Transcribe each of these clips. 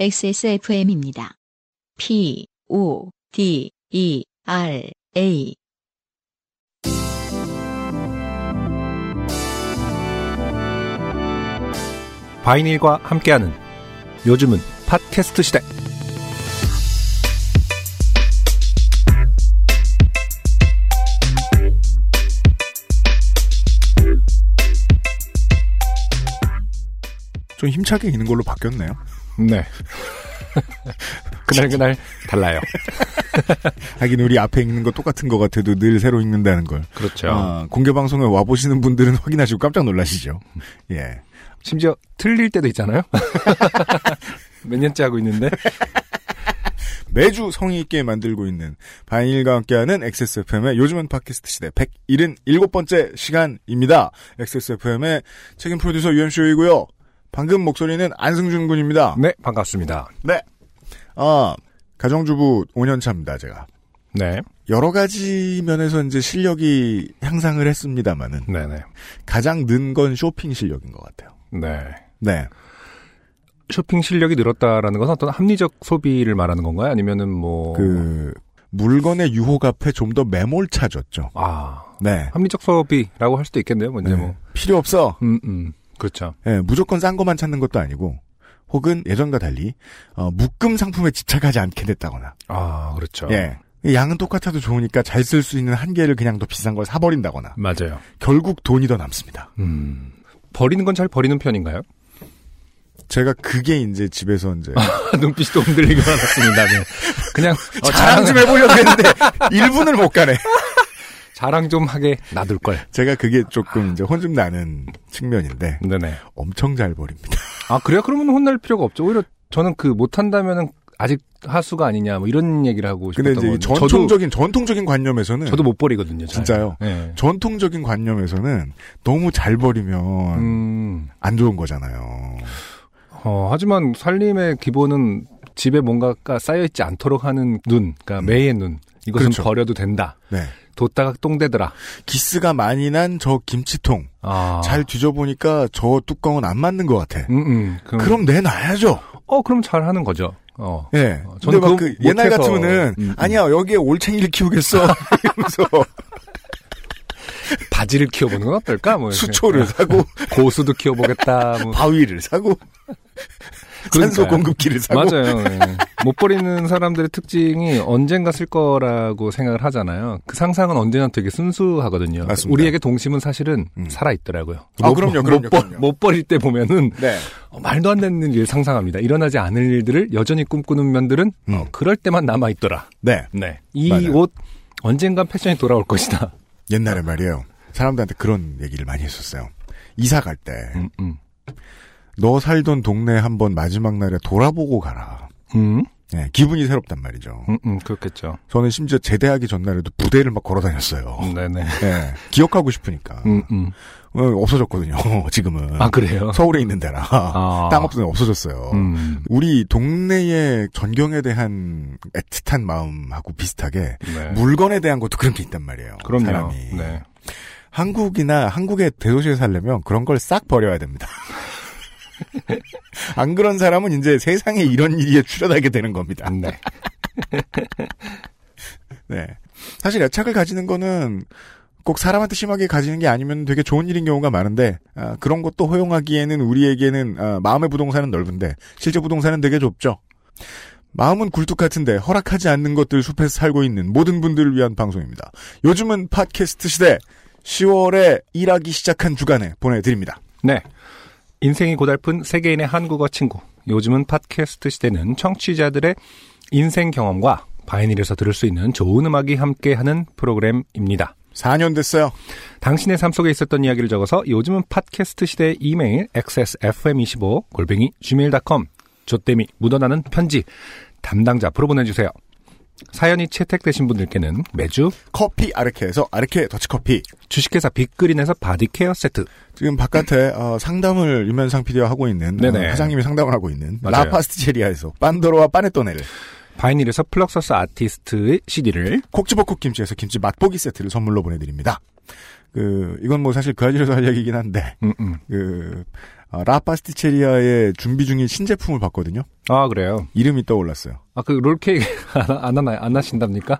XSFM입니다. P, O, D, E, R, A. 바이닐과 함께하는 요즘은 팟캐스트 시대. 좀 힘차게 있는 걸로 바뀌었네요. 네. 그날 그날 달라요. 하긴 우리 앞에 읽는 거 똑같은 것 같아도 늘 새로 읽는다는 걸. 그렇죠. 아, 공개 방송에 와 보시는 분들은 확인하시고 깜짝 놀라시죠. 예. 심지어 틀릴 때도 있잖아요. 몇 년째 하고 있는데. 매주 성의 있게 만들고 있는 바인일과 함께하는 XSFM의 요즘은 팟캐스트 시대 177번째 시간입니다. XSFM의 책임 프로듀서 UMC이고요. 방금 목소리는 안승준 군입니다. 네, 반갑습니다. 네. 아, 가정주부 5년 차입니다, 제가. 네. 여러 가지 면에서 이제 실력이 향상을 했습니다만은 네네. 가장 는 건 쇼핑 실력인 것 같아요. 네. 네. 쇼핑 실력이 늘었다라는 것은 어떤 합리적 소비를 말하는 건가요? 아니면은 뭐. 그 물건의 유혹 앞에 좀 더 매몰차졌죠. 아. 네. 합리적 소비라고 할 수도 있겠네요. 먼저 네. 뭐. 필요 없어. 음, 음. 그렇죠. 예, 무조건 싼 것만 찾는 것도 아니고 혹은 예전과 달리 어, 묶음 상품에 집착하지 않게 됐다거나. 아, 그렇죠. 예. 양은 똑같아도 좋으니까 잘 쓸 수 있는 한 개를 그냥 더 비싼 걸 사버린다거나. 맞아요. 결국 돈이 더 남습니다. 음. 버리는 건 잘 버리는 편인가요? 제가 그게 이제 집에서 이제 눈빛이 또 흔들리고 하았습니다 네. 그냥 어, 자랑 좀 해보려고 했는데 1분을 못 가네. 자랑 좀 하게 놔둘 걸. 제가 그게 조금 이제 혼 좀 나는 측면인데 네네. 엄청 잘 버립니다. 아 그래요? 그러면 혼날 필요가 없죠. 오히려 저는 그 못한다면은 아직 하수가 아니냐 뭐 이런 얘기를 하고 근데 싶었던 이제 거거든요. 전통적인 전통적인 관념에서는 저도, 저도 못 버리거든요. 잘. 진짜요? 네. 전통적인 관념에서는 너무 잘 버리면 음. 안 좋은 거잖아요. 어, 하지만 살림의 기본은 집에 뭔가가 쌓여 있지 않도록 하는 눈, 그러니까 매의 눈. 이것은 그렇죠. 버려도 된다. 네. 뒀다가 똥되더라. 기스가 많이 난 저 김치통 아. 잘 뒤져보니까 저 뚜껑은 안 맞는 것 같아. 음, 음. 그럼, 그럼 내놔야죠. 어, 그럼 잘 하는 거죠. 어. 예. 어, 근데 저는 막그 옛날 못해서- 같으면은 음, 음. 아니야 여기에 올챙이를 키우겠어 이러면서 바지를 키워보는 건 어떨까? 뭐. 수초를 사고 고수도 키워보겠다. 뭐. 바위를 사고 산소. 공급기를 사고 맞아요. 예. 못 버리는 사람들의 특징이 언젠가 쓸 거라고 생각을 하잖아요. 그 상상은 언제나 되게 순수하거든요. 맞습니다. 우리에게 동심은 사실은 음. 살아 있더라고요. 아, 못, 그럼요, 못 그럼요, 버- 그럼요. 못 버릴 때 보면은 네. 어, 말도 안 되는 일을 상상합니다. 일어나지 않을 일들을 여전히 꿈꾸는 면들은 음. 어, 그럴 때만 남아 있더라. 네. 네. 이. 옷 언젠간 패션이 돌아올 것이다. 옛날에 말이에요. 사람들한테 그런 얘기를 많이 했었어요. 이사 갈때너 음, 음. 살던 동네 한번 마지막 날에 돌아보고 가라. 음, 예, 기분이 새롭단 말이죠. 음, 음, 그렇겠죠. 저는 심지어 제대하기 전날에도 부대를 막 걸어 다녔어요. 음, 네네. 예, 기억하고 싶으니까. 음, 음. 어, 없어졌거든요, 지금은. 아, 그래요? 서울에 있는 데라. 아. 땅 없어서 없어졌어요. 음, 우리 동네의 전경에 대한 애틋한 마음하고 비슷하게 네. 물건에 대한 것도 그런 게 있단 말이에요. 그럼요. 사람이. 네. 한국이나 한국의 대도시에 살려면 그런 걸 싹 버려야 됩니다. 안 그런 사람은 이제 세상에 이런 일에 출연하게 되는 겁니다. 네. 네. 사실 애착을 가지는 거는 꼭 사람한테 심하게 가지는 게 아니면 되게 좋은 일인 경우가 많은데 아, 그런 것도 허용하기에는 우리에게는 아, 마음의 부동산은 넓은데 실제 부동산은 되게 좁죠. 마음은 굴뚝 같은데 허락하지 않는 것들 숲에서 살고 있는 모든 분들을 위한 방송입니다. 요즘은 팟캐스트 시대 10월에 일하기 시작한 주간에 보내드립니다. 네. 인생이 고달픈 세계인의 한국어 친구. 요즘은 팟캐스트 시대는 청취자들의 인생 경험과 바이닐에서 들을 수 있는 좋은 음악이 함께하는 프로그램입니다. 4년 됐어요. 당신의 삶 속에 있었던 이야기를 적어서 요즘은 팟캐스트 시대 이메일 xsfm25 골뱅이 gmail.com 조땜이 묻어나는 편지 담당자 앞으로 보내주세요. 사연이 채택되신 분들께는 매주 커피 아르케에서 아르케 더치커피 주식회사 빅그린에서 body care 세트 지금 바깥에 어, 상담을 유면상 PD와 하고 있는 어, 네네. 사장님이 상담을 하고 있는 맞아요. 라파스티체리아에서 빤도로와 빠네토네를 바이닐에서 플럭서스 아티스트의 CD를 콕지버콕 김치에서 김치 맛보기 세트를 선물로 보내드립니다. 그 이건 뭐 사실 그 아지에서 할 얘기긴 한데 음, 음. 그 어, 라파스티체리아의 준비 중인 신제품을 봤거든요. 아, 그래요? 이름이 떠올랐어요. 아, 그 롤케이크 안, 안 하나요? 안 하신답니까?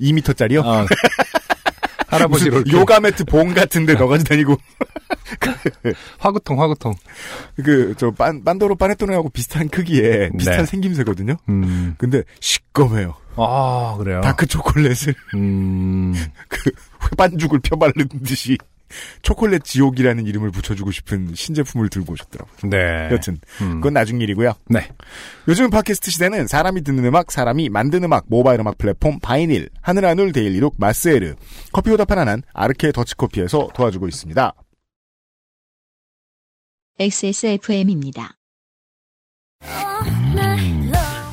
2m짜리요? 아, 할아버지 무슨 롤케이크. 요가 매트 봉 같은데 넣어가지고 다니고 화구통, 화구통. 그저 빤도로 파네토네하고 비슷한 크기의 비슷한 네. 생김새거든요. 음. 근데 시꺼매요. 아, 그래요? 다크 초콜릿을 음. 그 회반죽을 펴바르는 듯이 초콜릿 지옥이라는 이름을 붙여주고 싶은 신제품을 들고 오셨더라고요. 네. 여튼 음. 그건 나중 일이고요. 네. 요즘 팟캐스트 시대는 사람이 듣는 음악, 사람이 만드는 음악, 모바일 음악 플랫폼 바이닐, 하늘하늘 daily look 마스에르, 커피보다 편안한 아르케 더치커피에서 도와주고 있습니다. XSFM입니다.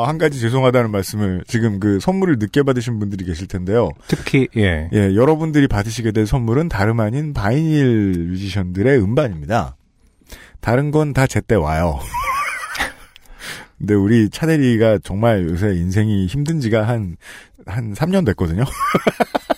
한 가지 죄송하다는 말씀을 지금 그 선물을 늦게 받으신 분들이 계실 텐데요. 특히, 예. 예, 여러분들이 받으시게 될 선물은 다름 아닌 바이닐 뮤지션들의 음반입니다. 다른 건 다 제때 와요. 근데 우리 차대리가 정말 요새 인생이 힘든 지가 한, 한 3년 됐거든요.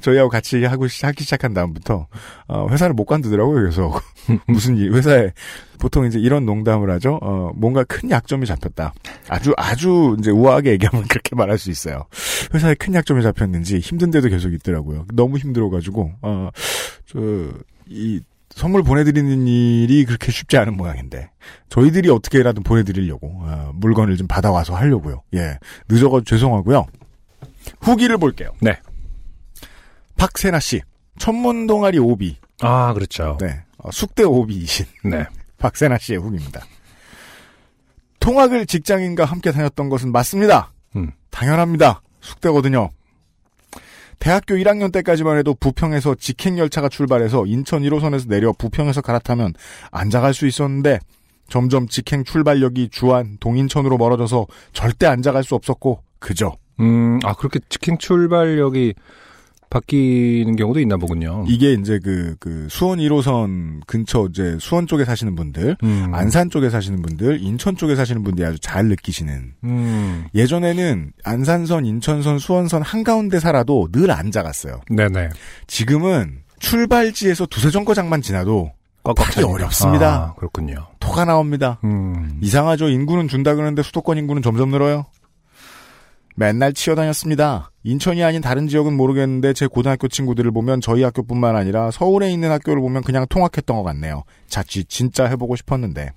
저희하고 같이 하고 시- 하기 시작한 다음부터 어, 회사를 못 관두더라고요. 그래서 무슨 일 회사에 보통 이제 이런 농담을 하죠. 어, 뭔가 큰 약점이 잡혔다. 아주 아주 이제 우아하게 얘기하면 그렇게 말할 수 있어요. 회사에 큰 약점이 잡혔는지 힘든데도 계속 있더라고요. 너무 힘들어가지고 어, 어저이 선물 보내드리는 일이 그렇게 쉽지 않은 모양인데 저희들이 어떻게라도 보내드리려고 어, 물건을 좀 받아와서 하려고요. 예 늦어가지고 죄송하고요. 후기를 볼게요. 네. 박세나 씨 천문 동아리 오비 아, 그렇죠. 네 어, 숙대 오비이신 네. 박세나 씨의 후기입니다. 통학을 직장인과 함께 다녔던 것은 맞습니다. 음. 당연합니다. 숙대거든요. 대학교 1학년 때까지만 해도 부평에서 직행열차가 출발해서 인천 1호선에서 내려 부평에서 갈아타면 앉아갈 수 있었는데 점점 직행 출발역이 주안, 동인천으로 멀어져서 절대 앉아갈 수 없었고 그저 음, 아, 그렇게 직행 출발력이 바뀌는 경우도 있나 보군요. 이게 이제 그, 그 수원 1호선 근처 이제 수원 쪽에 사시는 분들, 음. 안산 쪽에 사시는 분들, 인천 쪽에 사시는 분들이 아주 잘 느끼시는 음. 예전에는 안산선, 인천선, 수원선 한가운데 살아도 늘 앉아갔어요. 네네. 지금은 출발지에서 두세 정거장만 지나도 타기. 어렵습니다. 아, 그렇군요. 토가 나옵니다. 음. 이상하죠. 인구는 준다 그러는데 수도권 인구는 점점 늘어요. 맨날 치어다녔습니다. 인천이 아닌 다른 지역은 모르겠는데 제 고등학교 친구들을 보면 저희 학교뿐만 아니라 서울에 있는 학교를 보면 그냥 통학했던 것 같네요. 자취 진짜 해보고 싶었는데.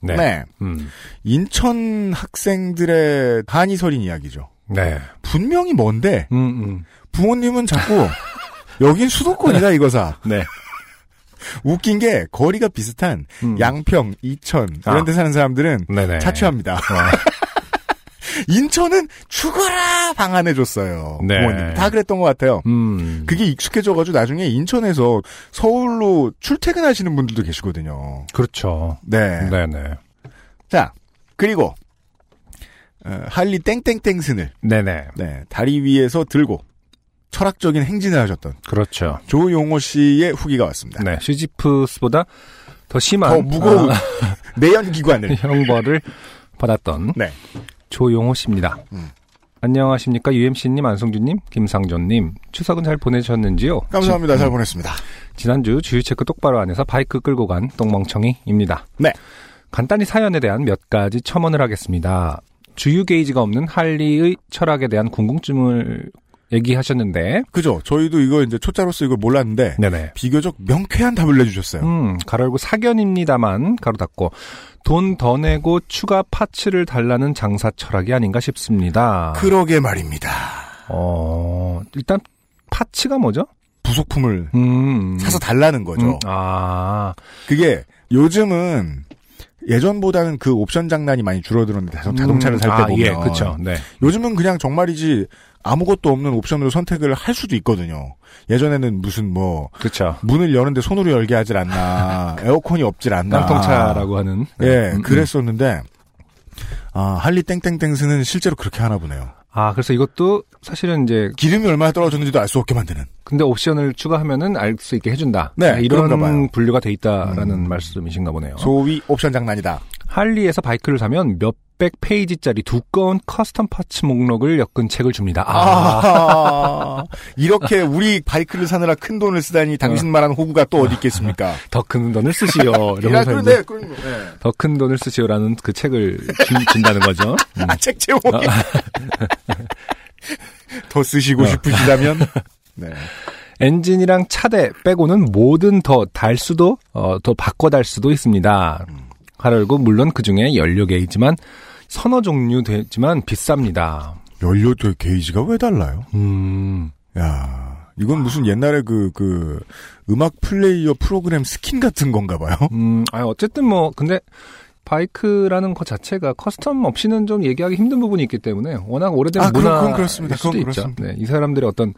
네. 네. 음. 인천 학생들의 한이 서린 이야기죠. 네. 분명히 먼데 음, 음. 부모님은 자꾸 여긴 수도권이다 이거사. 네. 웃긴 게 거리가 비슷한 음. 양평, 이천 이런 아. 데 사는 사람들은 네네. 자취합니다. 인천은 죽어라 방안해줬어요. 네. 부모님 다 그랬던 것 같아요. 음. 그게 익숙해져가지고 나중에 인천에서 서울로 출퇴근하시는 분들도 계시거든요. 그렇죠. 네. 네네. 자 그리고 어, 할리 땡땡땡슨을 네네. 네, 다리 위에서 들고 철학적인 행진을 하셨던 그렇죠. 조용호 씨의 후기가 왔습니다. 네. 시지프스보다 더 심한 더 무거운 아, 내연 기관을 형벌을 받았던 네. 조용호 씨입니다. 음. 안녕하십니까 UMC님, 안성준님, 김상전님. 추석은 잘 보내셨는지요? 감사합니다. 지, 잘 보냈습니다. 지난주 주유 체크 똑바로 안에서 바이크 끌고 간 똥멍청이입니다. 네. 간단히 사연에 대한 몇 가지 첨언을 하겠습니다. 주유 게이지가 없는 할리의 철학에 대한 궁금증을 얘기하셨는데, 그죠? 저희도 이거 이제 초짜로서 이걸 몰랐는데 네네. 비교적 명쾌한 답을 내주셨어요. 음, 가로 열고 사견입니다만, 가로 닫고, 돈 더 내고 추가 파츠를 달라는 장사 철학이 아닌가 싶습니다. 그러게 말입니다. 어, 일단, 파츠가 뭐죠? 부속품을 음. 사서 달라는 거죠. 음, 아, 그게 요즘은 예전보다는 그 옵션 장난이 많이 줄어들었는데 자동- 자동차를 살때 아, 보면 예, 그쵸. 네. 요즘은 그냥 정말이지 아무것도 없는 옵션으로 선택을 할 수도 있거든요. 예전에는 무슨 뭐 그쵸. 문을 여는데 손으로 열게 하질 않나 에어컨이 없질 않나 깡통차라고 하는. 예 음, 음. 그랬었는데 아 할리 땡땡땡스는 실제로 그렇게 하나 보네요. 아, 그래서 이것도 사실은 이제, 기름이 얼마나 떨어졌는지도 알 수 없게 만드는. 근데 옵션을 추가하면은 알 수 있게 해준다. 네, 이런 그런가 봐요. 분류가 돼 있다라는 음. 말씀이신가 보네요. 소위 옵션 장난이다. 할리에서 바이크를 사면 몇백 페이지짜리 두꺼운 custom parts 목록을 엮은 책을 줍니다. 아, 아, 이렇게 우리 바이크를 사느라 큰 돈을 쓰다니 당신만한 호구가 또 어디 있겠습니까? 더 큰 돈을 쓰시오. 야, 그런데, 그런 거, 예. 더큰 돈을 쓰시오라는 그 책을 준, 준다는 거죠. 음. 아, 책 제목이. 더 쓰시고 싶으시다면, 네. 엔진이랑 차대 빼고는 뭐든 더 달 수도 어, 더 바꿔 달 수도 있습니다. 가로 열고 물론 그 중에 연료 게이지만 서너 종류 되지만 비쌉니다. 연료 도 게이지가 왜 달라요? 음, 야 이건 무슨 옛날에 그, 그, 음악 플레이어 프로그램 스킨 같은 건가 봐요. 음, 아 어쨌든 뭐 근데 바이크라는 것 자체가 custom 없이는 좀 얘기하기 힘든 부분이 있기 때문에 워낙 오래된 아, 그건- 문화 그건 그렇습니다. 수도 그건 있죠. 그렇습니다. 네, 이 사람들의 어떤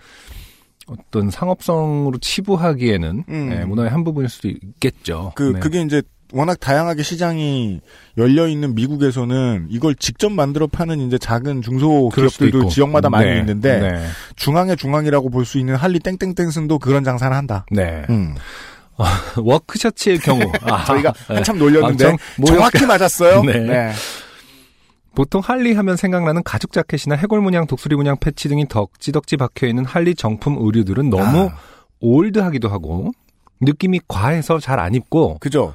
어떤 상업성으로 치부하기에는 음. 네, 문화의 한 부분일 수도 있겠죠. 그, 네. 그게 이제 워낙 다양하게 시장이 열려 있는 미국에서는 이걸 직접 만들어 파는 이제 작은 중소 기업들도. 지역마다 많이 네, 있는데, 네. 중앙의 중앙이라고 볼 수 있는 할리 땡땡땡슨도 그런 장사를 한다. 네. 음. 워크셔츠의 경우 아, 저희가 네. 한참 놀렸는데 아, 정- 뭐 정확히 맞았어요. 네. 네. 보통 할리 하면 생각나는 가죽 자켓이나 해골 문양, 독수리 문양 패치 등이 덕지덕지 박혀 있는 할리 정품 의류들은 너무 아, old하기도 하고 느낌이 과해서 잘 안 입고 그죠.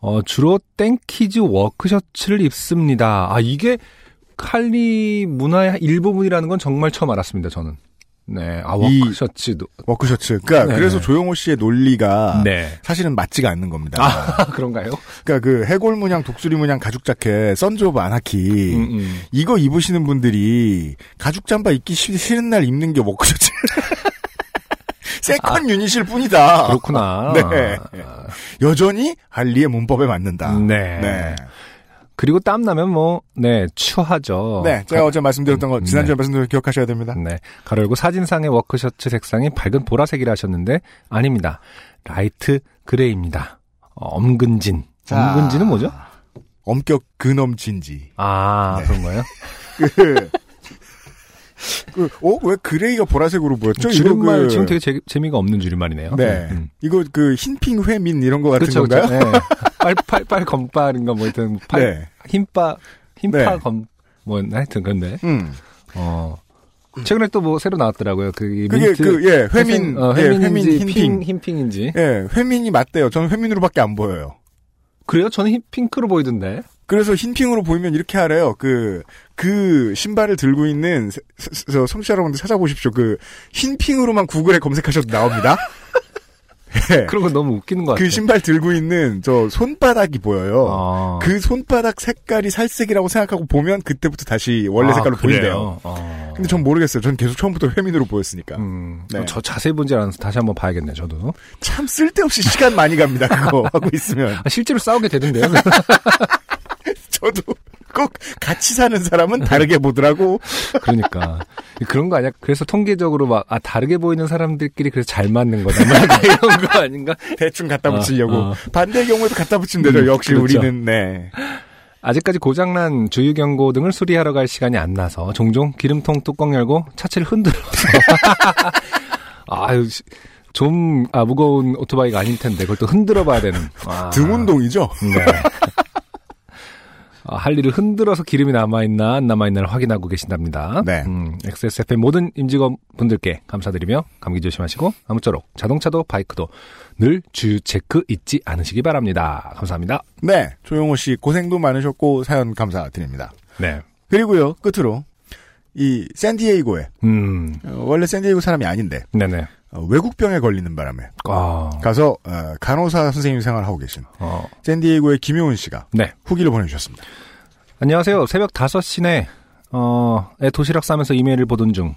어, 주로 땡키즈 워크셔츠를 입습니다. 아 이게 할리 문화의 일부분이라는 건 정말 처음 알았습니다. 저는. 네, 아 이- 워크셔츠도 워크셔츠. 그러니까 네. 그래서 조용호 씨의 논리가 네. 사실은 맞지가 않는 겁니다. 아 그런가요? 그러니까 그 해골 문양, 독수리 문양 가죽 자켓, Sons of Anarchy 음, 음. 이거 입으시는 분들이 가죽 잠바 입기 싫- 싫은 날 입는 게 워크셔츠. 세컨 유닛일 뿐이다. 아. 그렇구나. 네. 여전히 할리의 문법에 맞는다. 네. 네. 그리고 땀 나면 뭐, 네, 추하죠. 네, 제가 어제 말씀드렸던 거 지난주에 네. 말씀드린 거 기억하셔야 됩니다. 네. 가로 열고 사진상의 워크셔츠 색상이 밝은 보라색이라 하셨는데, 아닙니다. light gray입니다. 어, 엄근진. 자. 엄근진은 뭐죠? 엄격 근엄 진지. 아, 네. 그런 거예요? 그, 그, 어? 왜 gray가 보라색으로 보였죠? 줄임말 그- 지금 되게 재, 재미가 없는 줄임말이네요. 네. 음. 이거 그 흰핑 회민 이런 거 같은 그렇죠, 건가요? 그렇죠. 네. 빨빨빨 검빨인가 뭐 하여튼 팔 네. 흰빠 흰파 네. 검뭐 하여튼 그런데 음. 어 최근에 또 뭐 새로 나왔더라고요. 그 그게 민트 그, 예, 회민, 어, 예, 회민인지 회민 핑 흰핑. 흰핑인지 예, 회민이 맞대요. 저는 회민으로밖에 안 보여요. 그래요? 저는 흰 핑크로 보이던데. 그래서 흰핑으로 보이면 이렇게 하래요. 그, 그 신발을 들고 있는 세- 세- 저 청취자 여러분들 찾아보십시오. 그 흰핑으로만 구글에 검색하셔도 나옵니다. 예. 그런 거 너무 웃기는 것 같아요. 그 신발 들고 있는 저 손바닥이 보여요. 아. 그 손바닥 색깔이 살색이라고 생각하고 보면 그때부터 다시 원래 아, 색깔로? 보인대요. 어. 근데 전 모르겠어요. 전 계속 처음부터 회민으로 보였으니까. 음, 네. 저 자세히 본지 않아서 다시 한번 봐야겠네, 저도. 참 쓸데없이 시간 많이 갑니다. 그거 하고 있으면. 아, 실제로 싸우게 되던데요? 저도 꼭 같이 사는 사람은 다르게 보더라고. 그러니까. 그런 거 아니야? 그래서 통계적으로 막, 아, 다르게 보이는 사람들끼리 그래서 잘 맞는 거다. 뭐 약간 이런 거 아닌가? 대충 갖다 어, 붙이려고. 어. 반대의 경우에도 갖다 붙이면 되죠. 음, 역시 그렇죠. 우리는, 네. 아직까지 고장난 주유 경고 등을 수리하러 갈 시간이 안 나서 종종 기름통 뚜껑 열고 차체를 흔들어서. 아유, 씨, 좀, 아, 무거운 오토바이가 아닐 텐데, 그걸 또 흔들어 봐야 되는. 아. 등 운동이죠? 네. 아, 할 일을 흔들어서 기름이 남아있나 안 남아있나를 확인하고 계신답니다. 네. 음, XSFM 모든 임직원 분들께 감사드리며 감기 조심하시고 아무쪼록 자동차도 바이크도 늘 주유 체크 잊지 않으시기 바랍니다. 감사합니다. 네. 조용호 씨 고생도 많으셨고 사연 감사드립니다. 네. 그리고요, 끝으로 이 샌디에이고에 음, 어, 원래 샌디에이고 사람이 아닌데 네네. 어, 외국병에 걸리는 바람에 아, 가서 어, 간호사 선생님 생활을 하고 계신 어, 샌디에이고의 김효은 씨가 네. 후기를 보내주셨습니다. 안녕하세요. 새벽 5시네, 어, 애 도시락 싸면서 이메일을 보던 중.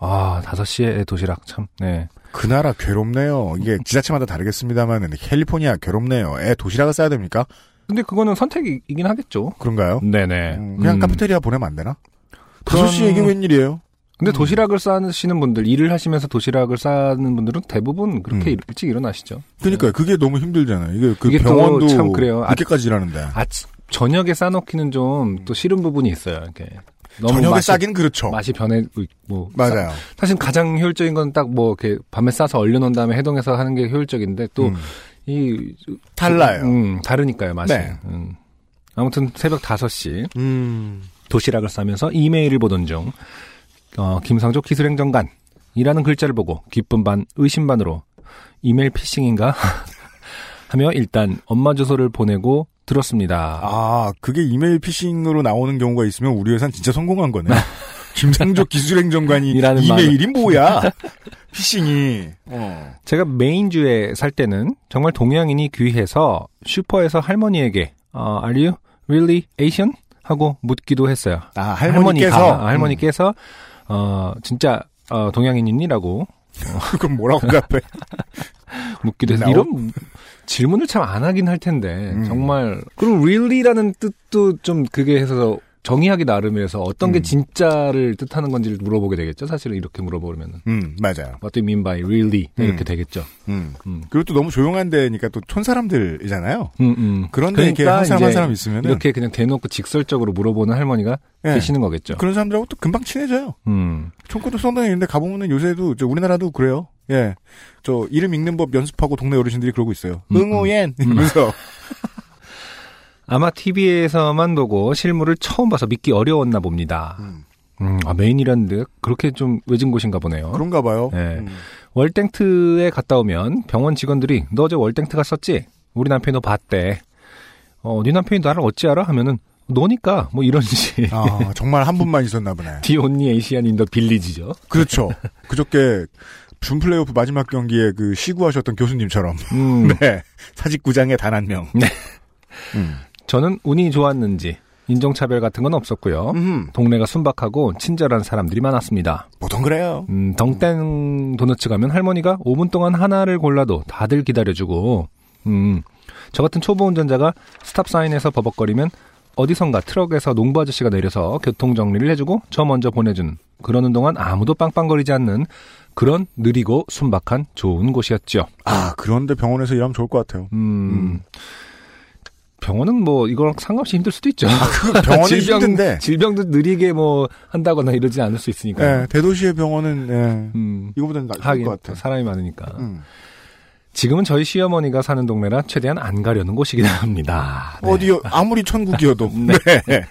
아, 5시에 애 도시락, 참, 네. 그 나라 괴롭네요. 이게 지자체마다 다르겠습니다만 캘리포니아 괴롭네요. 애 도시락을 싸야 됩니까? 근데 그거는 선택이긴 하겠죠. 그런가요? 네네. 음, 그냥 음. 카페테리아 보내면 안 되나? 그런- 5시 이게 웬일이에요? 근데 음. 도시락을 싸시는 분들, 일을 하시면서 도시락을 싸는 분들은 대부분 그렇게 음. 일찍 일어나시죠. 그러니까 그게 너무 힘들잖아요. 이게 그 이게 또 병원도 참 그래요. 아- 늦게까지 일하는데. 아침, 저녁에 싸놓기는 좀 또 싫은 부분이 있어요. 이렇게. 너무 저녁에 맛이, 싸긴 그렇죠. 맛이 변해고 있고. 맞아요. 사실 가장 효율적인 건 딱 뭐 이렇게 밤에 싸서 얼려놓은 다음에 해동해서 하는 게 효율적인데 또 음. 이 달라요. 음, 다르니까요, 맛이. 네. 음. 아무튼 새벽 5시 음. 도시락을 싸면서 이메일을 보던 중 어, 김상조 기술행정관이라는 글자를 보고 기쁨 반 의심 반으로 이메일 피싱인가 하며 일단 엄마 주소를 보내고 들었습니다. 아, 그게 이메일 피싱으로 나오는 경우가 있으면 우리 회사는 진짜 성공한 거네. 김상조 기술행정관이 이라는 이메일이 뭐야? 피싱이. 어. 제가 메인주에 살 때는 정말 동양인이 귀해서 슈퍼에서 할머니에게 어, Are you really Asian? 하고 묻기도 했어요. 아, 할머니께서. 할머니가, 아, 할머니께서 어, 진짜 어, 동양인이니라고. 그럼 뭐라고 답해? 묻기도 해서. 이런 질문을 참 안 하긴 할 텐데. 음. 정말. 그리고 really라는 뜻도 좀 그게 해서 정의하기 나름이라서 어떤 게 음. 진짜를 뜻하는 건지를 물어보게 되겠죠. 사실은 이렇게 물어보면은 음, 맞아요. What do you mean by really 이렇게 음. 되겠죠. 음. 음. 그리고 또 너무 조용한 데니까 또 촌사람들이잖아요. 음, 음. 그런데 이렇게 그러니까 한 사람 한 사람 있으면 이렇게 그냥 대놓고 직설적으로 물어보는 할머니가 예. 계시는 거겠죠. 그런 사람들하고 또 금방 친해져요. 음. 성당에 있는데 가보면은 요새도 저 우리나라도 그래요. 예. 저 이름 읽는 법 연습하고 동네 어르신들이 그러고 있어요. 음, 응오옌 이러면서 아마 TV에서만 보고 실물을 처음 봐서 믿기 어려웠나 봅니다. 음, 음, 아, 메인이라는데 그렇게 좀 외진 곳인가 보네요. 그런가 봐요. 네. 음. 월땡트에 갔다 오면 병원 직원들이 너 어제 월땡트 갔었지? 우리 남편이 너 봤대. 어, 네 남편이 나를 어찌 알아? 하면은 너니까 뭐 이런 식. 아, 정말 한 분만 있었나 보네. the only Asian in the village죠. 그렇죠. 그저께 준 플레이오프 마지막 경기에 그 시구하셨던 교수님처럼 음, 네 사직구장에 단 한 명. 네. 음. 저는 운이 좋았는지 인종차별 같은 건 없었고요. 음. 동네가 순박하고 친절한 사람들이 많았습니다. 보통 그래요. 음, 덩땡 도너츠 가면 할머니가 5분 동안 하나를 골라도 다들 기다려주고, 음, 저 같은 초보 운전자가 stop sign에서 버벅거리면 어디선가 트럭에서 농부 아저씨가 내려서 교통 정리를 해주고 저 먼저 보내준 그러는 동안 아무도 빵빵거리지 않는 그런 느리고 순박한 좋은 곳이었죠. 아 그런데 병원에서 일하면 좋을 것 같아요. 음, 병원은 뭐 이거랑 상관없이 힘들 수도 있죠. 그 병원이 힘든데. 질병도 느리게 뭐 한다거나 이러지 않을 수 있으니까. 예, 대도시의 병원은 예, 음, 이거보다는 나을 것 같아요. 사람이 많으니까. 음. 지금은 저희 시어머니가 사는 동네라 최대한 안 가려는 곳이긴 합니다. 네. 어디요? 아무리 천국이어도. 네. 네.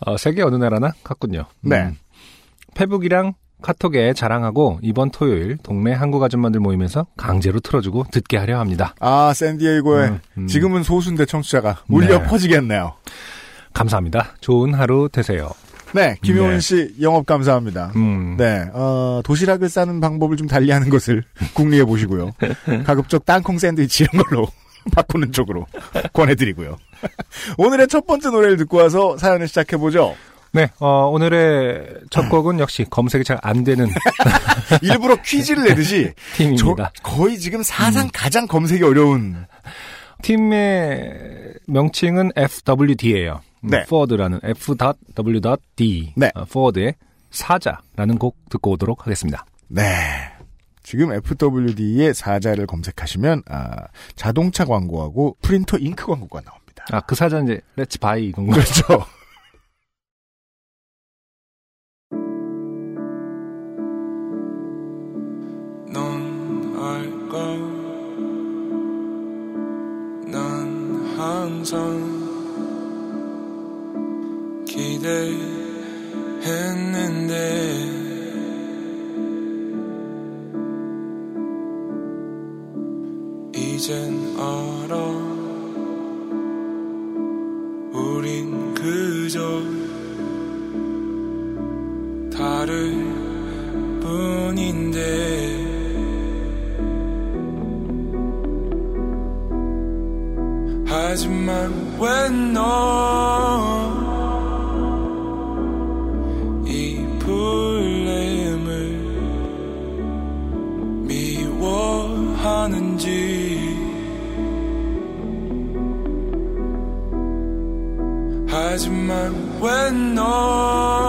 어, 세계 어느 나라나 같군요. 음. 네. 페북이랑 카톡에 자랑하고 이번 토요일 동네 한국 아줌마들 모임에서 강제로 틀어주고 듣게 하려 합니다. 아 샌디에이고에 음, 음. 지금은 소수인데 청취자가 울려 네. 퍼지겠네요. 감사합니다. 좋은 하루 되세요. 네, 김효은 네. 씨 영업 감사합니다. 음. 네, 어, 도시락을 싸는 방법을 좀 달리하는 것을 궁리해 보시고요. 가급적 땅콩 샌드위치 이런 걸로 바꾸는 쪽으로 권해드리고요. 오늘의 첫 번째 노래를 듣고 와서 사연을 시작해 보죠. 네, 어, 오늘의 첫 곡은 역시 검색이 잘 안 되는 일부러 퀴즈를 내듯이 저, 팀입니다. 거의 지금 사상 가장 검색이 어려운 팀의 명칭은 FWD예요. 네. Ford라는 F.W.D. 네. 어, Ford의 사자라는 곡 듣고 오도록 하겠습니다. 네. 지금 FWD의 사자를 검색하시면 아, 자동차 광고하고 프린터 잉크 광고가 나옵니다. 아, 그 사자 이제 let's buy 이런 거. 그렇죠. 항상 기대 하지만 왜너이 풀렘을 미워하는지 하지만 왜너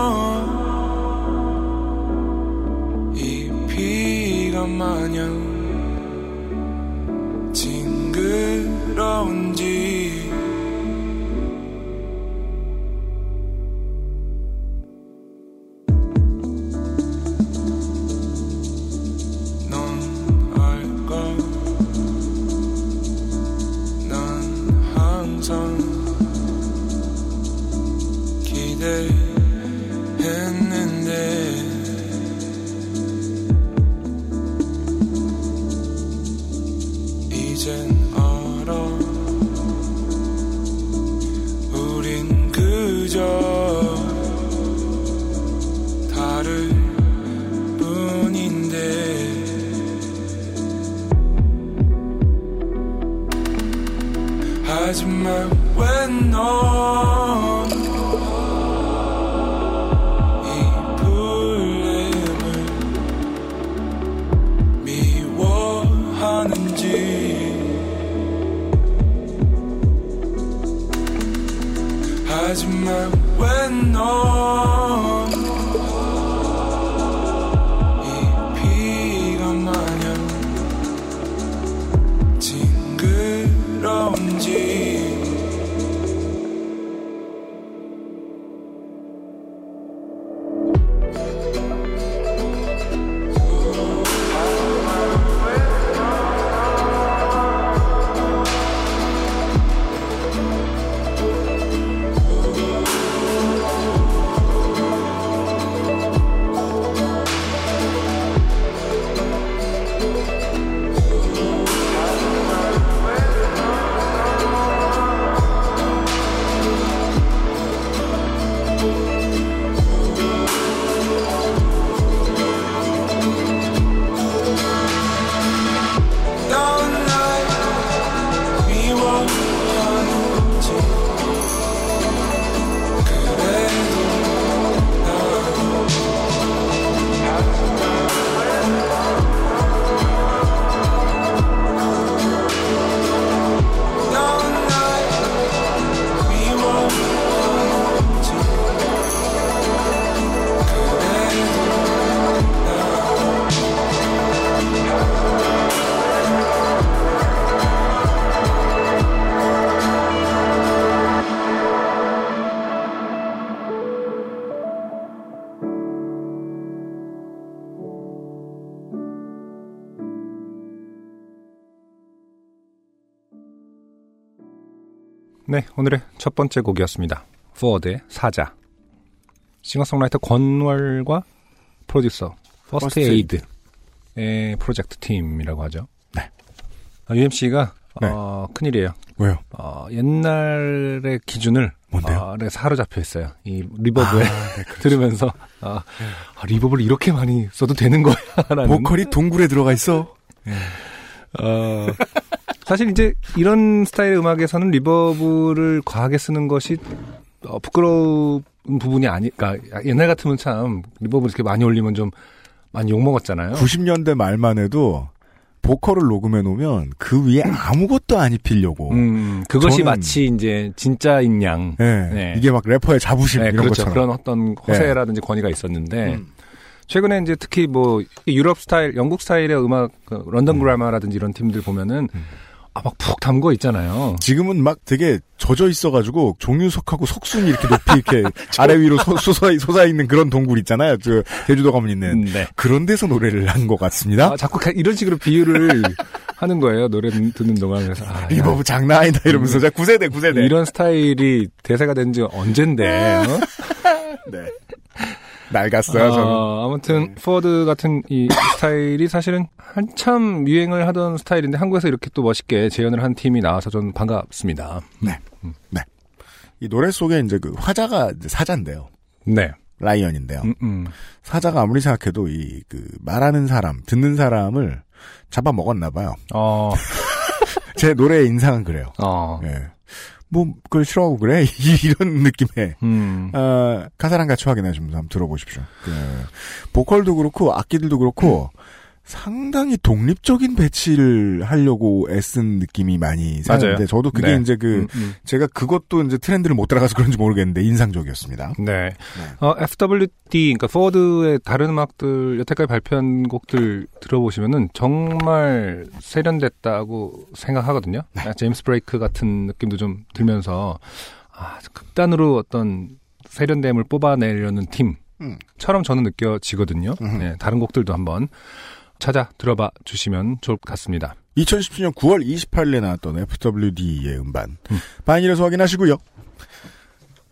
네, 오늘의 첫 번째 곡이었습니다. 포워드의 사자. 싱어송라이터 권월과 프로듀서 퍼스트 에이드의 프로젝트 팀이라고 하죠. 네. UMC가 네. 어, 큰일이에요. 왜요? 어, 옛날의 기준을 뭔데요? 어, 에 사로잡혀 있어요. 이 리버브에 네, 그렇죠. 들으면서 아, 아, reverb를 이렇게 많이 써도 되는 거야라는 보컬이 동굴에 들어가 있어. 어, 사실 이제 이런 스타일의 음악에서는 reverb를 과하게 쓰는 것이 어, 부끄러운 부분이 아닐까. 옛날 같으면 참 reverb 이렇게 많이 올리면 좀 많이 욕 먹었잖아요. 90년대 말만 해도 보컬을 녹음해 놓으면 그 위에 아무것도 안 입히려고. 음, 그것이 마치 이제 진짜인 양. 예, 네. 이게 막 래퍼의 자부심 네, 이런 그렇죠. 것처럼. 그런 어떤 허세라든지 권위가 있었는데 최근에 이제 특히 뭐 유럽 스타일, 영국 스타일의 음악, 그 London Grammar라든지 이런 팀들 보면은 아, 막 푹 담고 있잖아요. 지금은 막 되게 젖어 있어가지고 종유석하고 석순이 이렇게 높이 이렇게 아래 위로 솟- 솟아, 솟아 있는 그런 동굴 있잖아요. 그 제주도 가면 있는 네. 그런 데서 노래를 한 것 같습니다. 아, 자꾸 가- 이런 식으로 비유를 하는 거예요. 노래 듣는 동안. 그래서 아, reverb 장난 아니다 이러면서 자 구세대 구세대. 이런 스타일이 대세가 된 지 언젠데. 어? 네. 낡았어요 저는. 어, 아무튼 포워드 같은 이 스타일이 사실은 한참 유행을 하던 스타일인데 한국에서 이렇게 또 멋있게 재현을 한 팀이 나와서 저는 반갑습니다. 이 노래 속에 이제 그 화자가 이제 사자인데요. 네. lion인데요. 음, 음. 사자가 아무리 생각해도 이 그 말하는 사람, 듣는 사람을 잡아 먹었나 봐요. 어, 제 노래의 인상은 그래요. 어, 예. 뭐 그걸 싫어하고 그래 이런 느낌의 음. 어, 가사랑 같이 확인하시면서 한번 들어보십시오. 그, 보컬도 그렇고 악기들도 그렇고 상당히 독립적인 배치를 하려고 애쓴 느낌이 많이 사는데. 저도 그게 네. 이제 그 음, 음. 제가 그것도 이제 트렌드를 못 따라가서 그런지 모르겠는데 인상적이었습니다. 네. 어, FWD, 그러니까 포워드의 다른 음악들, 여태까지 발표한 곡들 들어보시면은 정말 세련됐다고 생각하거든요. 아, 제임스 블레이크 같은 느낌도 좀 들면서, 아, 극단으로 어떤 세련됨을 뽑아내려는 음. 팀처럼 저는 느껴지거든요. 음흠. 네, 다른 곡들도 한번 찾아 들어봐 주시면 좋을 것 같습니다. 2017년 9월 28일에 나왔던 FWD의 음반 음. 바인일에서 확인하시고요.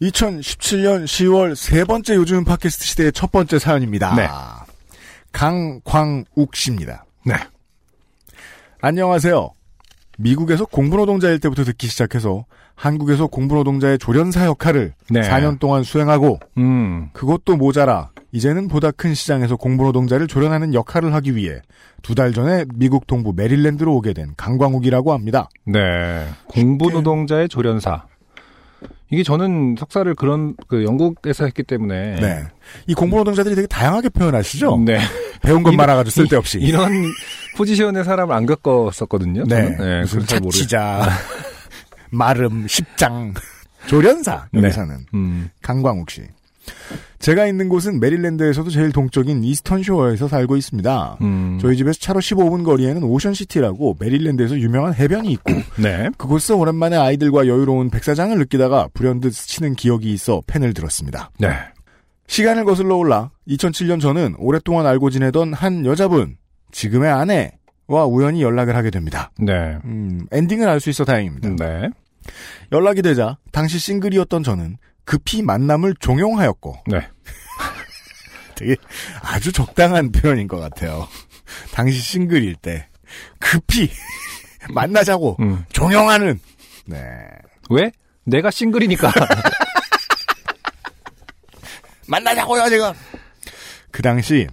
2017년 10월 세 번째 요즘 팟캐스트 시대의 첫 번째 사연입니다. 네. 강광욱 씨입니다. 네. 안녕하세요. 미국에서 공부노동자일 때부터 듣기 시작해서 한국에서 공부노동자의 조련사 역할을 네. 4년 동안 수행하고 음, 그것도 모자라 이제는 보다 큰 시장에서 공부노동자를 조련하는 역할을 하기 위해 두 달 전에 미국 동부 메릴랜드로 오게 된 강광욱이라고 합니다. 네. 공부 노동자의 조련사. 이게 저는 석사를 그런 그 영국에서 했기 때문에 네. 이 공부노동자들이 되게 다양하게 표현하시죠? 네. 배운 것 이- 많아가지고 쓸데없이. 이런 포지션의 사람을 안 겪었었거든요. 네. 저는. 네. 무슨. 자치자, 마름, 십장, 조련사, 네. 여기서는. 음. 강광욱 씨. 제가 있는 곳은 메릴랜드에서도 제일 동쪽인 이스턴 쇼어에서 살고 있습니다. 음. 저희 집에서 차로 15분 거리에는 오션시티라고 메릴랜드에서 유명한 해변이 있고 네. 그곳에서 오랜만에 아이들과 여유로운 백사장을 느끼다가 불현듯 스치는 기억이 있어 펜을 들었습니다. 네. 시간을 거슬러 올라 2007년 저는 오랫동안 알고 지내던 한 여자분, 지금의 아내와 우연히 연락을 하게 됩니다. 네. 음, 엔딩을 알 수 있어 다행입니다. 네. 연락이 되자 당시 싱글이었던 저는 급히 만남을 종용하였고 네. 되게 아주 적당한 표현인 것 같아요. 당시 싱글일 때 급히 만나자고 음. 종용하는 네. 왜? 내가 싱글이니까. 만나자고요 지금. 그 당시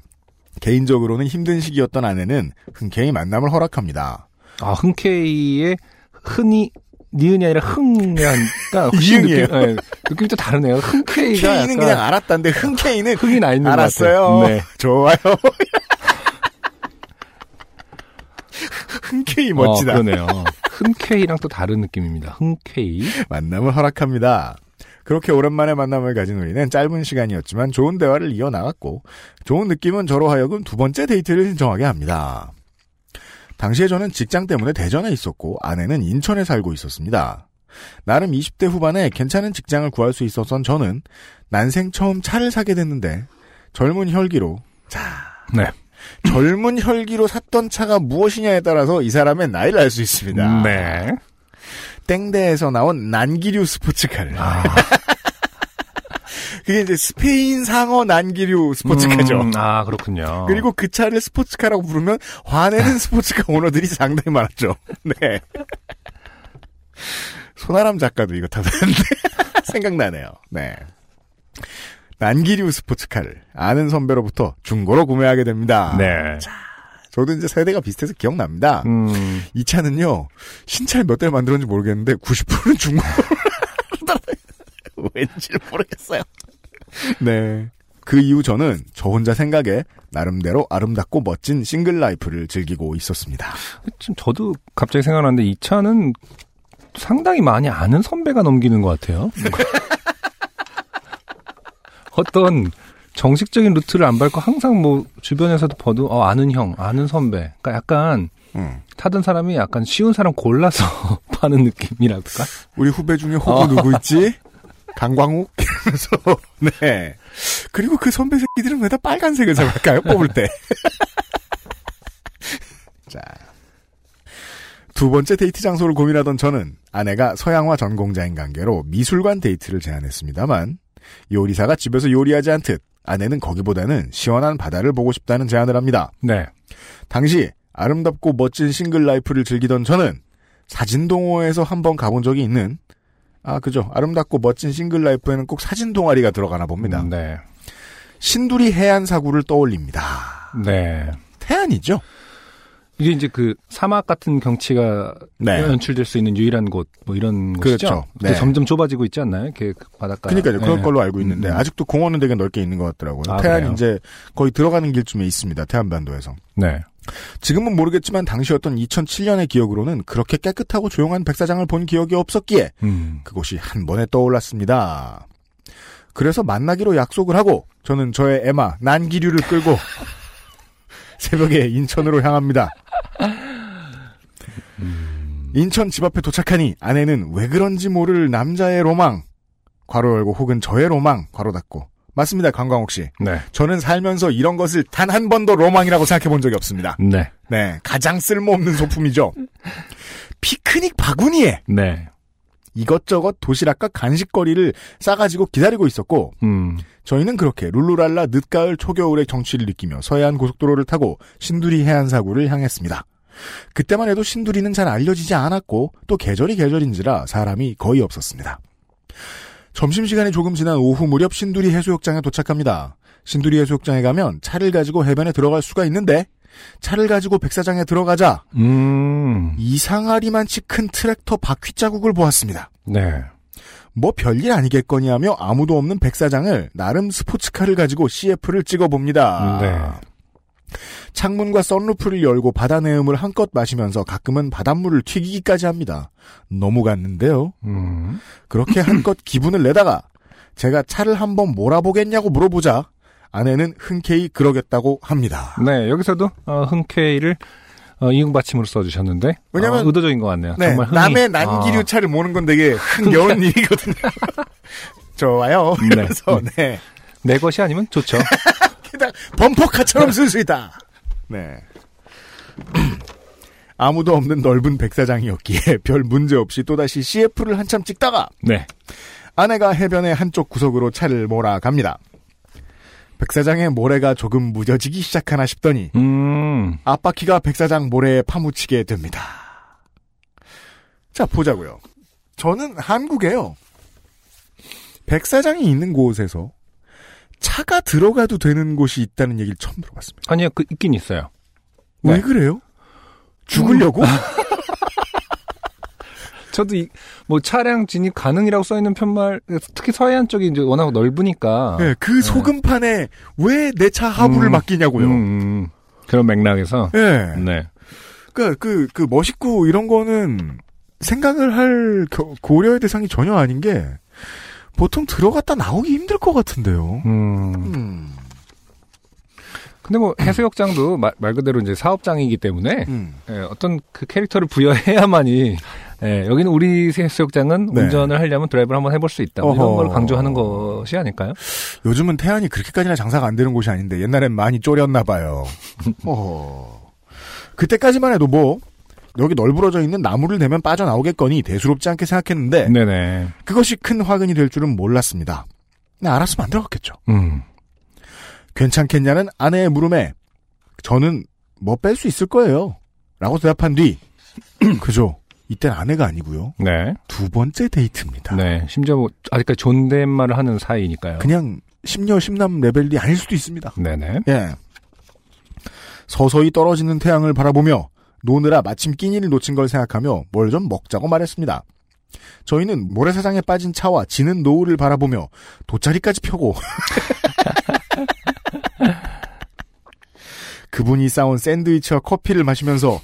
개인적으로는 힘든 시기였던 아내는 흔쾌히 만남을 허락합니다. 아, 흔쾌히의 흔히 니은이 아니라 흥이니까 훨씬. 느낌, 네, 느낌이 또 다르네요. K는 약간 그냥 알았다는데 흔쾌히는 흥이 나 있는 것 알았어요. 같아요. 네. 좋아요. 흔쾌히 멋지다. 어, 그러네요. 흔쾌히랑 또 다른 느낌입니다. 흔쾌히. 만남을 허락합니다. 그렇게 오랜만에 만남을 가진 우리는 짧은 시간이었지만 좋은 대화를 이어나갔고 좋은 느낌은 저로 하여금 두 번째 데이트를 신청하게 합니다. 당시에 저는 직장 때문에 대전에 있었고 아내는 인천에 살고 있었습니다. 나름 20대 후반에 괜찮은 직장을 구할 수 있었던 저는 난생 처음 차를 사게 됐는데 젊은 혈기로 자 네. 젊은 혈기로 샀던 차가 무엇이냐에 따라서 이 사람의 나이를 알 수 있습니다. 네. 땡대에서 나온 난기류 스포츠카를. 아, 그게 이제 스페인 상어 난기류 스포츠카죠. 음, 아, 그렇군요. 그리고 그 차를 스포츠카라고 부르면 화내는 스포츠카 오너들이 상당히 많았죠. 네. 손아람 작가도 이거 타봤는데 생각나네요. 네. 난기류 스포츠카를 아는 선배로부터 중고로 구매하게 됩니다. 네. 저도 이제 세대가 비슷해서 기억납니다. 음, 이 차는요, 신차를 몇 대를 만들었는지 모르겠는데, 90%는 중고로. 왠지 모르겠어요. 네. 그 이후 저는 저 혼자 생각에 나름대로 아름답고 멋진 싱글 라이프를 즐기고 있었습니다. 좀 저도 갑자기 생각나는데 이 차는 상당히 많이 아는 선배가 넘기는 것 같아요. 어떤 정식적인 루트를 안 밟고 항상 뭐 주변에서도 봐도 어, 아는 형, 아는 선배. 그러니까 약간 음. 타던 사람이 약간 쉬운 사람 골라서 파는 느낌이랄까? 우리 후배 중에 호구 어. 누구 있지? 강광욱? 이러면서, 네. 그리고 그 선배 새끼들은 왜 다 빨간색을 사갈까요? 뽑을 때. 자. 두 번째 데이트 장소를 고민하던 저는 아내가 서양화 전공자인 관계로 미술관 데이트를 제안했습니다만 요리사가 집에서 요리하지 않듯 아내는 거기보다는 시원한 바다를 보고 싶다는 제안을 합니다. 네. 당시 아름답고 멋진 single life를 즐기던 저는 사진동호회에서 한번 가본 적이 있는 아 그죠 아름답고 멋진 single life에는 꼭 사진 동아리가 들어가나 봅니다. 네. 신두리 해안 사구를 떠올립니다. 네. 태안이죠? 이게 이제 그 사막 같은 경치가 네. 연출될 수 있는 유일한 곳, 뭐 이런 그렇죠. 곳이죠. 네. 점점 좁아지고 있지 않나요? 이렇게 그 바닷가. 그러니까요. 그럴 네. 걸로 알고 있는데 음, 음. 아직도 공원은 되게 넓게 있는 것 같더라고요. 아, 태안 그래요? 이제 거의 들어가는 길쯤에 있습니다. 태안반도에서. 네. 지금은 모르겠지만 당시였던 2007년의 기억으로는 그렇게 깨끗하고 조용한 백사장을 본 기억이 없었기에 음. 그곳이 한 번에 떠올랐습니다. 그래서 만나기로 약속을 하고 저는 저의 에마 난기류를 끌고 새벽에 인천으로 향합니다. 인천 집 앞에 도착하니 아내는 왜 그런지 모를 남자의 로망 괄호 열고 혹은 저의 로망 괄호 닫고 맞습니다 강광옥 씨. 네. 저는 살면서 이런 것을 단 한 번도 로망이라고 생각해 본 적이 없습니다. 네. 네, 가장 쓸모없는 소품이죠. 피크닉 바구니에 네. 이것저것 도시락과 간식거리를 싸가지고 기다리고 있었고 음. 저희는 그렇게 룰루랄라 늦가을 초겨울의 정취를 느끼며 서해안 고속도로를 타고 신두리 해안사구를 향했습니다. 그때만 해도 신두리는 잘 알려지지 않았고 또 계절이 계절인지라 사람이 거의 없었습니다. 점심시간이 조금 지난 오후 무렵 신두리 해수욕장에 도착합니다. 신두리 해수욕장에 가면 차를 가지고 해변에 들어갈 수가 있는데 차를 가지고 백사장에 들어가자 음. 이상하리만치 큰 트랙터 바퀴 자국을 보았습니다. 네. 뭐 별일 아니겠거니 하며 아무도 없는 백사장을 나름 스포츠카를 가지고 CF를 찍어봅니다. 네. 창문과 썬루프를 열고 바다 내음을 한껏 마시면서 가끔은 바닷물을 튀기기까지 합니다. 너무 갔는데요. 음. 그렇게 한껏 기분을 내다가 제가 차를 한번 몰아보겠냐고 물어보자 아내는 흔쾌히 그러겠다고 합니다. 네. 여기서도 어, 흔쾌히를 어, 이응 받침으로 써주셨는데. 왜냐면- 어, 의도적인 것 같네요. 네, 정말 흥이. 남의 난기류 아, 차를 모는 건 되게 흥겨운 일이거든요. 좋아요. 네. 그래서 네. 내 것이 아니면 좋죠. 게다가 범퍼카처럼 쓸 수 있다. 네. 아무도 없는 넓은 백사장이었기에 별 문제 없이 또다시 CF를 한참 찍다가 네. 아내가 해변의 한쪽 구석으로 차를 몰아갑니다. 백사장의 모래가 조금 무뎌지기 시작하나 싶더니 음. 앞바퀴가 백사장 모래에 파묻히게 됩니다. 자, 보자고요. 저는 한국에요. 백사장이 있는 곳에서 차가 들어가도 되는 곳이 있다는 얘기를 처음 들어봤습니다. 아니요, 그, 있긴 있어요. 왜 네. 그래요? 죽으려고? 저도 이, 뭐 차량 진입 가능이라고 써 있는 편말, 특히 서해안 쪽이 이제 워낙 넓으니까. 네, 그 소금판에 왜 내 차 하부를 음, 맡기냐고요. 음, 음. 그런 맥락에서. 예. 네. 그, 그, 그, 멋있고 이런 거는 생각을 할 겨- 고려의 대상이 전혀 아닌 게 보통 들어갔다 나오기 힘들 것 같은데요. 음. 음. 근데 뭐 해수욕장도 말, 말 그대로 이제 사업장이기 때문에 음. 예, 어떤 그 캐릭터를 부여해야만이 예, 여기는 우리 해수욕장은 네. 운전을 하려면 드라이브를 한번 해볼 수 있다. 뭐 이런. 걸 강조하는 것이 아닐까요? 요즘은 태안이 그렇게까지나 장사가 안 되는 곳이 아닌데 옛날엔 많이 쫄였나 봐요. 어허. 그때까지만 해도 뭐 여기 널브러져 있는 나무를 대면 빠져나오겠거니 대수롭지 않게 생각했는데 네네. 그것이 큰 화근이 될 줄은 몰랐습니다. 네, 알았으면 안 들어갔겠죠. 음. 괜찮겠냐는 아내의 물음에 저는 뭐 뺄 수 있을 거예요. 라고 대답한 뒤 그죠. 이땐 아내가 아니고요. 네. 두 번째 데이트입니다. 네. 심지어 뭐 아직까지 존댓말을 하는 사이니까요. 그냥 심녀 심남 레벨이 아닐 수도 있습니다. 네네. 예. 서서히 떨어지는 태양을 바라보며 노느라 마침 끼니를 놓친 걸 생각하며 뭘 좀 먹자고 말했습니다. 저희는 모래사장에 빠진 차와 지는 노을을 바라보며 돗자리까지 펴고 그분이 싸온 샌드위치와 커피를 마시면서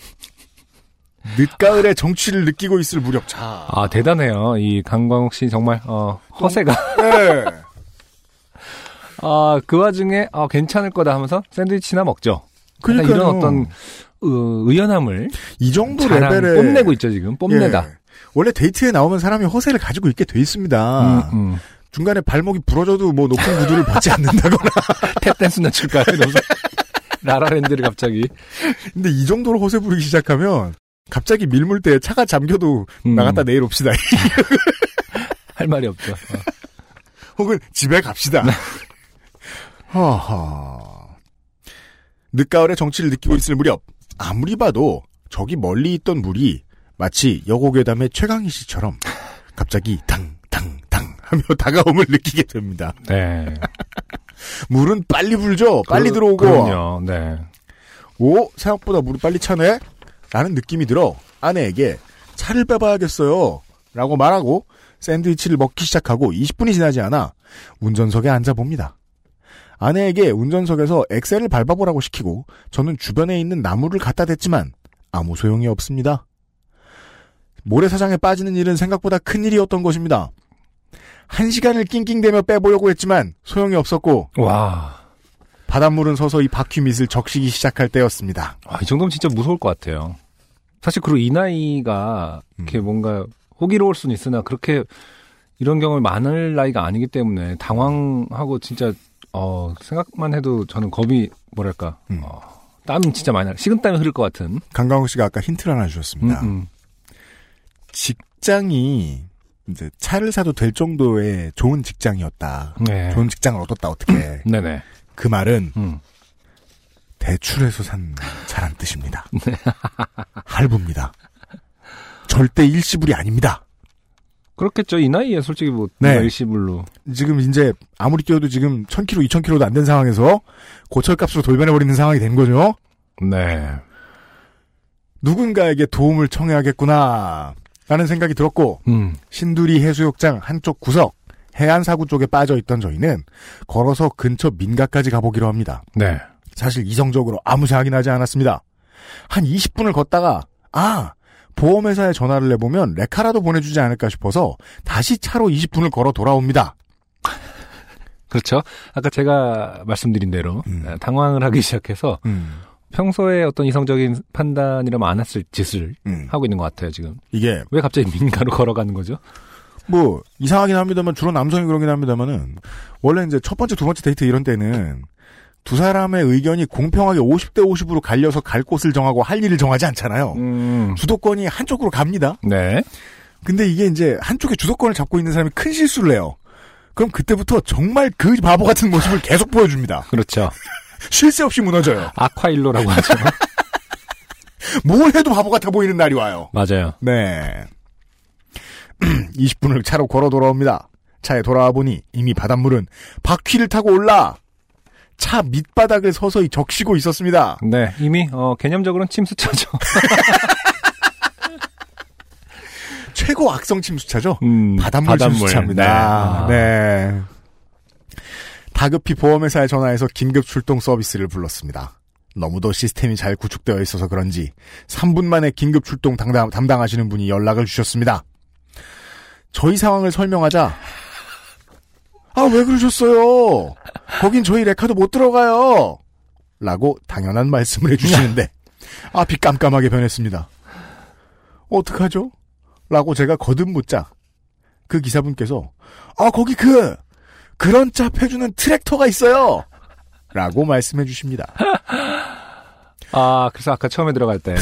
늦가을의 정취를 느끼고 있을 무렵 자. 아, 대단해요. 이 강광욱 씨 정말, 어, 허세가. 네. 아, 그 와중에, 아, 괜찮을 거다 하면서 샌드위치나 먹죠. 약간 그러니까요. 이런 어떤, 어, 의연함을 이 정도 레벨에 뽐내고 있죠, 지금. 뽐내다. 예. 원래 데이트에 나오면 사람이 허세를 가지고 있게 돼 있습니다. 음, 음. 중간에 발목이 부러져도 뭐 높은 구두를 벗지 않는다거나. 탭댄스나 출까요? 이러면서. 라라랜드를 갑자기. 근데 이 정도로 허세 부리기 시작하면 갑자기 밀물 때 차가 잠겨도 음, 나갔다 내일 옵시다. 할 말이 없죠. 어. 혹은 집에 갑시다. 네. 하하. 늦가을의 정취를 느끼고 있을 무렵 아무리 봐도 저기 멀리 있던 물이 마치 여고괴담의 최강희 씨처럼 갑자기 당당당 하며 다가옴을 느끼게 됩니다. 네. 물은 빨리 불죠. 빨리 그- 들어오고. 그럼요. 네. 오, 생각보다 물이 빨리 차네? 라는 느낌이 들어 아내에게 차를 빼봐야겠어요. 라고 말하고 샌드위치를 먹기 시작하고 20분이 지나지 않아 운전석에 앉아봅니다. 아내에게 운전석에서 엑셀을 밟아보라고 시키고 저는 주변에 있는 나무를 갖다 댔지만 아무 소용이 없습니다. 모래사장에 빠지는 일은 생각보다 큰 일이었던 것입니다. 한 시간을 낑낑대며 빼보려고 했지만 소용이 없었고 와. 바닷물은 서서히 바퀴 밑을 적시기 시작할 때였습니다. 아, 이 정도면 진짜 무서울 것 같아요. 사실 그리고 이 나이가 이렇게 뭔가 호기로울 수는 있으나 그렇게 이런 경험이 많을 나이가 아니기 때문에 당황하고 진짜 어 생각만 해도 저는 겁이 뭐랄까 음. 어, 땀 진짜 많이 나 식은 땀이 흐를 것 같은 강강호 씨가 아까 힌트를 하나 주셨습니다. 음, 음. 직장이 이제 차를 사도 될 정도의 좋은 직장이었다. 네. 좋은 직장을 얻었다 어떻게? 네네. 그 말은 음. 대출해서 산 차란 뜻입니다. 할부입니다. 절대 일시불이 아닙니다. 그렇겠죠. 이 나이에 솔직히 뭐 네. 일시불로 지금 이제 아무리 뛰어도 지금 1000km, 2000km도 안 된 상황에서 고철값으로 돌변해 버리는 상황이 된 거죠. 네. 누군가에게 도움을 청해야겠구나 라는 생각이 들었고 음. 신두리 해수욕장 한쪽 구석 해안 사구 쪽에 빠져 있던 저희는 걸어서 근처 민가까지 가보기로 합니다. 네. 사실 이성적으로 아무 생각이 나지 않았습니다. 한 20분을 걷다가 아 보험회사에 전화를 해보면 레카라도 보내주지 않을까 싶어서 다시 차로 20분을 걸어 돌아옵니다. 그렇죠. 아까 제가 말씀드린 대로 음. 아, 당황을 하기 시작해서 음, 평소에 어떤 이성적인 판단이라면 안 했을 짓을 음. 하고 있는 것 같아요, 지금. 이게 왜 갑자기 민가로 걸어가는 거죠? 뭐 이상하긴 합니다만 주로 남성이 그러긴 합니다만은 원래 이제 첫 번째 두 번째 데이트 이런 때는 두 사람의 의견이 공평하게 50대 50으로 갈려서 갈 곳을 정하고 할 일을 정하지 않잖아요. 음. 주도권이 한쪽으로 갑니다. 네. 근데 이게 이제 한쪽에 주도권을 잡고 있는 사람이 큰 실수를 해요. 그럼 그때부터 정말 그 바보 같은 모습을 계속 보여줍니다. 그렇죠. 쉴 새 없이 무너져요. 아콰일로라고 하죠. 뭘 해도 바보 같아 보이는 날이 와요. 맞아요. 네. 20분을 차로 걸어 돌아옵니다. 차에 돌아와 보니 이미 바닷물은 바퀴를 타고 올라 차 밑바닥을 서서히 적시고 있었습니다. 네. 이미, 어, 개념적으로는 침수차죠. 최고 악성 침수차죠? 음, 바닷물, 침수차입니다. 네. 네. 다급히 보험회사에 전화해서 긴급 출동 서비스를 불렀습니다. 너무도 시스템이 잘 구축되어 있어서 그런지 3분 만에 긴급 출동 담당, 담당하시는 분이 연락을 주셨습니다. 저희 상황을 설명하자 아 왜 그러셨어요? 거긴 저희 레카도 못 들어가요. 라고 당연한 말씀을 해주시는데 앞이 깜깜하게 변했습니다. 어떡하죠? 라고 제가 거듭 묻자 그 기사분께서 아 거기 그 그런 짭 해주는 트랙터가 있어요. 라고 말씀해 주십니다. 아, 그래서 아까 처음에 들어갈 때, 어,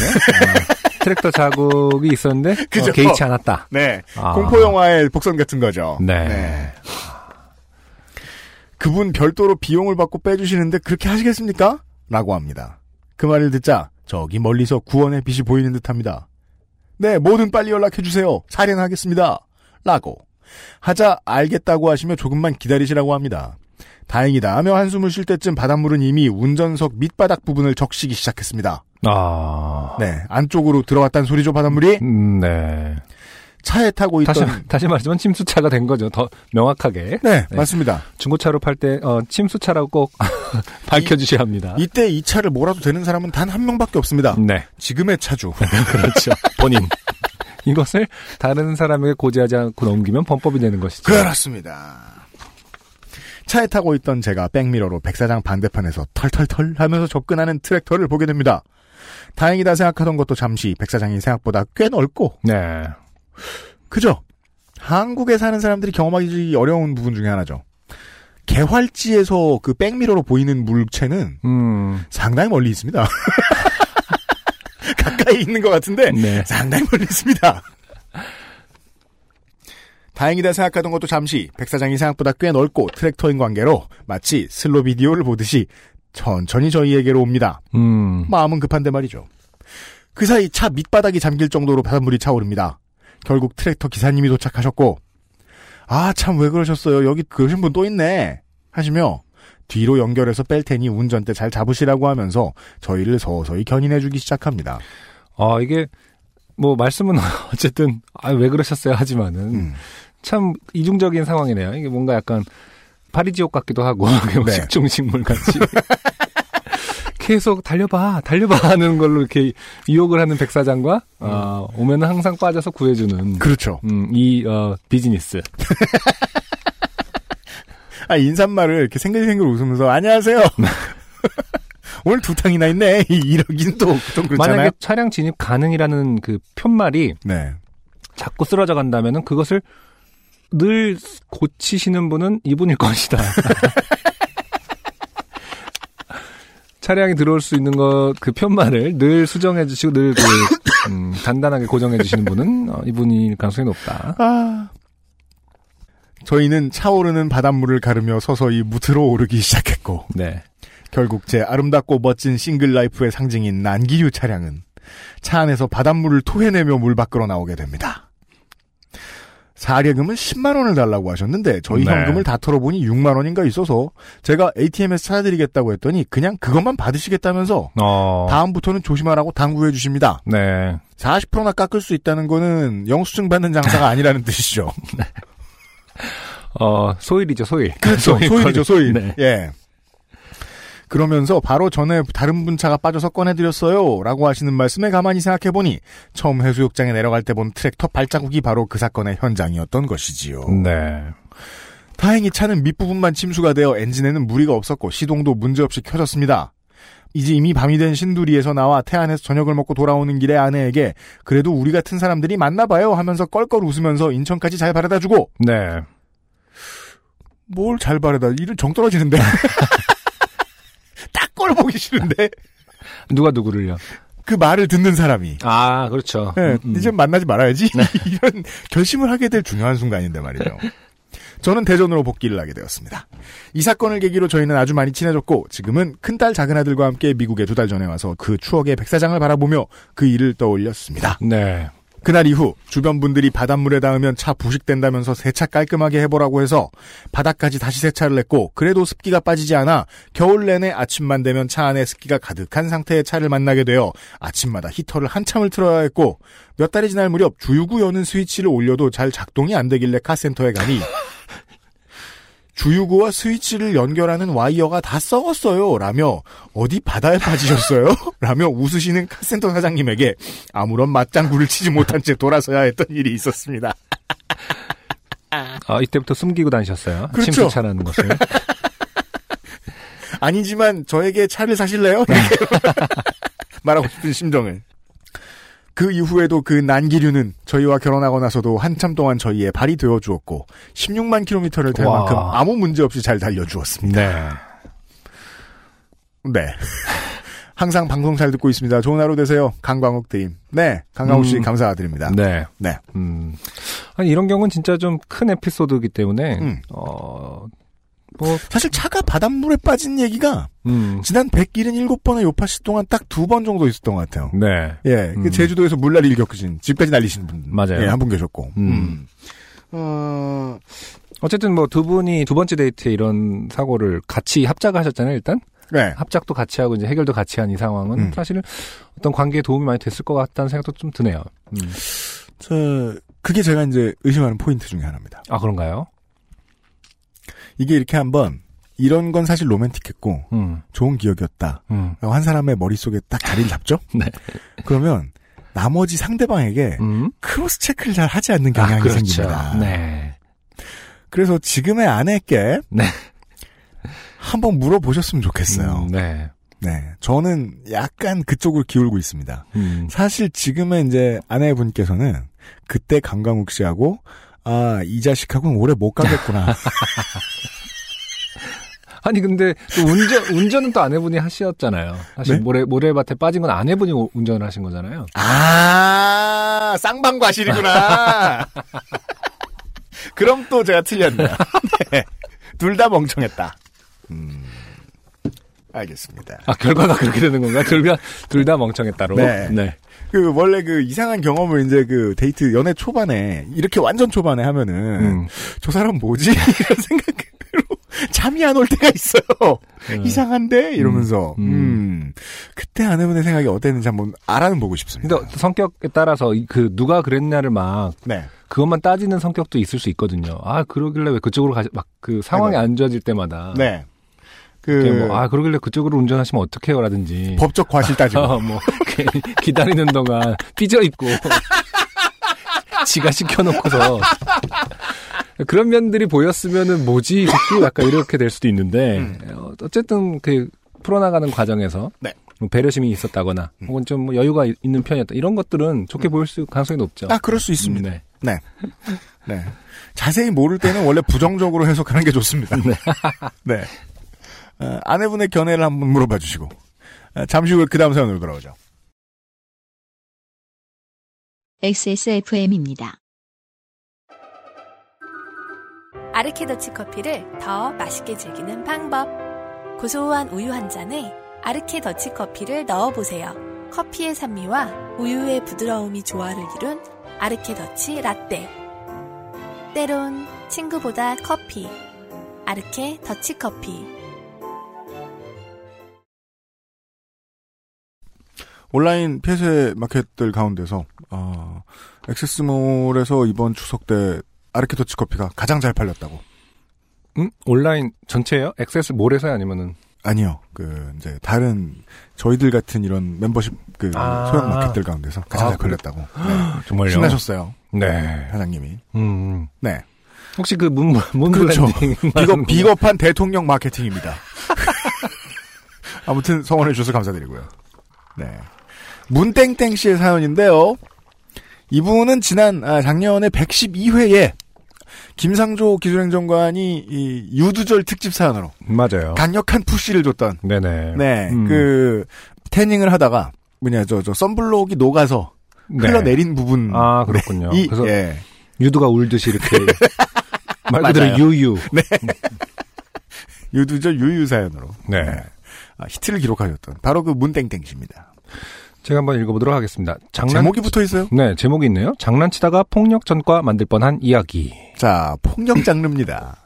트랙터 자국이 있었는데, 그죠. 어, 개의치 않았다. 네. 아. 공포 영화의 복선 같은 거죠. 네. 그분 별도로 비용을 받고 빼주시는데 그렇게 하시겠습니까? 라고 합니다. 그 말을 듣자 저기 멀리서 구원의 빛이 보이는 듯합니다. 네, 뭐든 빨리 연락해주세요. 살인하겠습니다. 라고 하자 알겠다고 하시며 조금만 기다리시라고 합니다. 다행이다 하며 한숨을 쉴 때쯤 바닷물은 이미 운전석 밑바닥 부분을 적시기 시작했습니다. 아. 네, 안쪽으로 들어왔다는 소리죠, 바닷물이? 음, 네. 차에 타고 있던 다시, 다시 말하자면 침수차가 된 거죠. 더 명확하게. 네, 네. 맞습니다. 중고차로 팔 때, 어, 침수차라고 꼭 밝혀 주셔야 합니다. 이때 이 차를 몰아도 되는 사람은 단 한 명밖에 없습니다. 네. 지금의 차주. 그렇죠. 본인. 이것을 다른 사람에게 고지하지 않고 넘기면 범법이 되는 것이죠. 그렇습니다. 차에 타고 있던 제가 백미러로 백사장 반대편에서 털털털 하면서 접근하는 트랙터를 보게 됩니다. 다행이다 생각하던 것도 잠시 백사장이 생각보다 꽤 넓고 네. 그죠? 한국에 사는 사람들이 경험하기 어려운 부분 중에 하나죠. 개활지에서 그 백미러로 보이는 물체는 음. 상당히 멀리 있습니다. 가까이 있는 것 같은데 네. 상당히 멀리 있습니다. 다행이다 생각하던 것도 잠시 백사장이 생각보다 꽤 넓고 트랙터인 관계로 마치 슬로 비디오를 보듯이 천천히 저희에게로 옵니다. 음. 마음은 급한데 말이죠. 그 사이 차 밑바닥이 잠길 정도로 바닷물이 차오릅니다. 결국 트랙터 기사님이 도착하셨고 아 참 왜 그러셨어요. 여기 그러신 분 또 있네 하시며 뒤로 연결해서 뺄 테니 운전대 잘 잡으시라고 하면서 저희를 서서히 견인해 주기 시작합니다. 아, 이게, 뭐, 말씀은 어쨌든, 아, 왜 그러셨어요? 하지만은, 음. 참 이중적인 상황이네요. 이게 뭔가 약간, 파리지옥 같기도 하고, 네. 식중식물 같이. 계속 달려봐, 달려봐 하는 걸로 이렇게 유혹을 하는 백사장과, 어, 오면은 항상 빠져서 구해주는, 그렇죠. 음, 이, 어, 비즈니스. 아, 인사말을 이렇게 생글생글 웃으면서, 안녕하세요. 오늘 두 탕이나 있네. 이- 이러긴 또, 좀 그렇잖아요. 만약에 차량 진입 가능이라는 그 편말이 네. 자꾸 쓰러져 간다면은 그것을 늘 고치시는 분은 이분일 것이다. 차량이 들어올 수 있는 것, 그 편말을 늘 수정해 주시고 늘 그, 음, 단단하게 고정해 주시는 분은 어, 이분일 가능성이 높다. 아. 저희는 차오르는 바닷물을 가르며 서서히 무트로 오르기 시작했고, 네. 결국 제 아름답고 멋진 single life의 상징인 난기류 차량은 차 안에서 바닷물을 토해내며 물 밖으로 나오게 됩니다. 사례금은 10만 원을 달라고 하셨는데 저희 네. 현금을 다 털어보니 6만 원인가 있어서 제가 ATM에서 찾아드리겠다고 했더니 그냥 그것만 받으시겠다면서 어. 다음부터는 조심하라고 당부해 주십니다. 네. 40%나 깎을 수 있다는 거는 영수증 받는 장사가 아니라는 뜻이죠. 어, 소일이죠, 소일. 그렇죠. 소일이죠, 소일. 네. 예. 그러면서 바로 전에 다른 분 차가 빠져서 꺼내드렸어요. 라고 하시는 말씀에 가만히 생각해보니 처음 해수욕장에 내려갈 때 본 트랙터 발자국이 바로 그 사건의 현장이었던 것이지요. 네. 다행히 차는 밑부분만 침수가 되어 엔진에는 무리가 없었고 시동도 문제없이 켜졌습니다. 이제 이미 밤이 된 신두리에서 나와 태안에서 저녁을 먹고 돌아오는 길에 아내에게 그래도 우리 같은 사람들이 많나봐요 하면서 껄껄 웃으면서 인천까지 잘 바래다 주고 네. 뭘 잘 바래다 일을 정 떨어지는데 딱 꼴 보기 싫은데 누가 누구를요? 그 말을 듣는 사람이 아, 그렇죠. 네, 음, 음. 이제 만나지 말아야지 이런 결심을 하게 될 중요한 순간인데 말이죠. 저는 대전으로 복귀를 하게 되었습니다. 이 사건을 계기로 저희는 아주 많이 친해졌고 지금은 큰딸 작은아들과 함께 미국에 두 달 전에 와서 그 추억의 백사장을 바라보며 그 일을 떠올렸습니다. 네. 그날 이후 주변 분들이 바닷물에 닿으면 차 부식된다면서 세차 깔끔하게 해보라고 해서 바닥까지 다시 세차를 했고 그래도 습기가 빠지지 않아 겨울 내내 아침만 되면 차 안에 습기가 가득한 상태의 차를 만나게 되어 아침마다 히터를 한참을 틀어야 했고 몇 달이 지날 무렵 주유구 여는 스위치를 올려도 잘 작동이 안 되길래 카센터에 가니 주유구와 스위치를 연결하는 와이어가 다 썩었어요. 라며 어디 바다에 빠지셨어요? 라며 웃으시는 카센터 사장님에게 아무런 맞장구를 치지 못한 채 돌아서야 했던 일이 있었습니다. 아, 이때부터 숨기고 다니셨어요. 그렇죠. 침수차라는 것을. 아니지만 저에게 차를 사실래요? 말하고 싶은 심정을. 그 이후에도 그 난기류는 저희와 결혼하고 나서도 한참 동안 저희의 발이 되어 주었고 16만 킬로미터를 될 와. 만큼 아무 문제 없이 잘 달려 주었습니다. 네. 네. 항상 방송 잘 듣고 있습니다. 좋은 하루 되세요. 강광욱 드림. 네. 강광욱 씨 음. 감사드립니다. 네. 네. 음. 아니, 이런 경우는 진짜 좀 큰 에피소드이기 때문에, 음. 어, 뭐, 사실 차가 바닷물에 빠진 얘기가 음. 지난 177번의 요파시 동안 딱 두 번 정도 있었던 것 같아요. 네. 예, 그 음. 제주도에서 물난리를 겪으신 집까지 날리신 분, 맞아요. 예, 한 분 계셨고, 음. 어, 어쨌든 뭐 두 분이 두 번째 데이트에 이런 사고를 같이 합작을 하셨잖아요, 일단. 네, 합작도 같이 하고 이제 해결도 같이 한 이 상황은 음. 사실 어떤 관계에 도움이 많이 됐을 것 같다는 생각도 좀 드네요. 음. 저 그게 제가 이제 의심하는 포인트 중에 하나입니다. 아, 그런가요? 이게 이렇게 한번 이런 건 사실 로맨틱했고 음. 좋은 기억이었다. 음. 한 사람의 머릿속에 딱 자리를 잡죠? 네. 그러면 나머지 상대방에게 음. cross check를 잘 하지 않는 경향이 아, 그렇죠. 생깁니다. 네. 그래서 지금의 아내께 네. 한번 물어보셨으면 좋겠어요. 음, 네. 네. 저는 약간 그쪽으로 기울고 있습니다. 음. 사실 지금의 이제 아내분께서는 그때 강강욱 씨하고 아, 이 자식하고는 오래 못 가겠구나. 아니 근데 또 운전 운전은 또 아내분이 하셨잖아요. 사실 네? 모래 모래밭에 빠진 건 아내분이 오- 운전을 하신 거잖아요. 아, 쌍방과실이구나. 그럼 또 제가 틀렸네요. 네. 둘다 멍청했다. 음, 알겠습니다. 아 결과가 그렇게 되는 건가? 둘다 둘 다 멍청했다로. 네. 그 원래 그 이상한 경험을 이제 그 데이트 연애 초반에 이렇게 완전 초반에 하면은 음. 저 사람 뭐지 이런 생각으로 잠이 안 올 때가 있어요. 네. 이상한데 이러면서 음, 음. 그때 아내분의 생각이 어땠는지 한번 알아는 보고 싶습니다. 근데 성격에 따라서 이- 그 누가 그랬냐를 막 네. 그것만 따지는 성격도 있을 수 있거든요. 아 그러길래 왜 그쪽으로 가지 막 그 상황이 아이고. 안 좋아질 때마다 네. 그 뭐, 아 그러길래 그쪽으로 운전하시면 어떡해요 라든지 법적 과실 따지고 어, 뭐 기다리는 동안 삐져 있고 지가 시켜놓고서 그런 면들이 보였으면은 뭐지 이 새끼 약간 이렇게 될 수도 있는데 어, 어쨌든 그 풀어나가는 과정에서 네. 뭐 배려심이 있었다거나 혹은 좀 뭐 여유가 이- 있는 편이었다 이런 것들은 좋게 보일 수 가능성이 높죠. 아 그럴 수 있습니다. 네. 네. 네. 자세히 모를 때는 원래 부정적으로 해석하는 게 좋습니다. 네. 어, 아내분의 견해를 한번 물어봐 주시고 어, 잠시 후에 그 다음 사연으로 돌아오죠. XSFM입니다. 아르케더치 커피를 더 맛있게 즐기는 방법. 고소한 우유 한 잔에 아르케더치 커피를 넣어보세요. 커피의 산미와 우유의 부드러움이 조화를 이룬 아르케더치 라떼. 때론 친구보다 커피. 아르케 더치 커피. 온라인 폐쇄 마켓들 가운데서 어, 액세스몰에서 이번 추석 때 아르케터치 커피가 가장 잘 팔렸다고. 음? 온라인 전체예요? 액세스 몰에서요 아니면은 아니요. 그 이제 다른 저희들 같은 이런 membership 그 아. 소형 마켓들 가운데서 가장 아, 잘. 팔렸다고. 네. 정말요? 신나셨어요. 네. 사장님이. 음. 네. 혹시 그 문, 문 그렇죠. 비겁, 비겁한 대통령 마케팅입니다. 아무튼 성원해 주셔서 감사드리고요. 네. 문땡땡 씨의 사연인데요. 이분은 지난 아, 작년에 112회에 김상조 기술행정관이 이 유두절 특집 사연으로 맞아요. 강력한 푸시를 줬던 네네. 네, 음. 그 태닝을 하다가 뭐냐 저저 썬블록이 녹아서 네. 흘러내린 부분 아 그렇군요. 이 그래서 예. 유두가 울듯이 이렇게 말 그대로 맞아요. 유유. 유두절 유유 사연으로 네. 아, 히트를 기록하셨던 바로 그 문땡땡 씨입니다. 제가 한번 읽어보도록 하겠습니다. 장난 제목이 붙어 있어요. 네 제목이 있네요. 장난치다가 폭력 전과 만들 뻔한 이야기. 자, 폭력 장르입니다.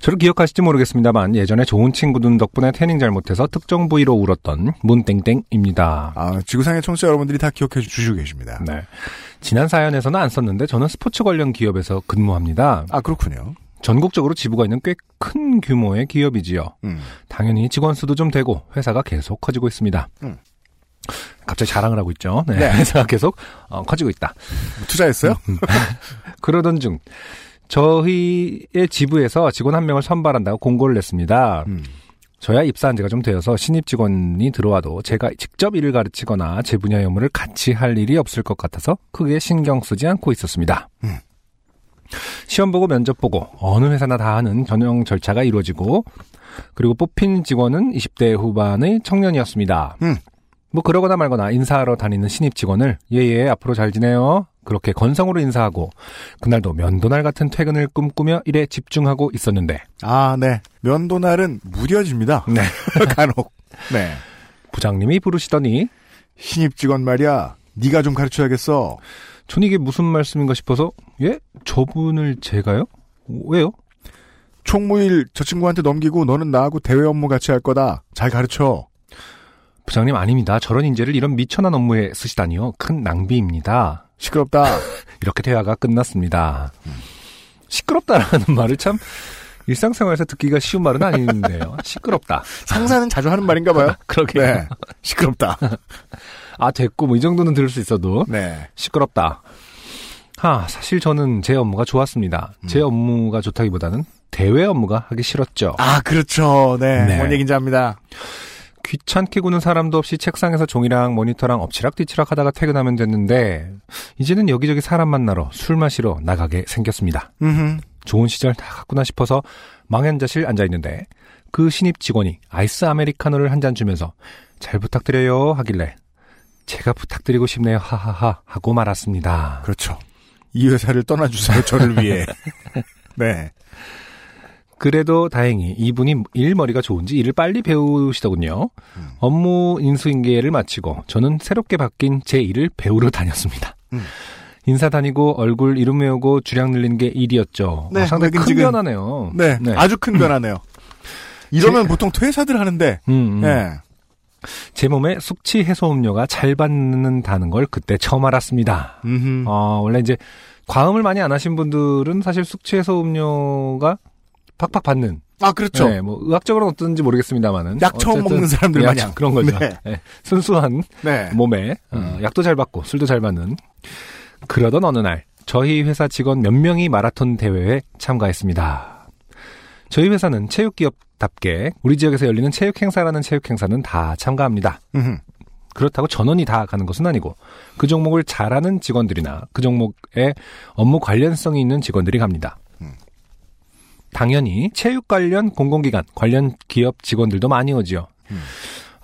저를 기억하실지 모르겠습니다만 예전에 좋은 친구들 덕분에 태닝 잘못해서 특정 부위로 울었던 문땡땡입니다. 아, 지구상의 청취자 여러분들이 다 기억해 주시고 계십니다. 네. 지난 사연에서는 안 썼는데 저는 스포츠 관련 기업에서 근무합니다. 아, 그렇군요. 전국적으로 지부가 있는 꽤 큰 규모의 기업이지요. 음. 당연히 직원 수도 좀 되고 회사가 계속 커지고 있습니다. 음. 갑자기 자랑을 하고 있죠. 네, 네. 회사가 계속 어, 커지고 있다. 뭐 투자했어요? 그러던 중 저희의 지부에서 직원 한 명을 선발한다고 공고를 냈습니다. 음. 저야 입사한 지가 좀 되어서 신입 직원이 들어와도 제가 직접 일을 가르치거나 제 분야 업무를 같이 할 일이 없을 것 같아서 크게 신경 쓰지 않고 있었습니다. 음. 시험 보고 면접 보고 어느 회사나 다 하는 전형 절차가 이루어지고 그리고 뽑힌 직원은 20대 후반의 청년이었습니다. 음. 뭐 그러거나 말거나 인사하러 다니는 신입 직원을 예예 앞으로 잘 지내요. 그렇게 건성으로 인사하고 그날도 면도날 같은 퇴근을 꿈꾸며 일에 집중하고 있었는데 아, 네. 면도날은 무뎌집니다. 네. 간혹. 네. 부장님이 부르시더니 신입 직원 말이야. 네가 좀 가르쳐야겠어. 전 이게 무슨 말씀인가 싶어서 예? 저분을 제가요? 왜요? 총무일 저 친구한테 넘기고 너는 나하고 대외 업무 같이 할 거다. 잘 가르쳐. 부장님 아닙니다. 저런 인재를 이런 미천한 업무에 쓰시다니요. 큰 낭비입니다. 시끄럽다. 이렇게 대화가 끝났습니다. 시끄럽다라는 말을 참 일상생활에서 듣기가 쉬운 말은 아닌데요. 시끄럽다. 상사는 자주 하는 말인가 봐요. 그러게요. 네. 시끄럽다. 아 됐고 뭐 이 정도는 들을 수 있어도 네. 시끄럽다. 하 사실 저는 제 업무가 좋았습니다. 제 업무가 좋다기보다는 대외 업무가 하기 싫었죠. 아, 그렇죠. 네. 네. 뭔 얘기인지 압니다. 귀찮게 구는 사람도 없이 책상에서 종이랑 모니터랑 엎치락뒤치락 하다가 퇴근하면 됐는데 이제는 여기저기 사람 만나러 술 마시러 나가게 생겼습니다. 음 좋은 시절 다 갔구나 싶어서 망연자실 앉아있는데 그 신입 직원이 아이스 아메리카노를 한 잔 주면서 잘 부탁드려요 하길래 제가 부탁드리고 싶네요 하하하 하고 말았습니다. 그렇죠. 이 회사를 떠나주세요. 저를 위해. 네. 그래도 다행히 이분이 일머리가 좋은지 일을 빨리 배우시더군요. 업무 인수인계를 마치고 저는 새롭게 바뀐 제 일을 배우러 다녔습니다. 음. 인사 다니고 얼굴 이름 외우고 주량 늘리는 게 일이었죠. 네, 아, 상당히 큰 지금- 변화네요. 네, 아주 큰 변화네요. 이러면 보통 퇴사들 하는데, 음, 음. 예. 제 몸에 숙취 해소 음료가 잘 받는다는 걸 그때 처음 알았습니다. 어, 원래 이제 과음을 많이 안 하신 분들은 사실 숙취 해소 음료가 팍팍 받는. 아, 그렇죠. 네, 뭐 의학적으로는 어떤지 모르겠습니다만은. 약 처음 먹는 사람들 약 마냥. 그런 거죠. 네. 네, 순수한 네. 몸에 어, 약도 잘 받고 술도 잘 받는. 그러던 어느 날 저희 회사 직원 몇 명이 마라톤 대회에 참가했습니다. 저희 회사는 체육기업답게 우리 지역에서 열리는 체육 행사라는 체육 행사는 다 참가합니다. 음흠. 그렇다고 전원이 다 가는 것은 아니고 그 종목을 잘하는 직원들이나 그 종목에 업무 관련성이 있는 직원들이 갑니다. 음. 당연히 체육 관련 공공기관 관련 기업 직원들도 많이 오지요. 음.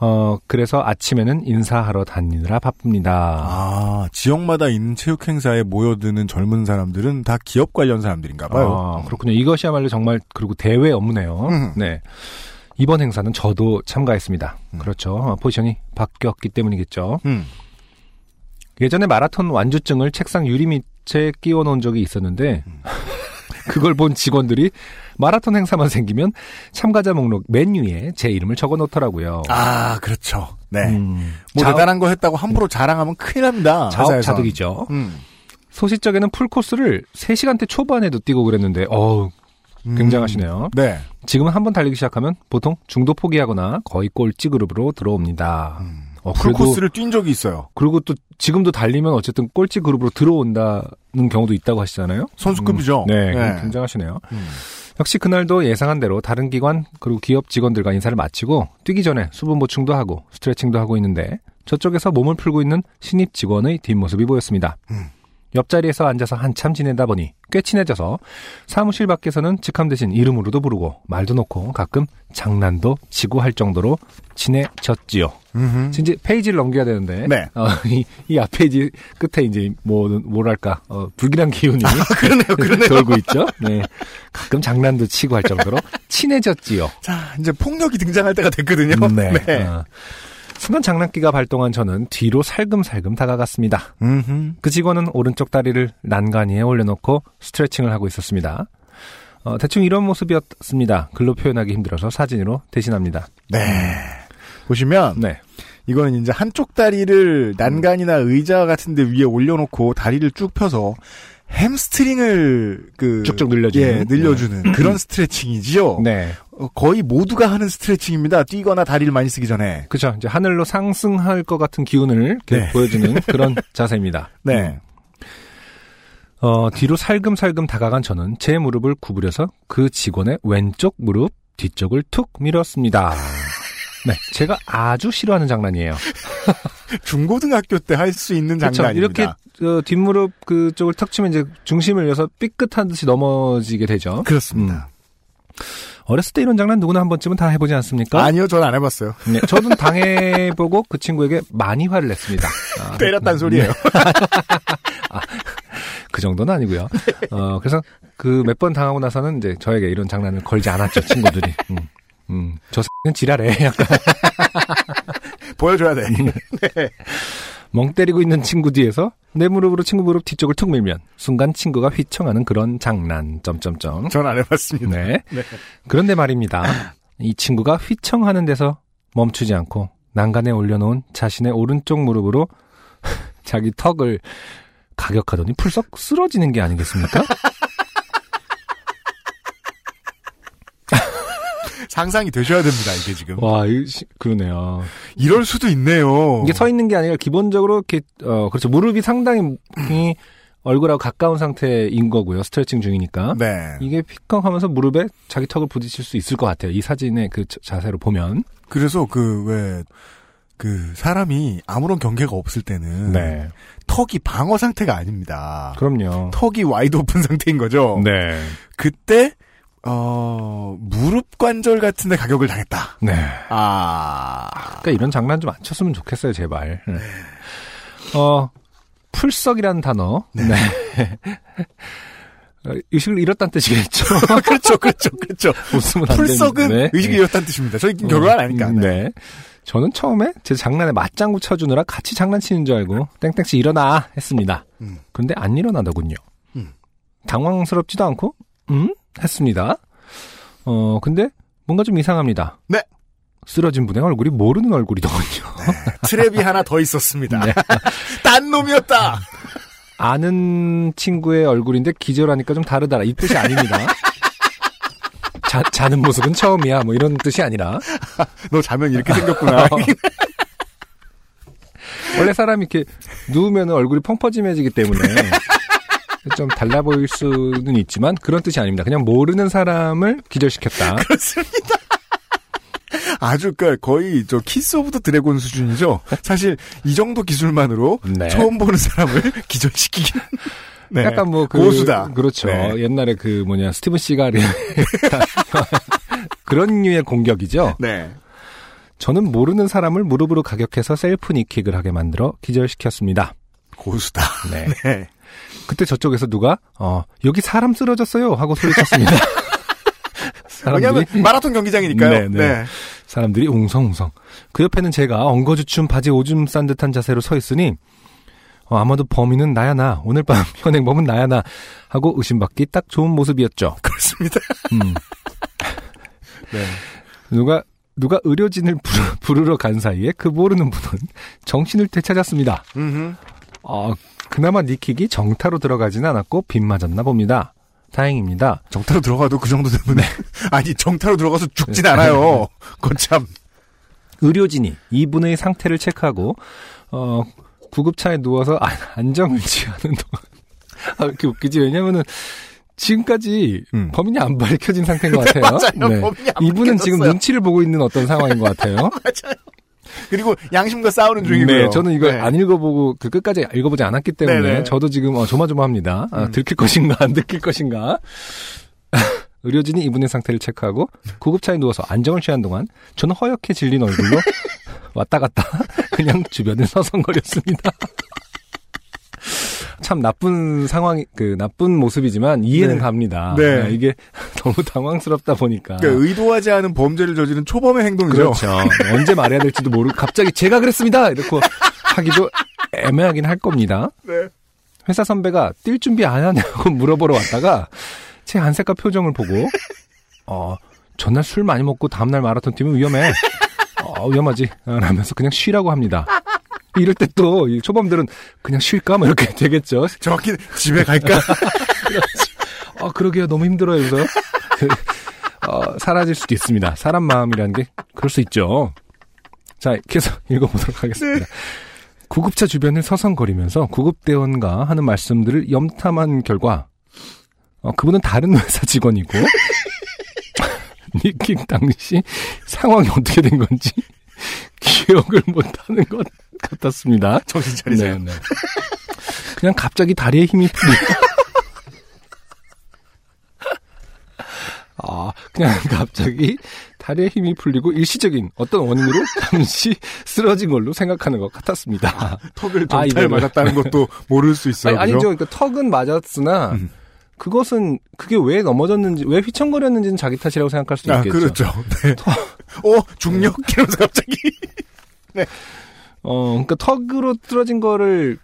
어 그래서 아침에는 인사하러 다니느라 바쁩니다. 아, 지역마다 있는 체육 행사에 모여드는 젊은 사람들은 다 기업 관련 사람들인가 봐요. 아, 그렇군요. 이것이야말로 정말 그리고 대회 업무네요. 음. 네. 이번 행사는 저도 참가했습니다. 음. 그렇죠. 어, 포지션이 바뀌었기 때문이겠죠. 음. 예전에 마라톤 완주증을 책상 유리 밑에 끼워 놓은 적이 있었는데 음. 그걸 본 직원들이 마라톤 행사만 생기면 참가자 목록 맨 위에 제 이름을 적어 놓더라고요. 아, 그렇죠. 네. 음, 뭐 자업- 대단한 거 했다고 함부로 자랑하면 큰일 납니다. 자업자득이죠. 음. 소시적에는 풀코스를 3시간대 초반에도 뛰고 그랬는데 어우 음. 굉장하시네요. 네. 지금은 한번 달리기 시작하면 보통 중도 포기하거나 거의 꼴찌 그룹으로 들어옵니다. 음. 어, 풀코스를 뛴 적이 있어요. 그리고 또 지금도 달리면 어쨌든 꼴찌 그룹으로 들어온다는 경우도 있다고 하시잖아요. 선수급이죠. 음, 네, 네. 굉장하시네요. 음. 역시 그날도 예상한 대로 다른 기관 그리고 기업 직원들과 인사를 마치고 뛰기 전에 수분 보충도 하고 스트레칭도 하고 있는데 저쪽에서 몸을 풀고 있는 신입 직원의 뒷모습이 보였습니다. 음. 옆자리에서 앉아서 한참 지내다 보니 꽤 친해져서 사무실 밖에서는 직함 대신 이름으로도 부르고 말도 놓고 가끔 장난도 치고 할 정도로 친해졌지요. 음흠. 이제 페이지를 넘겨야 되는데 네. 어, 이, 이 앞페이지 끝에 이제 뭐 뭐랄까 어, 불길한 기운이 그러네요, 그러네요. 돌고 있죠. 네, 가끔 장난도 치고 할 정도로 친해졌지요. 자, 이제 폭력이 등장할 때가 됐거든요. 네. 어. 순간 장난기가 발동한 저는 뒤로 살금살금 다가갔습니다. 음흠. 그 직원은 오른쪽 다리를 난간 위에 올려놓고 스트레칭을 하고 있었습니다. 어, 대충 이런 모습이었습니다. 글로 표현하기 힘들어서 사진으로 대신합니다. 네. 보시면 네. 이거는 이제 한쪽 다리를 난간이나 의자 같은 데 위에 올려놓고 다리를 쭉 펴서 햄스트링을 그 쭉쭉 늘려주는. 예, 늘려주는 그런 스트레칭이지요. 네. 어, 거의 모두가 하는 스트레칭입니다. 뛰거나 다리를 많이 쓰기 전에. 그죠. 이제 하늘로 상승할 것 같은 기운을 네. 보여주는 그런 자세입니다. 네. 어, 뒤로 살금살금 다가간 저는 제 무릎을 구부려서 그 직원의 왼쪽 무릎 뒤쪽을 툭 밀었습니다. 네, 제가 아주 싫어하는 장난이에요. 중고등학교 때 할 수 있는 그렇죠. 장난입니다. 이렇게 어, 뒷무릎 그쪽을 턱 치면 이제 중심을 잃어서 삐끗한 듯이 넘어지게 되죠. 그렇습니다. 어렸을 때 이런 장난 누구나 한 번쯤은 다 해보지 않습니까? 아니요, 전안 해봤어요. 네, 저도 당해보고 그 친구에게 많이 화를 냈습니다. 아, 때렸단 소리예요. 그 정도는 아니고요. 어, 그래서 그 몇 번 당하고 나서는 이제 저에게 이런 장난을 걸지 않았죠, 친구들이. 음, 음, 저 X는 지랄해. 약간 보여줘야 돼. 멍 때리고 있는 친구 뒤에서 내 무릎으로 친구 무릎 뒤쪽을 툭 밀면 순간 친구가 휘청하는 그런 장난, 점점점. 전 안 해봤습니다. 네. 네. 그런데 말입니다. 이 친구가 휘청하는 데서 멈추지 않고 난간에 올려놓은 자신의 오른쪽 무릎으로 자기 턱을 가격하더니 풀썩 쓰러지는 게 아니겠습니까? 상상이 되셔야 됩니다, 이게 지금. 와, 그러네요. 이럴 수도 있네요. 이게 서 있는 게 아니라 기본적으로 이렇게 어 그렇죠 무릎이 상당히 이 얼굴하고 가까운 상태인 거고요 스트레칭 중이니까 네. 이게 휘컹하면서 무릎에 자기 턱을 부딪힐 수 있을 것 같아요 이 사진의 그 자- 자세로 보면 그래서 그, 왜, 그, 사람이 아무런 경계가 없을 때는. 네 턱이 방어 상태가 아닙니다. 그럼요 턱이 wide open 상태인 거죠. 네 그때, 어, 무릎 관절 같은 데 가격을 당했다. 네. 아. 그러니까 이런 장난 좀 안 쳤으면 좋겠어요 제발 네. 어 풀썩이라는 단어 네, 어, 의식을 잃었다는 뜻이겠죠 그렇죠, 그렇죠, 그렇죠. 웃으면 안 풀썩은. 네. 의식이 이렇다는 뜻입니다. 저희 결혼 안 하니까. 음, 네. 저는 처음에 제 장난에 맞장구 쳐주느라 같이 장난치는 줄 알고 땡땡씨 일어나 했습니다. 음. 그런데 안 일어나더군요. 음. 당황스럽지도 않고 음? 했습니다. 어 근데 뭔가 좀 이상합니다. 네. 쓰러진 분의 얼굴이 모르는 얼굴이더군요. 트랩이 하나 더 있었습니다. 네. 딴 놈이었다. 아는 친구의 얼굴인데 기절하니까 좀 다르다라 이 뜻이 아닙니다. 자, 자는 모습은 처음이야 뭐 이런 뜻이 아니라 너 자면 이렇게 생겼구나. 원래 사람이 이렇게 누우면 얼굴이 펑퍼짐해지기 때문에 좀 달라 보일 수는 있지만 그런 뜻이 아닙니다. 그냥 모르는 사람을 기절시켰다. 그렇습니다. 아주 그 거의 저 Kiss of the Dragon 수준이죠. 사실 이 정도 기술만으로 네. 처음 보는 사람을 기절시키긴. 네. 약간 뭐 그, 고수다. 그렇죠. 네. 옛날에 그 뭐냐 스티븐 시가리 그런 류의 공격이죠. 네. 저는 모르는 사람을 무릎으로 가격해서 셀프 니킥을 하게 만들어 기절시켰습니다. 고수다. 네. 네. 그때 저쪽에서 누가 어 여기 사람 쓰러졌어요 하고 소리쳤습니다. 왜냐하면 마라톤 경기장이니까요. 네, 네. 네. 사람들이 웅성웅성. 그 옆에는 제가 엉거주춤 바지 오줌 싼 듯한 자세로 서 있으니 어, 아마도 범인은 나야 나 오늘 밤 현행범은 나야 나 하고 의심받기 딱 좋은 모습이었죠. 그렇습니다. 음. 네. 누가 누가 의료진을 부르, 부르러 간 사이에 그 모르는 분은 정신을 되찾았습니다. 어, 그나마 니킥이 정타로 들어가지는 않았고 빗 맞았나 봅니다. 다행입니다. 정타로 들어가도 그 정도 되면 네. 아니 정타로 들어가서 죽진 않아요. 거참. 의료진이 이분의 상태를 체크하고 어, 구급차에 누워서 안- 안정을 취하는 동안 아, 이렇게 웃기지 왜냐면은 지금까지 음. 범인이 안 밝혀진 상태인 것 같아요. 맞아요. 안 이분은 지금 밝혀졌어요. 눈치를 보고 있는 어떤 상황인 것 같아요. 맞아요. 그리고 양심과 싸우는 중이고요. 네, 저는 이걸 네. 안 읽어보고 그 끝까지 읽어보지 않았기 때문에 네네. 저도 지금 어, 조마조마합니다. 아, 음. 들킬 것인가 안 들킬 것인가. 의료진이 이분의 상태를 체크하고 구급차에 누워서 안정을 취한 동안 저는 허옇게 질린 얼굴로 왔다 갔다 그냥 주변을 서성거렸습니다. 참 나쁜 상황이 그 나쁜 모습이지만 이해는 네. 갑니다. 네. 아, 이게 너무 당황스럽다 보니까. 그러니까 의도하지 않은 범죄를 저지른 초범의 행동이죠. 그렇죠. 언제 말해야 될지도 모르고 갑자기 제가 그랬습니다. 이렇게 하기도 애매하긴 할 겁니다. 네. 회사 선배가 뛸 준비 안 하냐고 물어보러 왔다가 제 안색과 표정을 보고 어 전날 술 많이 먹고 다음날 마라톤 뛰면 위험해. 어, 위험하지. 어, 라면서 그냥 쉬라고 합니다. 이럴 때 또 초범들은 그냥 쉴까? 뭐 이렇게 되겠죠. 정확히 집에 갈까? 아, 그러게요. 너무 힘들어요. 그래서 그, 어, 사라질 수도 있습니다. 사람 마음이라는 게 그럴 수 있죠. 자, 계속 읽어보도록 하겠습니다. 구급차 주변을 서성거리면서 구급대원과 하는 말씀들을 염탐한 결과 어, 그분은 다른 회사 직원이고 니킥 당시 상황이 어떻게 된 건지 기억을 못하는 것 같았습니다. 정신 차리세요. 네, 네. 그냥 갑자기 다리에 힘이 풀리. 아, 그냥 갑자기 다리에 힘이 풀리고 일시적인 어떤 원인으로 잠시 쓰러진 걸로 생각하는 것 같았습니다. 턱을 아, 정찰 이거를. 맞았다는 것도 모를 수 있어요. 아니? 아니 죠. 그러니까 턱은 맞았으나 음. 그것은 그게 왜 넘어졌는지 왜 휘청거렸는지는 자기 탓이라고 생각할 수도 아, 있겠죠. 그렇죠. 네. 어, 중력? 이러면서 갑자기. 어, 그러니까 턱으로 쓰러진 거를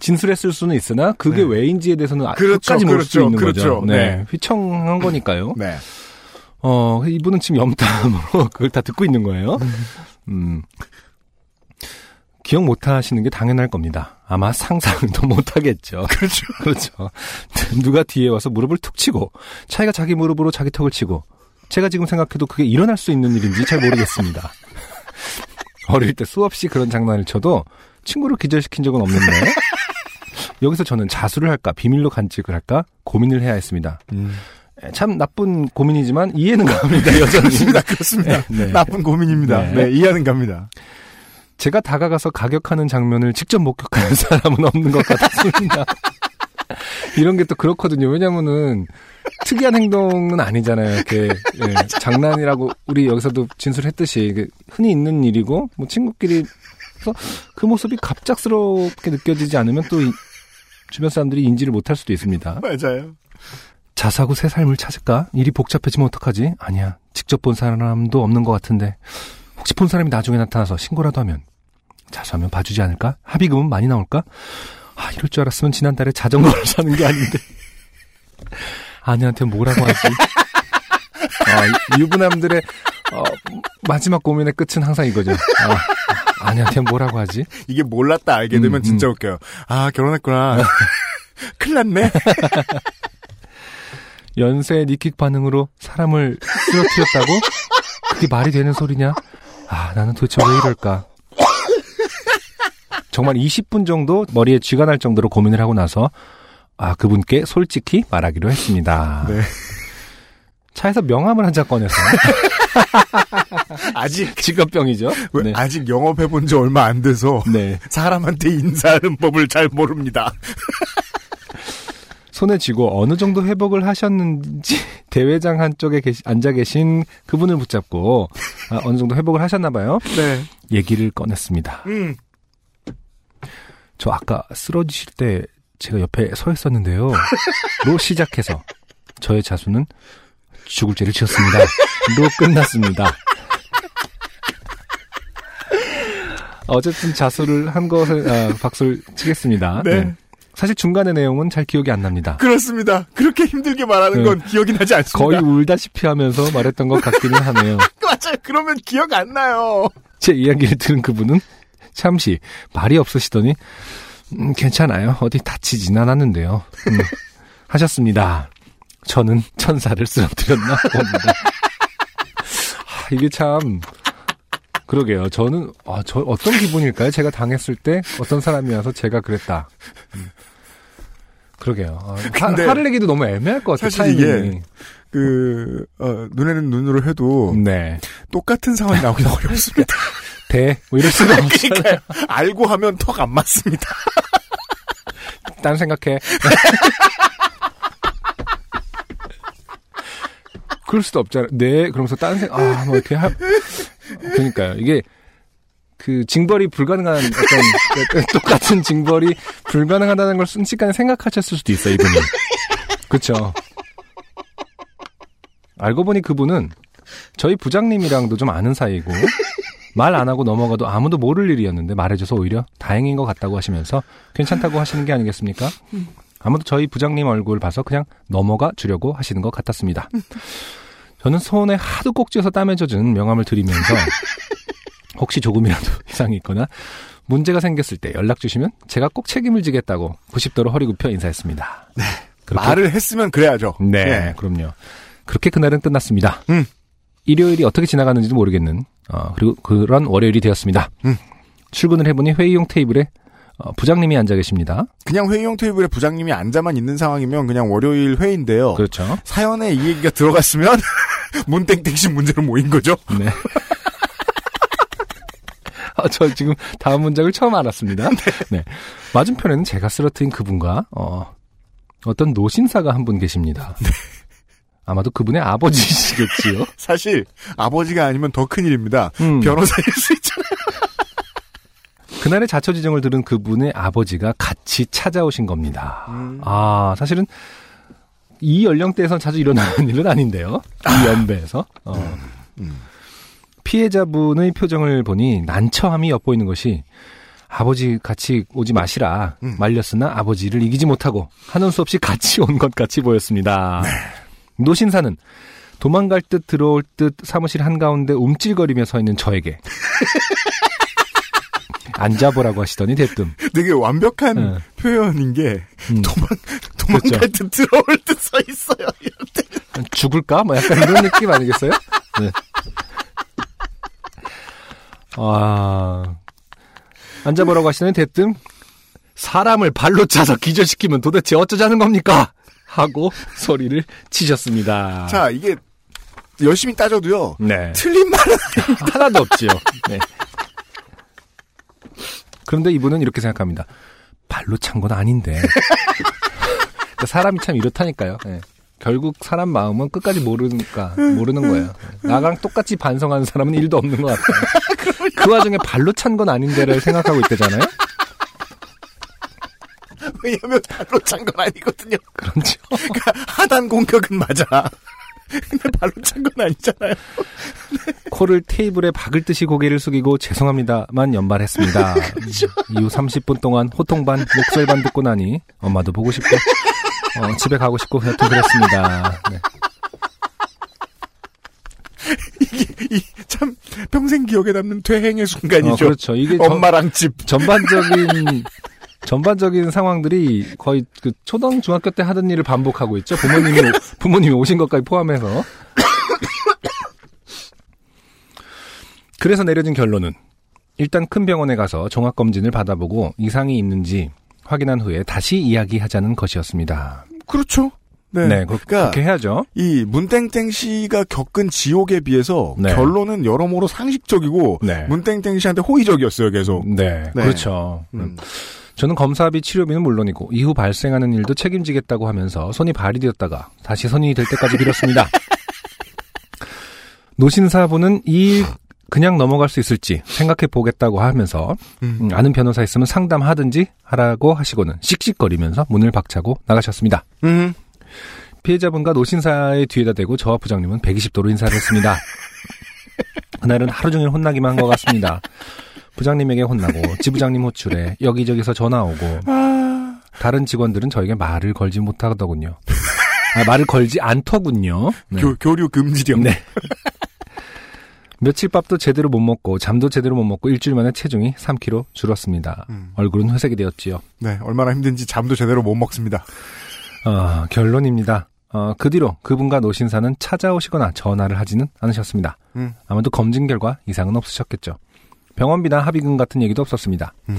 진술했을 수는 있으나 그게 네. 왜인지에 대해서는 아- 그렇죠, 끝까지 모를 수 그렇죠, 있는 그렇죠. 거죠. 네. 네. 휘청한 거니까요. 네. 어, 이분은 지금 염탐으로 그걸 다 듣고 있는 거예요. 음. 기억 못 하시는 게 당연할 겁니다. 아마 상상도 못 하겠죠. 그렇죠. 그렇죠. 누가 뒤에 와서 무릎을 툭 치고, 차이가 자기 무릎으로 자기 턱을 치고, 제가 지금 생각해도 그게 일어날 수 있는 일인지 잘 모르겠습니다. 어릴 때 수없이 그런 장난을 쳐도 친구를 기절시킨 적은 없는데, 여기서 저는 자수를 할까, 비밀로 간직을 할까, 고민을 해야 했습니다. 음. 에, 참 나쁜 고민이지만 이해는 갑니다, 여전히. 그렇습니다. 그렇습니다. 네. 나쁜 고민입니다. 네. 네. 이해는 갑니다. 제가 다가가서 가격하는 장면을 직접 목격하는 사람은 없는 것 같았습니다. 이런 게 또 그렇거든요. 왜냐면은 특이한 행동은 아니잖아요. 이렇게 예, 장난이라고 우리 여기서도 진술했듯이 흔히 있는 일이고 뭐 친구끼리 그 모습이 갑작스럽게 느껴지지 않으면 또 이- 주변 사람들이 인지를 못할 수도 있습니다. 맞아요. 자사고 새 삶을 찾을까? 일이 복잡해지면 어떡하지? 아니야. 직접 본 사람도 없는 것 같은데. 혹시 본 사람이 나중에 나타나서 신고라도 하면 자수하면 봐주지 않을까? 합의금은 많이 나올까? 아, 이럴 줄 알았으면 지난달에 자전거를 사는 게 아닌데. 아내한테 뭐라고 하지? 아, 이- 유부남들의 어, 마지막 고민의 끝은 항상 이거죠. 아, 아내한테 뭐라고 하지? 이게 몰랐다 알게 되면 음, 진짜 음. 웃겨요. 아, 결혼했구나. 큰일 났네. 연쇄 니킥 반응으로 사람을 쓰러뜨렸다고? 그게 말이 되는 소리냐? 아, 나는 도대체 왜 이럴까? 정말 20분 정도 머리에 쥐가 날 정도로 고민을 하고 나서 아, 그분께 솔직히 말하기로 했습니다. 네. 차에서 명함을 한 장 꺼내서 아직, 직업병이죠. 왜, 네. 아직 영업해 본 지 얼마 안 돼서 네. 사람한테 인사하는 법을 잘 모릅니다. 손에 쥐고 어느 정도 회복을 하셨는지 대회장 한쪽에 계시- 앉아 계신 그분을 붙잡고 아, 어느 정도 회복을 하셨나 봐요. 네. 얘기를 꺼냈습니다. 음. 저 아까 쓰러지실 때 제가 옆에 서 있었는데요. 로 시작해서 저의 자수는 죽을 죄를 지었습니다. 로 끝났습니다. 어쨌든 자수를 한 것에 아, 박수를 치겠습니다. 네. 사실 중간의 내용은 잘 기억이 안 납니다. 그렇습니다. 그렇게 힘들게 말하는 네. 건 기억이 나지 않습니다. 거의 울다시피 하면서 말했던 것 같기는 하네요. 맞아요. 그러면 기억 안 나요. 제 이야기를 들은 그분은 잠시 말이 없으시더니 음, 괜찮아요. 어디 다치진 않았는데요. 음, 하셨습니다. 저는 천사를 쓰러뜨렸나 봅니다. 아, 이게 참 그러게요. 저는 아, 저 어떤 기분일까요? 제가 당했을 때 어떤 사람이 와서 제가 그랬다. 음, 그러게요. 아, 화, 화를 내기도 너무 애매할 것 같아요. 사실 이게 타이밍이. 그, 어, 눈에는 눈으로 해도 네. 똑같은 상황이 나오기 어렵습니다. 대, 뭐 이럴 수가. 그러니까요. 알고 하면 턱 안 맞습니다. 딴 생각해. 그럴 수도 없잖아. 네, 그러면서 딴 생각, 아, 뭐 이렇게 하, 그러니까요. 이게, 그, 징벌이 불가능한, 어떤, 똑같은 징벌이 불가능하다는 걸 순식간에 생각하셨을 수도 있어요, 이분이. 그쵸. 알고 보니 그분은 저희 부장님이랑도 좀 아는 사이고, 말 안 하고 넘어가도 아무도 모를 일이었는데 말해줘서 오히려 다행인 것 같다고 하시면서 괜찮다고 하시는 게 아니겠습니까? 아무도 저희 부장님 얼굴 봐서 그냥 넘어가 주려고 하시는 것 같았습니다. 저는 손에 하도 꼭 쥐어서 땀에 젖은 명함을 드리면서 혹시 조금이라도 이상이 있거나 문제가 생겼을 때 연락 주시면 제가 꼭 책임을 지겠다고 90도로 허리 굽혀 인사했습니다. 네. 말을 했으면 그래야죠. 네, 네. 그럼요. 그렇게 그날은 끝났습니다. 음. 일요일이 어떻게 지나갔는지도 모르겠는 어, 그리고 그런 월요일이 되었습니다. 음. 출근을 해보니 회의용 테이블에 어, 부장님이 앉아 계십니다. 그냥 회의용 테이블에 부장님이 앉아만 있는 상황이면 그냥 월요일 회의인데요. 그렇죠. 사연에 이 얘기가 들어갔으면 문땡땡씨 문제로 모인 거죠. 네. 아, 저 지금 다음 문장을 처음 알았습니다. 네. 맞은편에는 제가 쓰러뜨린 그분과 어, 어떤 노신사가 한 분 계십니다. 아마도 그분의 아버지시겠지요. 사실 아버지가 아니면 더 큰일입니다. 음. 변호사일 수 있잖아요. 그날의 자초지정을 들은 그분의 아버지가 같이 찾아오신 겁니다. 아, 사실은 이 연령대에선 자주 일어나는 일은 아닌데요. 이 연배에서. 어. 피해자분의 표정을 보니 난처함이 엿보이는 것이 아버지 같이 오지 마시라 말렸으나 아버지를 이기지 못하고 하는 수 없이 같이 온 것 같이 보였습니다. 노신사는 도망갈 듯 들어올 듯 사무실 한가운데 움찔거리며 서 있는 저에게 앉아보라고 하시더니 대뜸 되게 완벽한 네. 표현인 게 음, 도망 도망갈 듯 들어올 듯 서 있어요. 때. 죽을까? 뭐 약간 이런 느낌 아니겠어요? 네. 아, 앉아보라고 하시더니 대뜸 사람을 발로 차서 기절시키면 도대체 어쩌자는 겁니까? 하고 소리를 치셨습니다. 자 이게 열심히 따져도요. 네. 틀린 말은 하나도 없지요. 네. 그런데 이분은 이렇게 생각합니다. 발로 찬 건 아닌데. 그러니까 사람이 참 이렇다니까요. 네. 결국 사람 마음은 끝까지 모르니까 모르는 거예요. 네. 나랑 똑같이 반성하는 사람은 일도 없는 것 같아요. 그 와중에 발로 찬 건 아닌데를 생각하고 있대잖아요. 왜냐면 발로 찬 건 아니거든요. 그렇죠. 그러니까 하단 공격은 맞아. 근데 발로 찬 건 아니잖아요. 코를 테이블에 박을 듯이 고개를 숙이고 죄송합니다만 연발했습니다. 이후 30분 동안 호통 반, 목소리 반 듣고 나니 엄마도 보고 싶고 어, 집에 가고 싶고 여튼 그랬습니다. 네. 이참 평생 기억에 남는 퇴행의 순간이죠. 어, 그렇죠. 이게 저- 엄마랑 집. 전반적인 전반적인 상황들이 거의 그 초등 중학교 때 하던 일을 반복하고 있죠. 부모님이 부모님이 오신 것까지 포함해서. 그래서 내려진 결론은 일단 큰 병원에 가서 종합 검진을 받아보고 이상이 있는지 확인한 후에 다시 이야기하자는 것이었습니다. 그렇죠. 네. 네, 그, 그러니까 렇게 해야죠. 이 문땡땡 씨가 겪은 지옥에 비해서 네. 결론은 여러모로 상식적이고 네. 문땡땡 씨한테 호의적이었어요, 계속. 네, 네. 그렇죠. 음. 저는 검사비 치료비는 물론이고 이후 발생하는 일도 책임지겠다고 하면서 손이 발이 되었다가 다시 선이 될 때까지 빌었습니다. 노신사분은 이일 그냥 넘어갈 수 있을지 생각해 보겠다고 하면서 음. 음, 아는 변호사 있으면 상담하든지 하라고 하시고는 씩씩거리면서 문을 박차고 나가셨습니다. 음. 피해자분과 노신사의 뒤에다 대고 저와 부장님은 120도로 인사를 했습니다. 그날은 하루 종일 혼나기만 한 것 같습니다. 부장님에게 혼나고 지부장님 호출에 여기저기서 전화 오고 아, 다른 직원들은 저에게 말을 걸지 못하더군요. 아, 말을 걸지 않더군요. 네. 교, 교류 금지령. 네. 며칠 밥도 제대로 못 먹고 잠도 제대로 못 먹고 일주일 만에 체중이 3kg 줄었습니다. 음. 얼굴은 회색이 되었지요. 네, 얼마나 힘든지 잠도 제대로 못 먹습니다. 어, 결론입니다. 어, 그 뒤로 그분과 노신사는 찾아오시거나 전화를 하지는 않으셨습니다. 음. 아마도 검진 결과 이상은 없으셨겠죠. 병원비나 합의금 같은 얘기도 없었습니다. 음.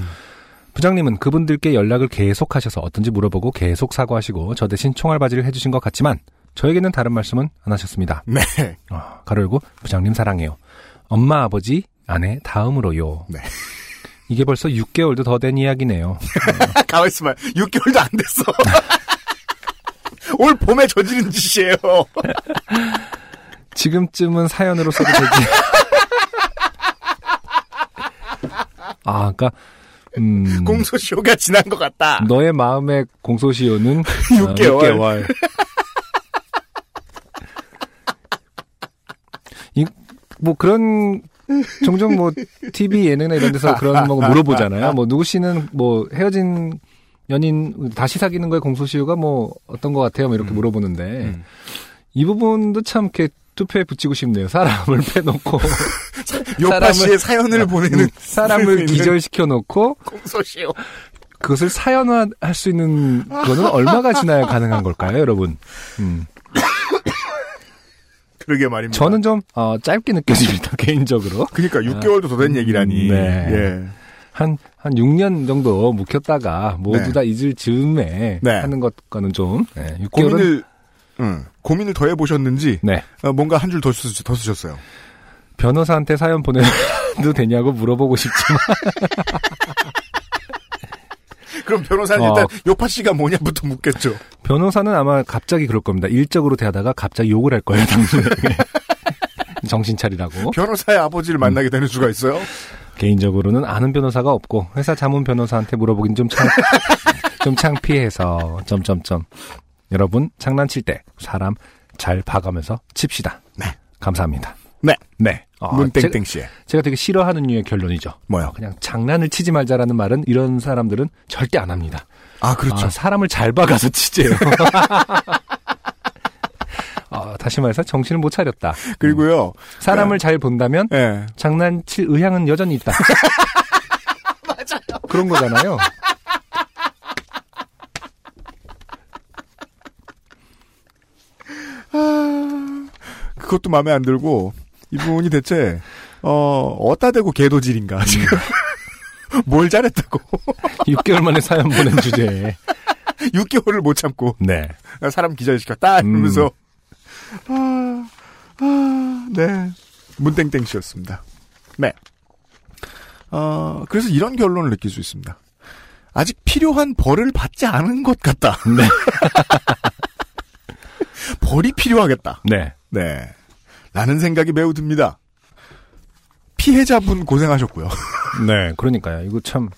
부장님은 그분들께 연락을 계속하셔서 어떤지 물어보고 계속 사과하시고 저 대신 총알바지를 해주신 것 같지만 저에게는 다른 말씀은 안 하셨습니다. 네. 어, 가로 열고 부장님 사랑해요. 엄마 아버지 아내 다음으로요. 네. 이게 벌써 6개월도 더 된 이야기네요. 가만 있어봐. 6개월도 안 됐어. 올 봄에 저지른 짓이에요. 지금쯤은 사연으로 써도 되지. 아, 그니까, 음, 공소시효가 지난 것 같다. 너의 마음의 공소시효는 6개월. 어, 6개월. 이, 뭐 그런 종종 뭐 TV 예능이나 이런 데서 그런 거 물어보잖아요. 뭐 누구 씨는 뭐 헤어진 연인 다시 사귀는 거에 공소시효가 뭐 어떤 것 같아요? 뭐 이렇게 물어보는데 음. 이 부분도 참 이렇게 투표에 붙이고 싶네요. 사람을 빼놓고 요파 씨의 사연을 보내는 음, 사람을 기절시켜 놓고 공소시효. 그것을 사연화할 수 있는 거는 얼마가 지나야 가능한 걸까요, 여러분? 음. 그러게 말입니다. 저는 좀 어, 짧게 느껴집니다, 개인적으로. 그러니까 6개월도 더 된 얘기라니. 네. 예. 한, 한 6년 정도 묵혔다가 모두 네. 다 잊을 즈음에 네. 하는 것과는 좀, 네, 6개월은. 고민을 응, 고민을 더 해보셨는지 네. 어, 뭔가 한줄더더 쓰셨어요. 변호사한테 사연 보내도 되냐고 물어보고 싶지만, 그럼 변호사는 어. 일단 요파 씨가 뭐냐부터 묻겠죠. 변호사는 아마 갑자기 그럴 겁니다. 일적으로 대하다가 갑자기 욕을 할 거예요, 당신에게. 정신 차리라고. 변호사의 아버지를 만나게 되는 수가 있어요. 개인적으로는 아는 변호사가 없고 회사 자문 변호사한테 물어보긴 좀 창, 좀 창피해서 점점점 여러분 장난칠 때 사람 잘 봐가면서 칩시다. 네. 감사합니다. 네. 네. 어, 문땡땡 씨의 제가, 제가 되게 싫어하는 류의 결론이죠. 뭐요? 그냥 장난을 치지 말자라는 말은 이런 사람들은 절대 안 합니다. 아 그렇죠. 아, 사람을 잘 봐가서 치재요. 어, 다시 말해서 정신을 못 차렸다. 그리고요. 사람을 잘 본다면 예. 장난칠 의향은 여전히 있다. 맞아요. 그런 거잖아요. 그것도 마음에 안 들고 이분이 대체 어 어따 대고 개도질인가 지금 뭘 잘했다고 6개월 만에 사연 보낸 주제에. 6개월을 못 참고 네. 사람 기절시켰다 음. 이러면서 아, 아, 네 문땡땡 씨였습니다. 네. 어 그래서 이런 결론을 느낄 수 있습니다. 아직 필요한 벌을 받지 않은 것 같다. 네. 벌이 필요하겠다. 네. 네. 라는 생각이 매우 듭니다. 피해자분 고생하셨고요. 네. 그러니까요. 이거 참,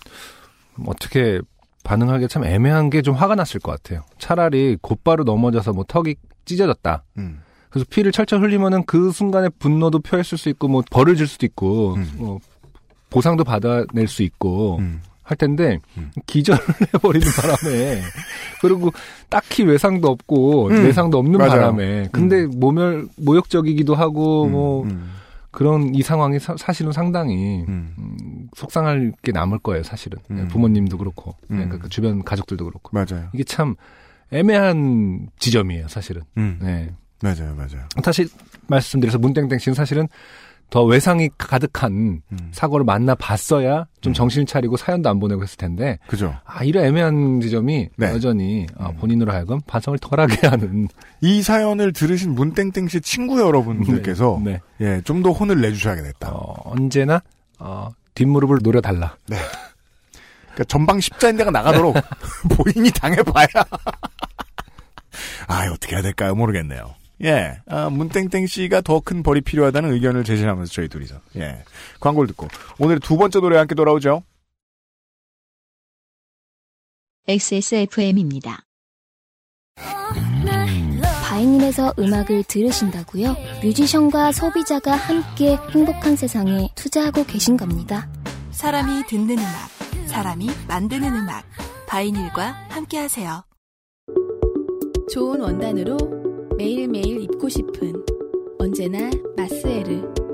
어떻게 반응하기 참 애매한 게 좀 화가 났을 것 같아요. 차라리 곧바로 넘어져서 뭐 턱이 찢어졌다. 음. 그래서 피를 철철 흘리면은 그 순간에 분노도 표했을 수 있고 뭐 벌을 줄 수도 있고 음. 뭐 보상도 받아낼 수 있고 음. 할 텐데 음. 기절을 해버리는 바람에 그리고 딱히 외상도 없고 음. 내상도 없는 맞아요. 바람에 근데 모멸 모욕적이기도 하고 음, 뭐 음, 그런 이 상황이 사, 실은 상당히 음. 음, 속상할 게 남을 거예요 사실은 네, 음. 부모님도 그렇고 음. 그러니까 그 주변 가족들도 그렇고 맞아요. 이게 참 애매한 지점이에요 사실은 음. 네 맞아요, 맞아요. 사실 말씀드려서 문땡땡 씨는 사실은 더 외상이 가득한 음. 사고를 만나 봤어야 좀 음. 정신 차리고 사연도 안 보내고 했을 텐데 그죠. 아 이런 애매한 지점이 네. 여전히 아, 음. 본인으로 하여금 반성을 덜하게 하는 이 사연을 들으신 문땡땡 씨 친구 여러분들께서 네. 예, 좀 더 혼을 내주셔야겠다. 어, 언제나 어, 뒷무릎을 노려달라. 그러니까 전방 십자인대가 나가도록 본인이 당해봐야. 아, 어떻게 해야 될까요? 모르겠네요. 예, 아, 문땡땡 씨가 더 큰 벌이 필요하다는 의견을 제시하면서 저희 둘이서 예 광고를 듣고 오늘 두 번째 노래 함께 돌아오죠. XSFM입니다. 바이닐에서 음악을 들으신다고요? 뮤지션과 소비자가 함께 행복한 세상에 투자하고 계신 겁니다. 사람이 듣는 음악, 사람이 만드는 음악. 바이닐과 함께하세요. 좋은 원단으로 매일매일 입고 싶은 언제나 마스에르.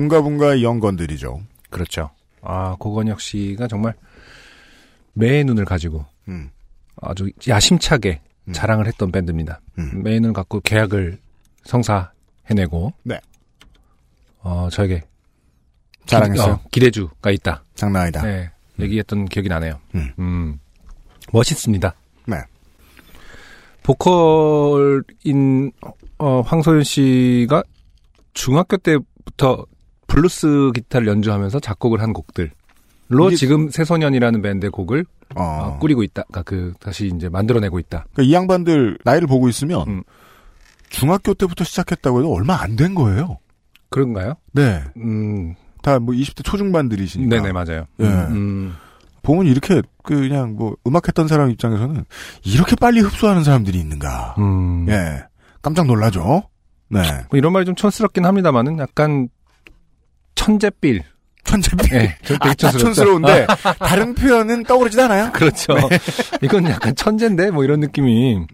붕가붕가의 영건들이죠. 그렇죠. 아, 고건혁 씨가 정말 매의 눈을 가지고 음. 아주 야심차게 음. 자랑을 했던 밴드입니다. 음. 매의 눈을 갖고 계약을 성사해내고, 네. 어, 저에게 자랑했어요. 기, 어, 기대주가 있다. 장난 아니다. 네. 얘기했던 기억이 나네요. 음. 음. 멋있습니다. 네. 보컬인 어, 황소연 씨가 중학교 때부터 블루스 기타를 연주하면서 작곡을 한 곡들로 지금 새소년이라는 밴드의 곡을 어. 어, 꾸리고 있다. 그러니까 그 다시 이제 만들어내고 있다. 그러니까 이 양반들 나이를 보고 있으면 음. 중학교 때부터 시작했다고 해도 얼마 안 된 거예요. 그런가요? 네. 음, 다 뭐 20대 초중반들이시니까. 네네 맞아요. 예. 음, 보면 이렇게 그냥 뭐 음악했던 사람 입장에서는 이렇게 빨리 흡수하는 사람들이 있는가. 음. 예. 깜짝 놀라죠. 네. 뭐 이런 말이 좀 촌스럽긴 합니다만은 약간 예, 저 되게 아, 촌스럽죠. 촌스러운데 다른 표현은 떠오르지도 않아요. 그렇죠. 이건 약간 천재인데 뭐 이런 느낌이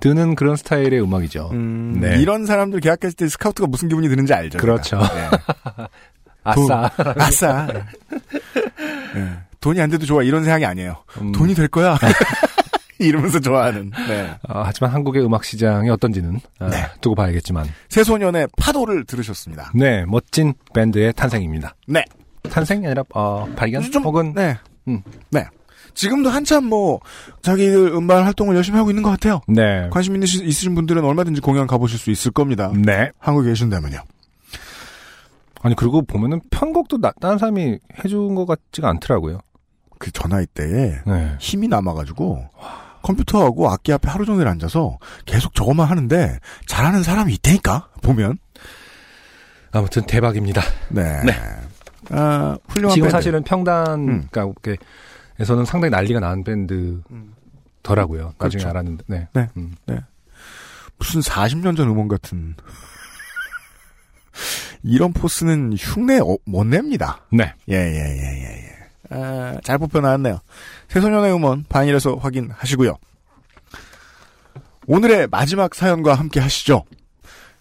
드는 그런 스타일의 음악이죠. 음, 네. 이런 사람들 계약했을 때 스카우트가 무슨 기분이 드는지 알죠. 그렇죠. 예. 아싸. 아싸. 예. 돈이 안 돼도 좋아 이런 생각이 아니에요. 음. 돈이 될 거야. 이러면서 좋아하는. 네. 아, 하지만 한국의 음악 시장이 어떤지는 아, 네. 두고 봐야겠지만 새소년의 파도를 들으셨습니다. 네 멋진 밴드의 탄생입니다. 네. 탄생이 아니라 어, 발견 좀 혹은 네. 음. 네. 지금도 한참 뭐 자기들 음반 활동을 열심히 하고 있는 것 같아요. 네. 관심 있는 시- 있으신 분들은 얼마든지 공연 가보실 수 있을 겁니다. 네. 한국에 계신다면요. 아니 그리고 보면은 편곡도 나, 다른 사람이 해준 것 같지가 않더라고요. 그 전화 이 때에 네. 힘이 남아가지고 컴퓨터하고 악기 앞에 하루 종일 앉아서 계속 저것만 하는데 잘하는 사람이 있다니까 보면 아무튼 대박입니다. 네. 아, 훌륭한 지금 밴드. 사실은 평단 음. 그러니까 에서는 상당히 난리가 난 밴드더라고요. 나중에 그렇죠. 알았는데. 네. 네. 음. 무슨 40년 전 음원 같은 이런 포스는 흉내 어, 못 냅니다. 네. 예 예 예 예 예, 예. 아, 잘 뽑혀 나왔네요. 새소년의 음원 반일에서 확인하시고요. 오늘의 마지막 사연과 함께 하시죠.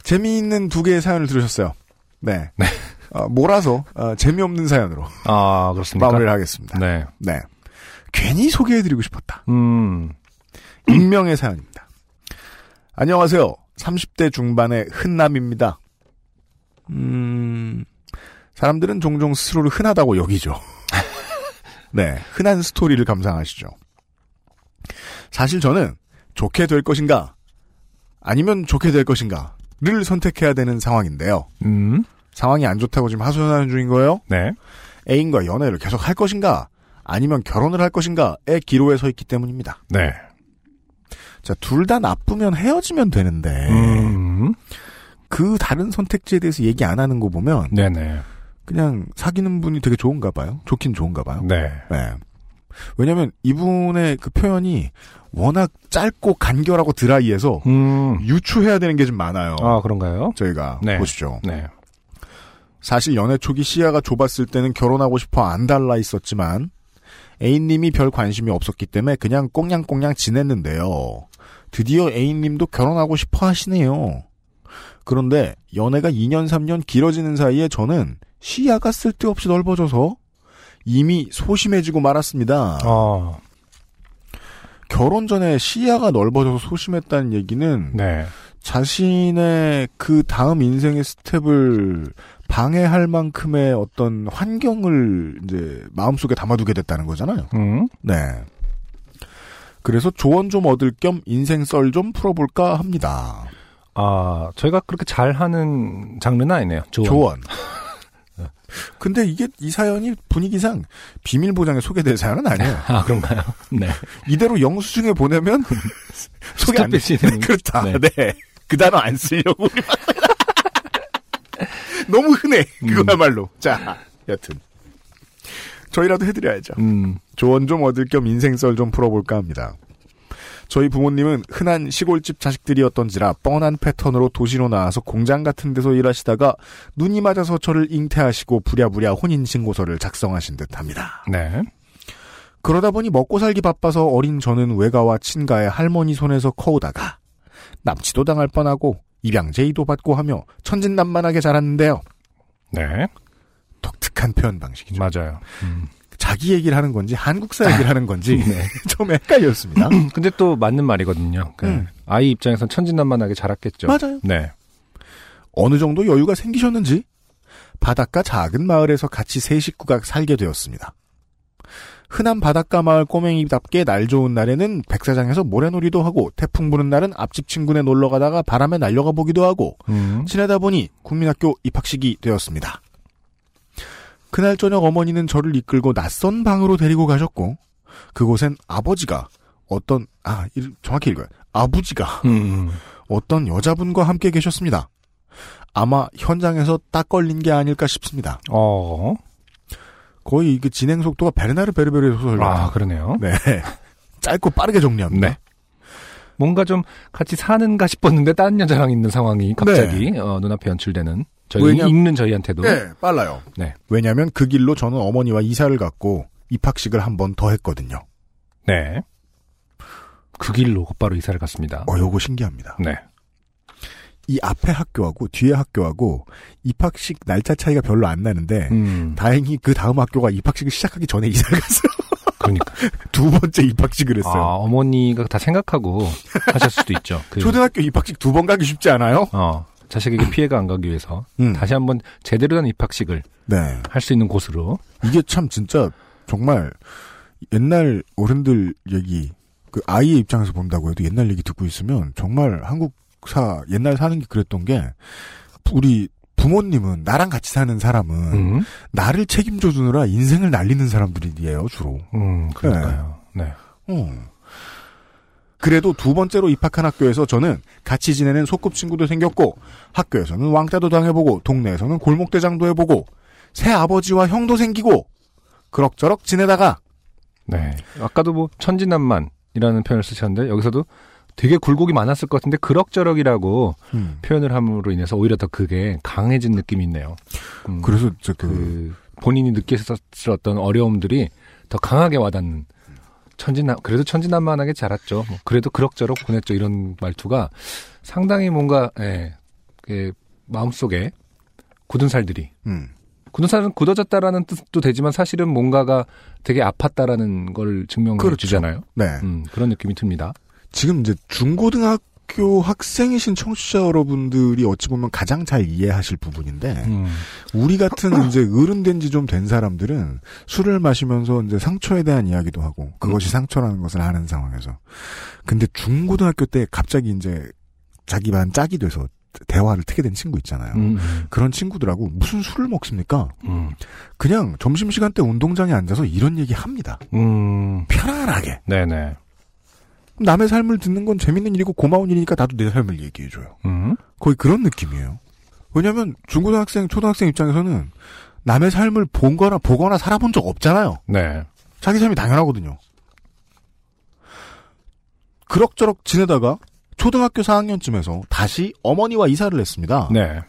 재미있는 두 개의 사연을 들으셨어요. 네. 네. 어, 몰아서 어, 재미없는 사연으로 아 그렇습니까? 마무리를 하겠습니다. 네. 네. 괜히 소개해드리고 싶었다. 음. 익명의 사연입니다. 안녕하세요. 30대 중반의 흔남입니다. 음, 사람들은 종종 스스로를 흔하다고 여기죠. 네, 흔한 스토리를 감상하시죠. 사실 저는 좋게 될 것인가, 아니면 좋게 될 것인가를 선택해야 되는 상황인데요. 음. 상황이 안 좋다고 지금 하소연하는 중인 거예요? 네. 애인과 연애를 계속 할 것인가, 아니면 결혼을 할 것인가의 기로에 서 있기 때문입니다. 네. 자, 둘 다 나쁘면 헤어지면 되는데, 음. 그 다른 선택지에 대해서 얘기 안 하는 거 보면, 네네. 그냥 사귀는 분이 되게 좋은가 봐요. 좋긴 좋은가 봐요. 네. 네. 왜냐면 이분의 그 표현이 워낙 짧고 간결하고 드라이해서 음. 유추해야 되는 게 좀 많아요. 아 그런가요? 저희가 네. 보시죠. 네. 사실 연애 초기 시야가 좁았을 때는 결혼하고 싶어 안 달라 있었지만 A님이 별 관심이 없었기 때문에 그냥 꽁냥꽁냥 지냈는데요. 드디어 A님도 결혼하고 싶어 하시네요. 그런데 연애가 2년 3년 길어지는 사이에 저는 시야가 쓸데없이 넓어져서 이미 소심해지고 말았습니다. 어. 결혼 전에 시야가 넓어져서 소심했다는 얘기는 네. 자신의 그 다음 인생의 스텝을 방해할 만큼의 어떤 환경을 이제 마음속에 담아두게 됐다는 거잖아요. 음. 네. 그래서 조언 좀 얻을 겸 인생 썰 좀 풀어볼까 합니다. 아 저희가 그렇게 잘하는 장르는 아니네요. 조언. 조언. 근데 이게 이 사연이 분위기상 비밀 보장에 소개될 사연은 아니에요. 아 그런가요? 네. 이대로 영수증에 보내면 소개 안 돼. 스톱되시는. 그렇다. 네. 네. 그 단어 안 쓰려고. 너무 흔해. 그거야말로. 자, 여튼 저희라도 해드려야죠. 음. 조언 좀 얻을 겸 인생썰 좀 풀어볼까 합니다. 저희 부모님은 흔한 시골집 자식들이었던지라 뻔한 패턴으로 도시로 나와서 공장 같은 데서 일하시다가 눈이 맞아서 저를 잉태하시고 부랴부랴 혼인신고서를 작성하신 듯 합니다. 네. 그러다 보니 먹고 살기 바빠서 어린 저는 외가와 친가의 할머니 손에서 커오다가 납치도 당할 뻔하고 입양제의도 받고 하며 천진난만하게 자랐는데요. 네. 독특한 표현 방식이죠. 맞아요. 음. 자기 얘기를 하는 건지 한국사 얘기를 하는 건지 네. 처음에 헷갈렸습니다. 근데 또 맞는 말이거든요. 그 음. 아이 입장에선 천진난만하게 자랐겠죠. 맞아요. 네. 어느 정도 여유가 생기셨는지 바닷가 작은 마을에서 같이 세 식구가 살게 되었습니다. 흔한 바닷가 마을 꼬맹이답게 날 좋은 날에는 백사장에서 모래놀이도 하고 태풍 부는 날은 앞집 친구네 놀러 가다가 바람에 날려가 보기도 하고 음. 지내다 보니 국민학교 입학식이 되었습니다. 그날 저녁 어머니는 저를 이끌고 낯선 방으로 데리고 가셨고 그곳엔 아버지가 어떤 아 일- 정확히 읽어요. 아버지가 음. 어떤 여자분과 함께 계셨습니다. 아마 현장에서 딱 걸린 게 아닐까 싶습니다. 어. 거의 그 진행 속도가 베르나르 베르베르 소설 아. 그러네요. 네. 짧고 빠르게 정리합니다. 네. 뭔가 좀 같이 사는가 싶었는데 다른 여자랑 있는 상황이 갑자기 어, 눈앞에 연출되는 저희 왜냐- 읽는 저희한테도 네, 빨라요. 네. 왜냐하면 그 길로 저는 어머니와 이사를 갔고 입학식을 한 번 더 했거든요. 네. 그 길로 곧바로 이사를 갔습니다. 어, 요거 신기합니다. 네. 이 앞에 학교하고 뒤에 학교하고 입학식 날짜 차이가 별로 안 나는데 음. 다행히 그 다음 학교가 입학식을 시작하기 전에 이사를 갔어요. 그러니까 두 번째 입학식을 했어요. 아, 어머니가 다 생각하고 하셨을 수도 있죠. 그, 초등학교 입학식 두 번 가기 쉽지 않아요? 어, 자식에게 피해가 안 가기 위해서 음. 다시 한번 제대로 된 입학식을 네. 할수 있는 곳으로 이게 참 진짜 정말 옛날 어른들 얘기 그 아이의 입장에서 본다고 해도 옛날 얘기 듣고 있으면 정말 한국사 옛날 사는 게 그랬던 게 우리 부모님은 나랑 같이 사는 사람은 음, 나를 책임져 주느라 인생을 날리는 사람들이에요 주로. 음, 그러니까요. 네. 어. 그래도 두 번째로 입학한 학교에서 저는 같이 지내는 소꿉친구도 생겼고 학교에서는 왕따도 당해보고 동네에서는 골목대장도 해보고 새 아버지와 형도 생기고 그럭저럭 지내다가 네. 아까도 뭐 천진난만이라는 표현을 쓰셨는데 여기서도 되게 굴곡이 많았을 것 같은데 그럭저럭이라고 음, 표현을 함으로 인해서 오히려 더 그게 강해진 느낌이 있네요. 음, 그래서 저 그, 그 본인이 느꼈을 어떤 어려움들이 더 강하게 와닿는 천진난 그래도 천진난만하게 자랐죠. 뭐 그래도 그럭저럭 보냈죠. 이런 말투가 상당히 뭔가 예, 그 마음속에 굳은 살들이 음, 굳은 살은 굳어졌다라는 뜻도 되지만 사실은 뭔가가 되게 아팠다라는 걸 증명해 그렇죠. 주잖아요. 네. 음, 그런 느낌이 듭니다. 지금 이제 중고등학 교 학생이신 청취자 여러분들이 어찌 보면 가장 잘 이해하실 부분인데 음, 우리 같은 이제 어른 된 지 좀 된 사람들은 술을 마시면서 이제 상처에 대한 이야기도 하고 그것이 상처라는 것을 아는 상황에서 근데 중고등학교 때 갑자기 이제 자기 반 짝이 돼서 대화를 트게 된 친구 있잖아요. 음, 그런 친구들하고 무슨 술을 먹습니까? 음, 그냥 점심시간 때 운동장에 앉아서 이런 얘기 합니다. 음, 편안하게. 네네. 남의 삶을 듣는 건 재밌는 일이고 고마운 일이니까 나도 내 삶을 얘기해줘요. 음, 거의 그런 느낌이에요. 왜냐면 중고등학생, 초등학생 입장에서는 남의 삶을 본 거나 보거나 살아본 적 없잖아요. 네. 자기 삶이 당연하거든요. 그럭저럭 지내다가 초등학교 4학년쯤에서 다시 어머니와 이사를 했습니다. 네.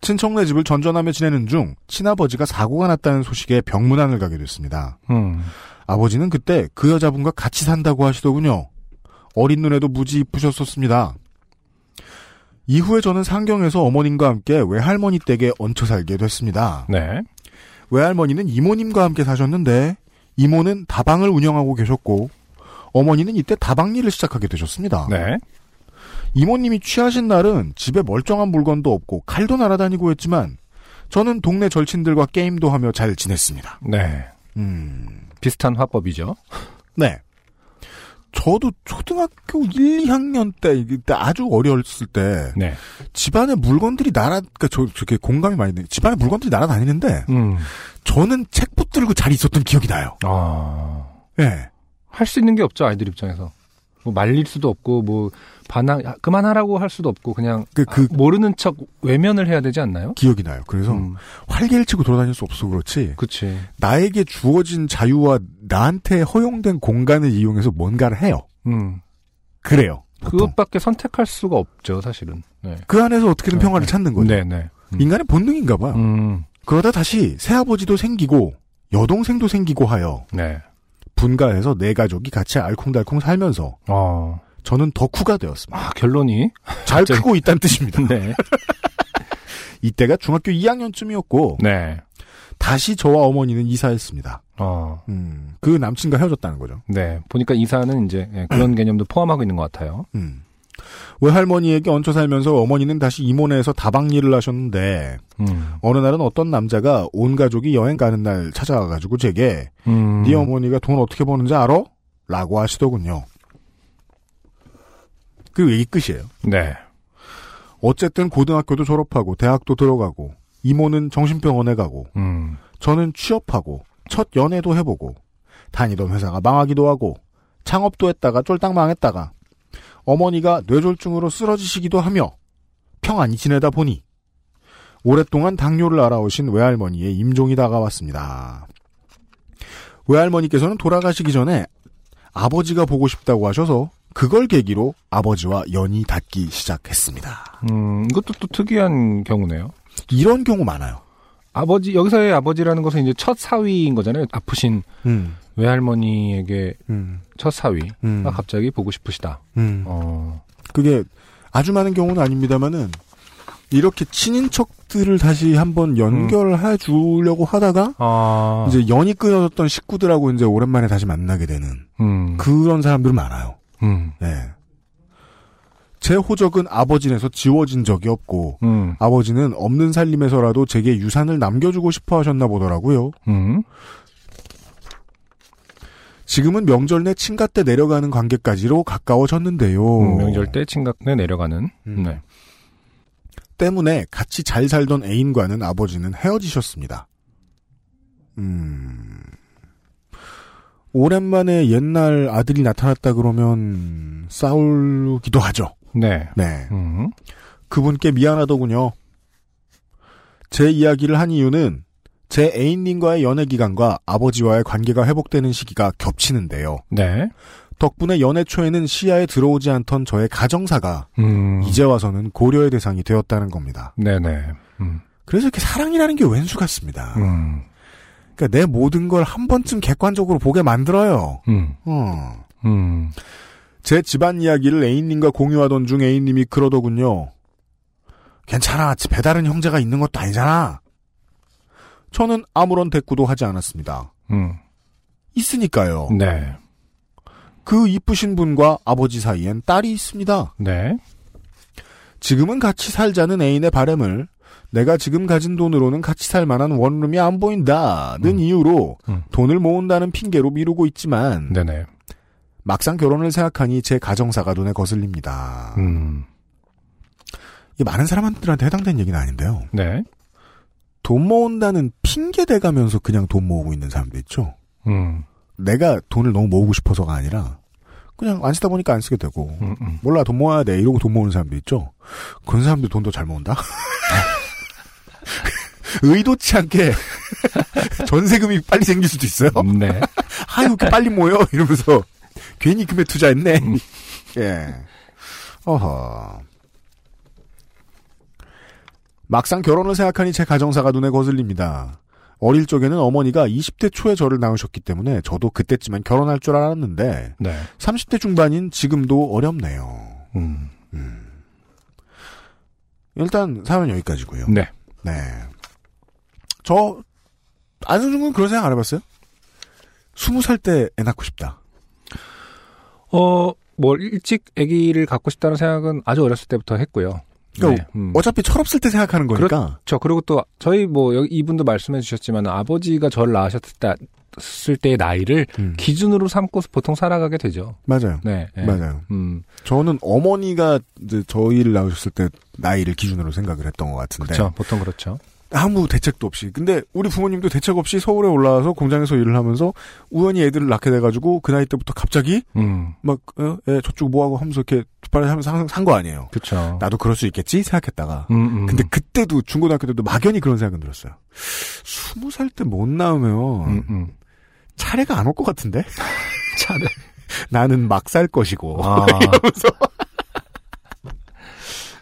친척네 집을 전전하며 지내는 중 친아버지가 사고가 났다는 소식에 병문안을 가게 됐습니다. 음, 아버지는 그때 그 여자분과 같이 산다고 하시더군요. 어린 눈에도 무지 이쁘셨었습니다. 이후에 저는 상경에서 어머님과 함께 외할머니 댁에 얹혀 살게 됐습니다. 네. 외할머니는 이모님과 함께 사셨는데 이모는 다방을 운영하고 계셨고 어머니는 이때 다방 일을 시작하게 되셨습니다. 네. 이모님이 취하신 날은 집에 멀쩡한 물건도 없고 칼도 날아다니고 했지만 저는 동네 절친들과 게임도 하며 잘 지냈습니다. 네. 음, 비슷한 화법이죠. 네. 저도 초등학교 1, 2학년 때, 아주 어렸을 때, 네. 집안에 물건들이 날아, 그니까 저, 저게 공감이 많이 돼. 집안에 물건들이 날아다니는데, 음, 저는 책 붙들고 잘 있었던 기억이 나요. 아, 예. 할수 있는 게 없죠, 아이들 입장에서. 뭐 말릴 수도 없고, 뭐, 반항, 아, 그만하라고 할 수도 없고, 그냥, 그, 그, 아, 모르는 척 외면을 해야 되지 않나요? 기억이 나요. 그래서, 음, 활개를 치고 돌아다닐 수 없어 그렇지, 그치. 나에게 주어진 자유와 나한테 허용된 공간을 이용해서 뭔가를 해요. 음, 그래요. 보통. 그것밖에 선택할 수가 없죠, 사실은. 네. 그 안에서 어떻게든 네, 평화를 네. 찾는 거죠. 네, 네. 음. 인간의 본능인가 봐요. 음, 그러다 다시 새아버지도 생기고, 여동생도 생기고 하여, 네. 분가해서 네 가족이 같이 알콩달콩 살면서 어, 저는 덕후가 되었습니다. 아, 결론이? 잘 갑자기- 크고 있다는 뜻입니다. 네. 이때가 중학교 2학년쯤이었고 네. 다시 저와 어머니는 이사했습니다. 어, 음, 그 남친과 헤어졌다는 거죠. 네. 보니까 이사는 이제 예, 그런 개념도 포함하고 있는 것 같아요. 음. 외할머니에게 얹혀 살면서 어머니는 다시 이모네에서 다방 일을 하셨는데 음. 어느 날은 어떤 남자가 온 가족이 여행 가는 날 찾아와가지고 제게 음. 네 어머니가 돈 어떻게 버는지 알아? 라고 하시더군요. 그 얘기 끝이에요. 네. 어쨌든 고등학교도 졸업하고 대학도 들어가고 이모는 정신병원에 가고 음. 저는 취업하고 첫 연애도 해보고 다니던 회사가 망하기도 하고 창업도 했다가 쫄딱 망했다가 어머니가 뇌졸중으로 쓰러지시기도 하며 평안히 지내다 보니 오랫동안 당뇨를 알아오신 외할머니의 임종이 다가왔습니다. 외할머니께서는 돌아가시기 전에 아버지가 보고 싶다고 하셔서 그걸 계기로 아버지와 연이 닿기 시작했습니다. 음, 이것도 또 특이한 경우네요. 이런 경우 많아요. 아버지, 여기서의 아버지라는 것은 이제 첫 사위인 거잖아요. 아프신 음, 외할머니에게 음, 첫 사위가 음, 갑자기 보고 싶으시다. 음. 어, 그게 아주 많은 경우는 아닙니다만은 이렇게 친인척들을 다시 한번 연결해 주려고 하다가 아, 이제 연이 끊어졌던 식구들하고 이제 오랜만에 다시 만나게 되는 음, 그런 사람들 많아요. 음, 네. 제 호적은 아버지에서 지워진 적이 없고 음, 아버지는 없는 살림에서라도 제게 유산을 남겨주고 싶어 하셨나 보더라고요. 음, 지금은 명절 내 친가 때 내려가는 관계까지로 가까워졌는데요. 음, 명절 때 친각에 내려가는. 음. 네. 때문에 같이 잘 살던 애인과는 아버지는 헤어지셨습니다. 음. 오랜만에 옛날 아들이 나타났다 그러면 싸우기도 하죠. 네. 네. 음, 그분께 미안하더군요. 제 이야기를 한 이유는 제 애인님과의 연애 기간과 아버지와의 관계가 회복되는 시기가 겹치는데요. 네. 덕분에 연애 초에는 시야에 들어오지 않던 저의 가정사가 음, 이제 와서는 고려의 대상이 되었다는 겁니다. 네네. 음, 그래서 이렇게 사랑이라는 게 왼수 같습니다. 음, 그러니까 내 모든 걸 한 번쯤 객관적으로 보게 만들어요. 음, 어. 음, 제 집안 이야기를 애인님과 공유하던 중 애인님이 그러더군요. 괜찮아. 배달은 형제가 있는 것도 아니잖아. 저는 아무런 대꾸도 하지 않았습니다. 음, 있으니까요. 네. 그 이쁘신 분과 아버지 사이엔 딸이 있습니다. 네. 지금은 같이 살자는 애인의 바램을 내가 지금 가진 돈으로는 같이 살 만한 원룸이 안 보인다는 음. 이유로 음. 돈을 모은다는 핑계로 미루고 있지만 네네. 막상 결혼을 생각하니 제 가정사가 눈에 거슬립니다. 음, 이게 많은 사람들한테 해당되는 얘기는 아닌데요. 네. 돈 모은다는 핑계 대가면서 그냥 돈 모으고 있는 사람도 있죠. 음, 내가 돈을 너무 모으고 싶어서가 아니라 그냥 안 쓰다 보니까 안 쓰게 되고 음, 음. 몰라 돈 모아야 돼 이러고 돈 모으는 사람도 있죠. 그런 사람들 돈도 잘 모은다. 의도치 않게 전세금이 빨리 생길 수도 있어요. 음, 네. 아 이렇게 빨리 모여 이러면서 괜히 금에 투자했네. 음. 예. 어허. 막상 결혼을 생각하니 제 가정사가 눈에 거슬립니다. 어릴 적에는 어머니가 20대 초에 저를 낳으셨기 때문에 저도 그때쯤엔 결혼할 줄 알았는데 네. 30대 중반인 지금도 어렵네요. 음, 일단 사연 여기까지고요. 네. 네. 저 안승준 군 그런 생각 안 해봤어요? 20살 때 애 낳고 싶다. 어, 뭐, 일찍 아기를 갖고 싶다는 생각은 아주 어렸을 때부터 했고요. 그러니까 네. 음. 어차피 철없을 때 생각하는 거니까. 그렇죠. 그리고 또, 저희 뭐, 이분도 말씀해 주셨지만, 아버지가 저를 낳으셨을 때의 나이를 음. 기준으로 삼고 보통 살아가게 되죠. 맞아요. 네. 네. 맞아요. 음, 저는 어머니가 이제 저희를 낳으셨을 때 나이를 기준으로 생각을 했던 것 같은데 그렇죠. 보통 그렇죠. 아무 대책도 없이 근데 우리 부모님도 대책 없이 서울에 올라와서 공장에서 일을 하면서 우연히 애들을 낳게 돼가지고 그 나이 때부터 갑자기 음, 막 어, 애 저쪽 뭐하고 하면서 이렇게 뒷발을 하면서 산 거 아니에요. 그렇죠. 나도 그럴 수 있겠지 생각했다가 음, 음. 근데 그때도 중고등학교 때도 막연히 그런 생각은 들었어요. 스무 살 때 못 나오면 음, 음. 차례가 안 올 것 같은데 차례. 나는 막 살 것이고 아,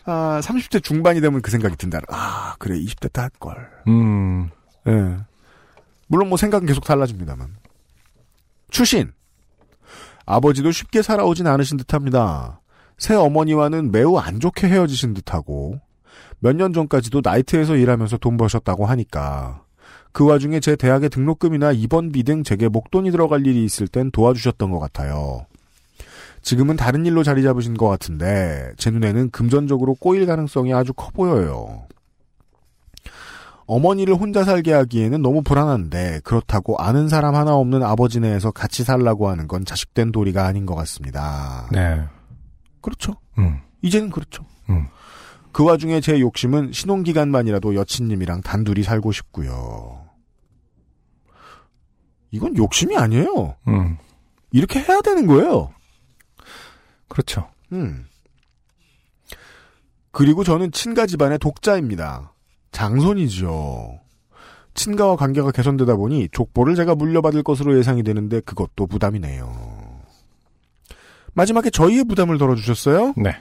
아, 30대 중반이 되면 그 생각이 든다. 아, 그래, 20대 때 할 걸. 음, 예. 물론 뭐 생각은 계속 달라집니다만. 추신. 아버지도 쉽게 살아오진 않으신 듯 합니다. 새 어머니와는 매우 안 좋게 헤어지신 듯 하고 몇 년 전까지도 나이트에서 일하면서 돈 버셨다고 하니까 그 와중에 제 대학의 등록금이나 입원비 등 제게 목돈이 들어갈 일이 있을 땐 도와주셨던 것 같아요. 지금은 다른 일로 자리 잡으신 것 같은데 제 눈에는 금전적으로 꼬일 가능성이 아주 커 보여요. 어머니를 혼자 살게 하기에는 너무 불안한데 그렇다고 아는 사람 하나 없는 아버지네에서 같이 살라고 하는 건 자식된 도리가 아닌 것 같습니다. 네. 그렇죠. 음. 이제는 그렇죠. 음. 그 와중에 제 욕심은 신혼기간만이라도 여친님이랑 단둘이 살고 싶고요. 이건 욕심이 아니에요. 음. 이렇게 해야 되는 거예요. 그렇죠. 음. 그리고 저는 친가 집안의 독자입니다. 장손이죠. 친가와 관계가 개선되다 보니 족보를 제가 물려받을 것으로 예상이 되는데 그것도 부담이네요. 마지막에 저희의 부담을 덜어주셨어요? 네.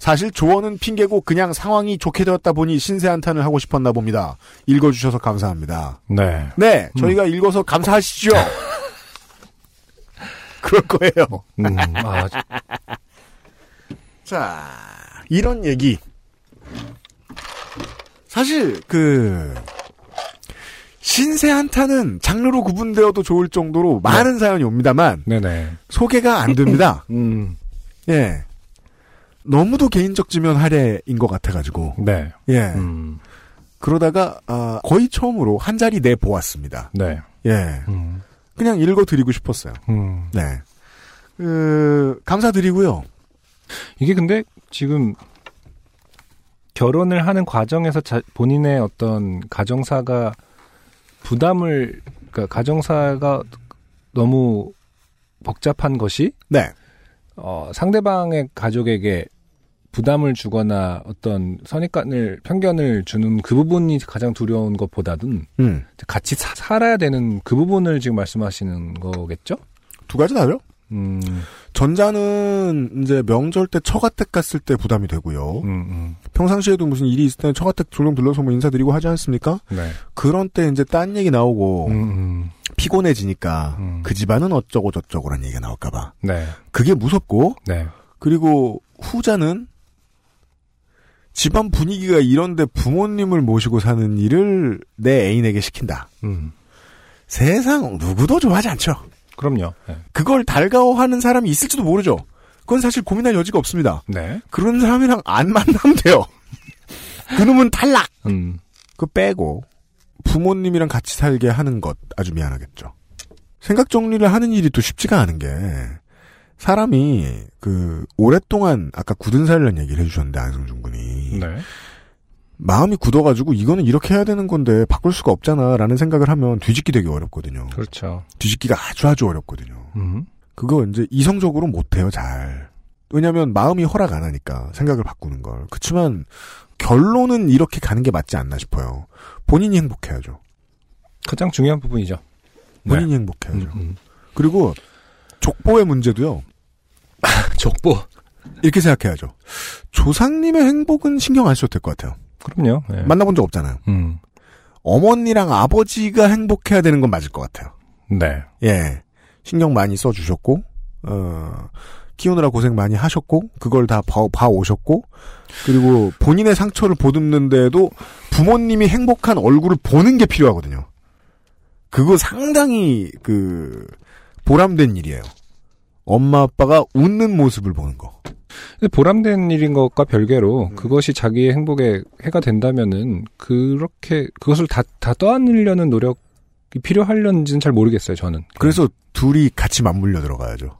사실 조언은 핑계고 그냥 상황이 좋게 되었다 보니 신세 한탄을 하고 싶었나 봅니다. 읽어주셔서 감사합니다. 네. 네, 저희가 읽어서 감사하시죠? 그럴 거예요. 음, 아, 자, 이런 얘기. 사실, 그, 신세 한타는 장르로 구분되어도 좋을 정도로 많은 사연이 옵니다만, 네네. 소개가 안 됩니다. 음, 예. 너무도 개인적 지면 할애인 것 같아가지고, 네. 예. 음, 그러다가, 아, 거의 처음으로 한 자리 내보았습니다. 네. 예. 음, 그냥 읽어드리고 싶었어요. 음. 네. 그, 감사드리고요. 이게 근데 지금 결혼을 하는 과정에서 자- 본인의 어떤 가정사가 부담을 그러니까 가정사가 너무 복잡한 것이 네. 어, 상대방의 가족에게 부담을 주거나 어떤 선입관을 편견을 주는 그 부분이 가장 두려운 것보다는 음. 같이 사- 살아야 되는 그 부분을 지금 말씀하시는 거겠죠? 두 가지 다죠? 음, 전자는 이제 명절 때 처가댁 갔을 때 부담이 되고요. 음, 음. 평상시에도 무슨 일이 있을 때 처가댁 졸롱 들러서 뭐 인사드리고 하지 않습니까? 네. 그런 때 이제 딴 얘기 나오고 음, 음. 피곤해지니까 음. 그 집안은 어쩌고 저쩌고란 얘기가 나올까봐 네. 그게 무섭고 네. 그리고 후자는 집안 분위기가 이런데 부모님을 모시고 사는 일을 내 애인에게 시킨다. 음. 세상 누구도 좋아하지 않죠. 그럼요. 네. 그걸 달가워하는 사람이 있을지도 모르죠. 그건 사실 고민할 여지가 없습니다. 네. 그런 사람이랑 안 만나면 돼요. 그놈은 탈락. 음. 그 빼고 부모님이랑 같이 살게 하는 것 아주 미안하겠죠. 생각 정리를 하는 일이 또 쉽지가 않은 게 사람이 그 오랫동안 아까 굳은 살이라는 얘기를 해주셨는데 안승준 군이 네. 마음이 굳어가지고 이거는 이렇게 해야 되는 건데 바꿀 수가 없잖아라는 생각을 하면 뒤집기 되게 어렵거든요. 그렇죠. 뒤집기가 아주 아주 어렵거든요. 음. 그거 이제 이성적으로 못해요 잘. 왜냐하면 마음이 허락 안 하니까 생각을 바꾸는 걸. 그렇지만 결론은 이렇게 가는 게 맞지 않나 싶어요. 본인이 행복해야죠. 가장 중요한 부분이죠. 본인이 행복해야죠. 음, 음. 그리고 족보의 문제도요. 족보. 이렇게 생각해야죠. 조상님의 행복은 신경 안 써도 될 것 같아요. 그럼요. 네. 만나본 적 없잖아요. 음. 어머니랑 아버지가 행복해야 되는 건 맞을 것 같아요. 네. 예. 신경 많이 써주셨고, 어, 키우느라 고생 많이 하셨고, 그걸 다 봐, 봐 오셨고, 그리고 본인의 상처를 보듬는데도 부모님이 행복한 얼굴을 보는 게 필요하거든요. 그거 상당히, 그, 보람된 일이에요. 엄마, 아빠가 웃는 모습을 보는 거. 보람된 일인 것과 별개로 음. 그것이 자기의 행복에 해가 된다면은 그렇게 그것을 다, 다 떠안으려는 노력이 필요하려는지는 잘 모르겠어요, 저는. 그래서 둘이 같이 맞물려 들어가야죠.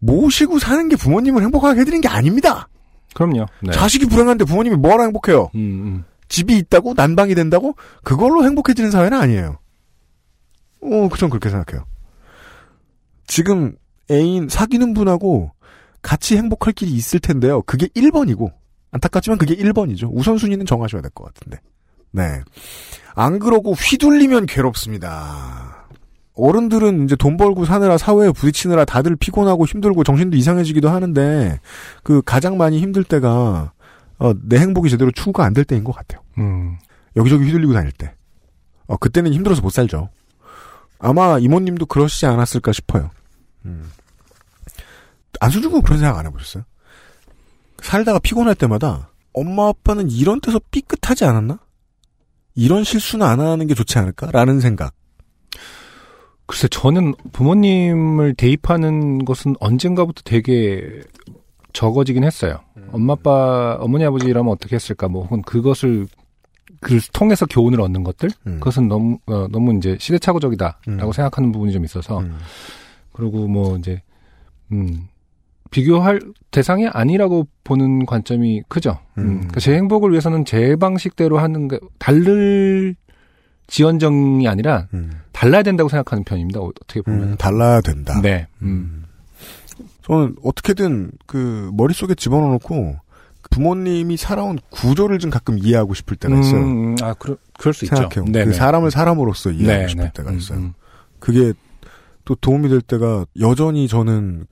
모시고 사는 게 부모님을 행복하게 해드리는 게 아닙니다. 그럼요. 네. 자식이 불행한데 부모님이 뭐라 행복해요? 음, 음. 집이 있다고 난방이 된다고 그걸로 행복해지는 사회는 아니에요. 어, 그전 그렇게 생각해요. 지금 애인 사귀는 분하고 같이 행복할 길이 있을 텐데요. 그게 1번이고 안타깝지만 그게 1번이죠. 우선순위는 정하셔야 될 것 같은데. 네. 안 그러고 휘둘리면 괴롭습니다. 어른들은 이제 돈 벌고 사느라 사회에 부딪히느라 다들 피곤하고 힘들고 정신도 이상해지기도 하는데 그 가장 많이 힘들 때가 어, 내 행복이 제대로 추구가 안 될 때인 것 같아요. 음. 여기저기 휘둘리고 다닐 때. 어, 그때는 힘들어서 못 살죠. 아마 이모님도 그러시지 않았을까 싶어요. 음. 안수준 군 그런 생각 안 해보셨어요? 살다가 피곤할 때마다 엄마 아빠는 이런 데서 삐끗하지 않았나? 이런 실수는 안 하는 게 좋지 않을까라는 생각. 글쎄, 저는 부모님을 대입하는 것은 언젠가부터 되게 적어지긴 했어요. 엄마, 아빠, 어머니, 아버지라면 어떻게 했을까, 뭐, 혹은 그것을, 그 통해서 교훈을 얻는 것들? 음. 그것은 너무, 어, 너무 이제 시대착오적이다라고 음. 생각하는 부분이 좀 있어서, 음. 그리고 뭐, 이제, 음, 비교할 대상이 아니라고 보는 관점이 크죠. 음. 음. 그러니까 제 행복을 위해서는 제 방식대로 하는 게, 다를 지연정이 아니라, 음. 달라야 된다고 생각하는 편입니다. 어- 어떻게 보면. 음, 달라야 된다. 네. 음. 저는 어떻게든 그 머릿속에 집어넣고 부모님이 살아온 구조를 좀 가끔 이해하고 싶을 때가 있어요. 음, 아, 그럴, 그럴 수 생각해요. 있죠. 그 사람을 사람으로서 이해하고 네, 싶을 네. 때가 음, 있어요. 음. 그게 또 도움이 될 때가 여전히 저는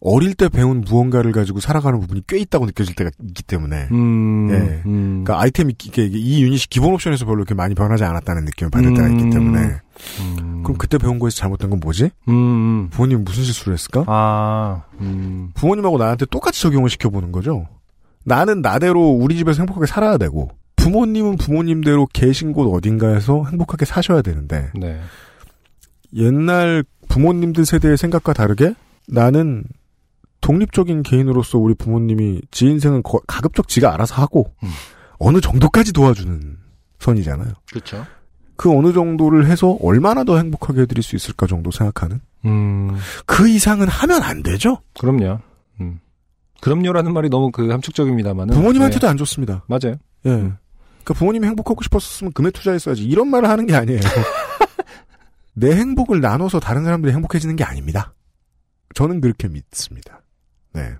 어릴 때 배운 무언가를 가지고 살아가는 부분이 꽤 있다고 느껴질 때가 있기 때문에 음, 예. 음. 그러니까 아이템이 이 유닛이 기본 옵션에서 별로 이렇게 많이 변하지 않았다는 느낌을 받을 때가 있기 음. 때문에 음. 그럼 그때 배운 거에서 잘못된 건 뭐지? 음, 음. 부모님 무슨 실수를 했을까? 아, 음. 부모님하고 나한테 똑같이 적용을 시켜보는 거죠. 나는 나대로 우리 집에서 행복하게 살아야 되고 부모님은 부모님대로 계신 곳 어딘가에서 행복하게 사셔야 되는데 네. 옛날 부모님들 세대의 생각과 다르게 나는 독립적인 개인으로서 우리 부모님이 지 인생은 거- 가급적 지가 알아서 하고 음. 어느 정도까지 도와주는 선이잖아요. 그렇죠. 그 어느 정도를 해서 얼마나 더 행복하게 해드릴 수 있을까 정도 생각하는 음, 그 이상은 하면 안 되죠. 그럼요. 음. 그럼요라는 말이 너무 그 함축적입니다만은. 부모님한테도 네. 안 좋습니다. 맞아요. 예. 음. 그러니까 부모님이 행복하고 싶었으면 금에 투자했어야지. 이런 말을 하는 게 아니에요. 내 행복을 나눠서 다른 사람들이 행복해지는 게 아닙니다. 저는 그렇게 믿습니다. 네.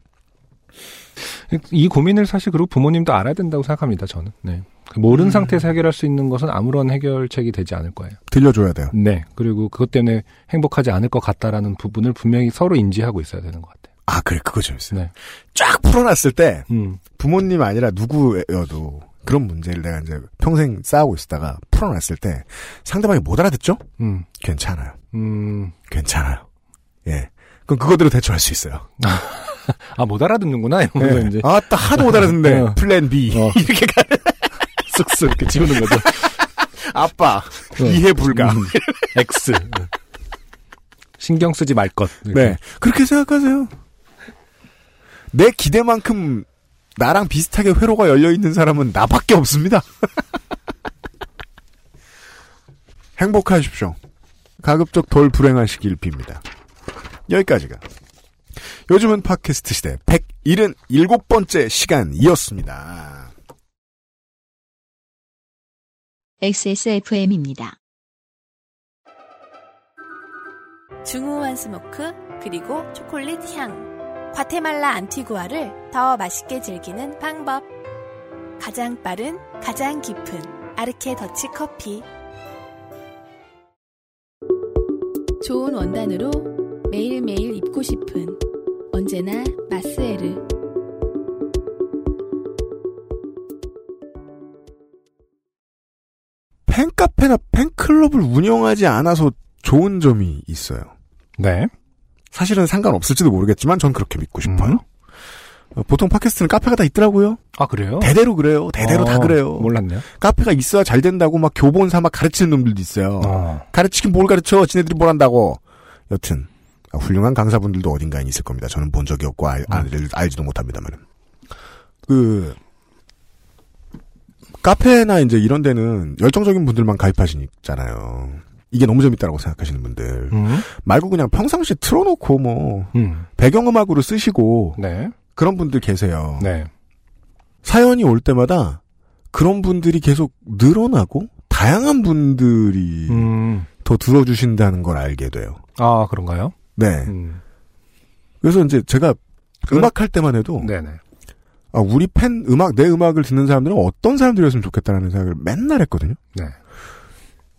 이 고민을 사실 그리고 부모님도 알아야 된다고 생각합니다. 저는. 네. 그 모르는 음. 상태에서 해결할 수 있는 것은 아무런 해결책이 되지 않을 거예요. 들려줘야 돼요. 네. 그리고 그것 때문에 행복하지 않을 것 같다라는 부분을 분명히 서로 인지하고 있어야 되는 것 같아요. 아, 그래. 그거 재밌어요. 네. 쫙 풀어놨을 때 음. 부모님 아니라 누구여도 그런 문제를 내가 이제 평생 쌓아오고 있다가 풀어놨을 때 상대방이 못 알아듣죠? 음. 괜찮아요. 음. 괜찮아요. 예. 그럼 그거대로 대처할 수 있어요. 아, 못 알아듣는구나. 이러면서 예. 이제 아, 딱 하도 못 알아듣는데 어. 플랜 B 어. 이렇게 가. 쓱쓱 이렇게 지우는 거죠. 아빠 어. 이해 불가. 음. X. 신경 쓰지 말 것. 이렇게. 네. 그렇게 생각하세요. 내 기대만큼 나랑 비슷하게 회로가 열려 있는 사람은 나밖에 없습니다. 행복하십시오. 가급적 덜 불행하시길 빕니다. 여기까지가 요즘은 팟캐스트 시대 177번째 시간이었습니다. XSFM입니다. 중후한 smoke 그리고 초콜릿 향. 과테말라 안티구아를 더 맛있게 즐기는 방법. 가장 빠른, 가장 깊은 아르케 더치 커피. 좋은 원단으로 매일매일 입고 싶은 언제나 마스에르. 팬카페나 팬클럽을 운영하지 않아서 좋은 점이 있어요. 네. 사실은 상관없을지도 모르겠지만 전 그렇게 믿고 싶어요. 음. 어, 보통 팟캐스트는 카페가 다 있더라고요. 아, 그래요? 대대로 그래요. 대대로 다 어, 그래요. 몰랐네요. 카페가 있어야 잘 된다고 막 교본 삼아 가르치는 놈들도 있어요. 어. 가르치긴 뭘 가르쳐? 지네들이 뭘 한다고. 여튼 아, 훌륭한 강사분들도 어딘가에 있을 겁니다. 저는 본 적이 없고 알, 알, 알지도 못합니다만. 그 카페나 이제 이런 데는 열정적인 분들만 가입하시잖아요. 이게 너무 재밌다라고 생각하시는 분들 음. 말고 그냥 평상시에 틀어놓고 뭐 음. 배경음악으로 쓰시고 네. 그런 분들 계세요. 네. 사연이 올 때마다 그런 분들이 계속 늘어나고 다양한 분들이 음. 더 들어주신다는 걸 알게 돼요. 아, 그런가요? 네. 음. 그래서 이제 제가 그건- 음악 할 때만 해도 네네. 아, 우리 팬 음악 내 음악을 듣는 사람들은 어떤 사람들이었으면 좋겠다라는 생각을 맨날 했거든요. 네.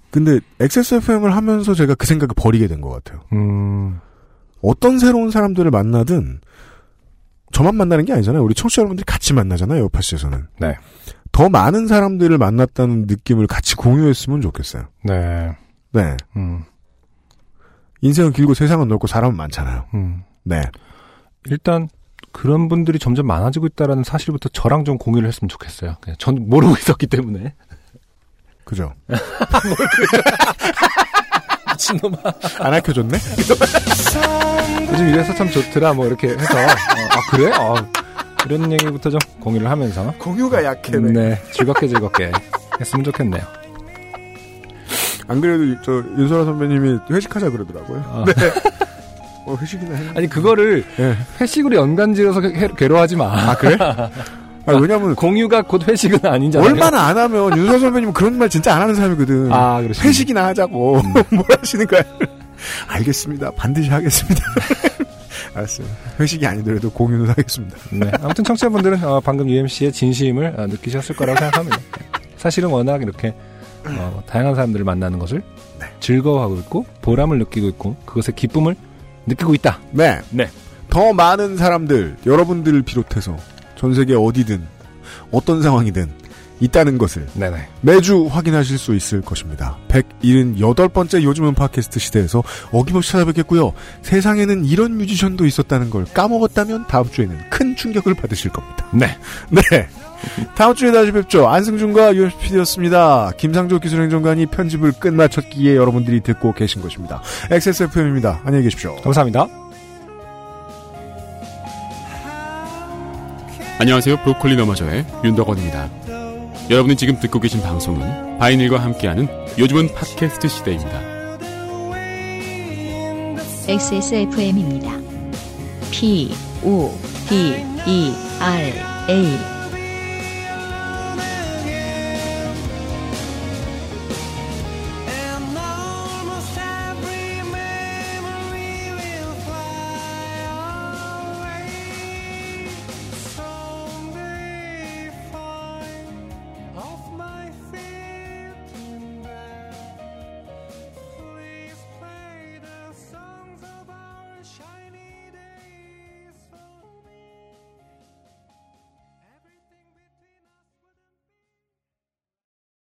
근데 XSFM을 하면서 제가 그 생각을 버리게 된 것 같아요. 음. 어떤 새로운 사람들을 만나든 저만 만나는 게 아니잖아요. 우리 청취자 여러분들이 같이 만나잖아요. 요파시에서는. 네. 더 많은 사람들을 만났다는 느낌을 같이 공유했으면 좋겠어요. 네. 네. 음. 인생은 길고 세상은 넓고 사람은 많잖아요. 음. 네. 일단 그런 분들이 점점 많아지고 있다라는 사실부터 저랑 좀 공유를 했으면 좋겠어요. 전 모르고 있었기 때문에. 그죠? 미친놈아. 안 알려줬네? 요즘 이래서 참 좋더라, 뭐, 이렇게 해서. 어, 아, 그래? 어, 이런 얘기부터 좀 공유를 하면서. 공유가 약해네. 네, 즐겁게 즐겁게 했으면 좋겠네요. 안 그래도 저 윤소라 선배님이 회식하자 그러더라고요. 어. 네. 어, 회식이나 해. 아니, 그거를 예. 회식으로 연관지어서 괴- 괴로워하지 마. 아, 그래? 아, 왜냐면 공유가 곧 회식은 아니잖아요. 얼마나 안 하면 윤소라 선배님은 그런 말 진짜 안 하는 사람이거든. 아, 그렇죠. 회식이나 하자고. 뭘 하시는 거야? 알겠습니다. 반드시 하겠습니다. 알았어요. 회식이 아니더라도 공유는 하겠습니다. 네. 아무튼 청취자분들은 어, 방금 UMC의 진심을 어, 느끼셨을 거라고 생각합니다. 사실은 워낙 이렇게 어, 다양한 사람들을 만나는 것을 즐거워하고 있고 보람을 느끼고 있고 그것의 기쁨을 느끼고 있다. 네. 네. 더 많은 사람들, 여러분들을 비롯해서 전 세계 어디든 어떤 상황이든 있다는 것을 네네. 매주 확인하실 수 있을 것입니다. 178번째 요즘은 팟캐스트 시대에서 어김없이 찾아뵙겠고요. 세상에는 이런 뮤지션도 있었다는 걸 까먹었다면 다음 주에는 큰 충격을 받으실 겁니다. 네. 네. 다음 주에 다시 뵙죠. 안승준과 UMPD였습니다. 김상조 기술행정관이 편집을 끝마쳤기에 여러분들이 듣고 계신 것입니다. XSFM입니다. 안녕히 계십시오. 감사합니다. 안녕하세요. 브로콜리 너마저의 윤덕원입니다. 여러분이 지금 듣고 계신 방송은 바이닐과 함께하는 요즘은 팟캐스트 시대입니다. XSFM입니다. P, O, D, E, R, A.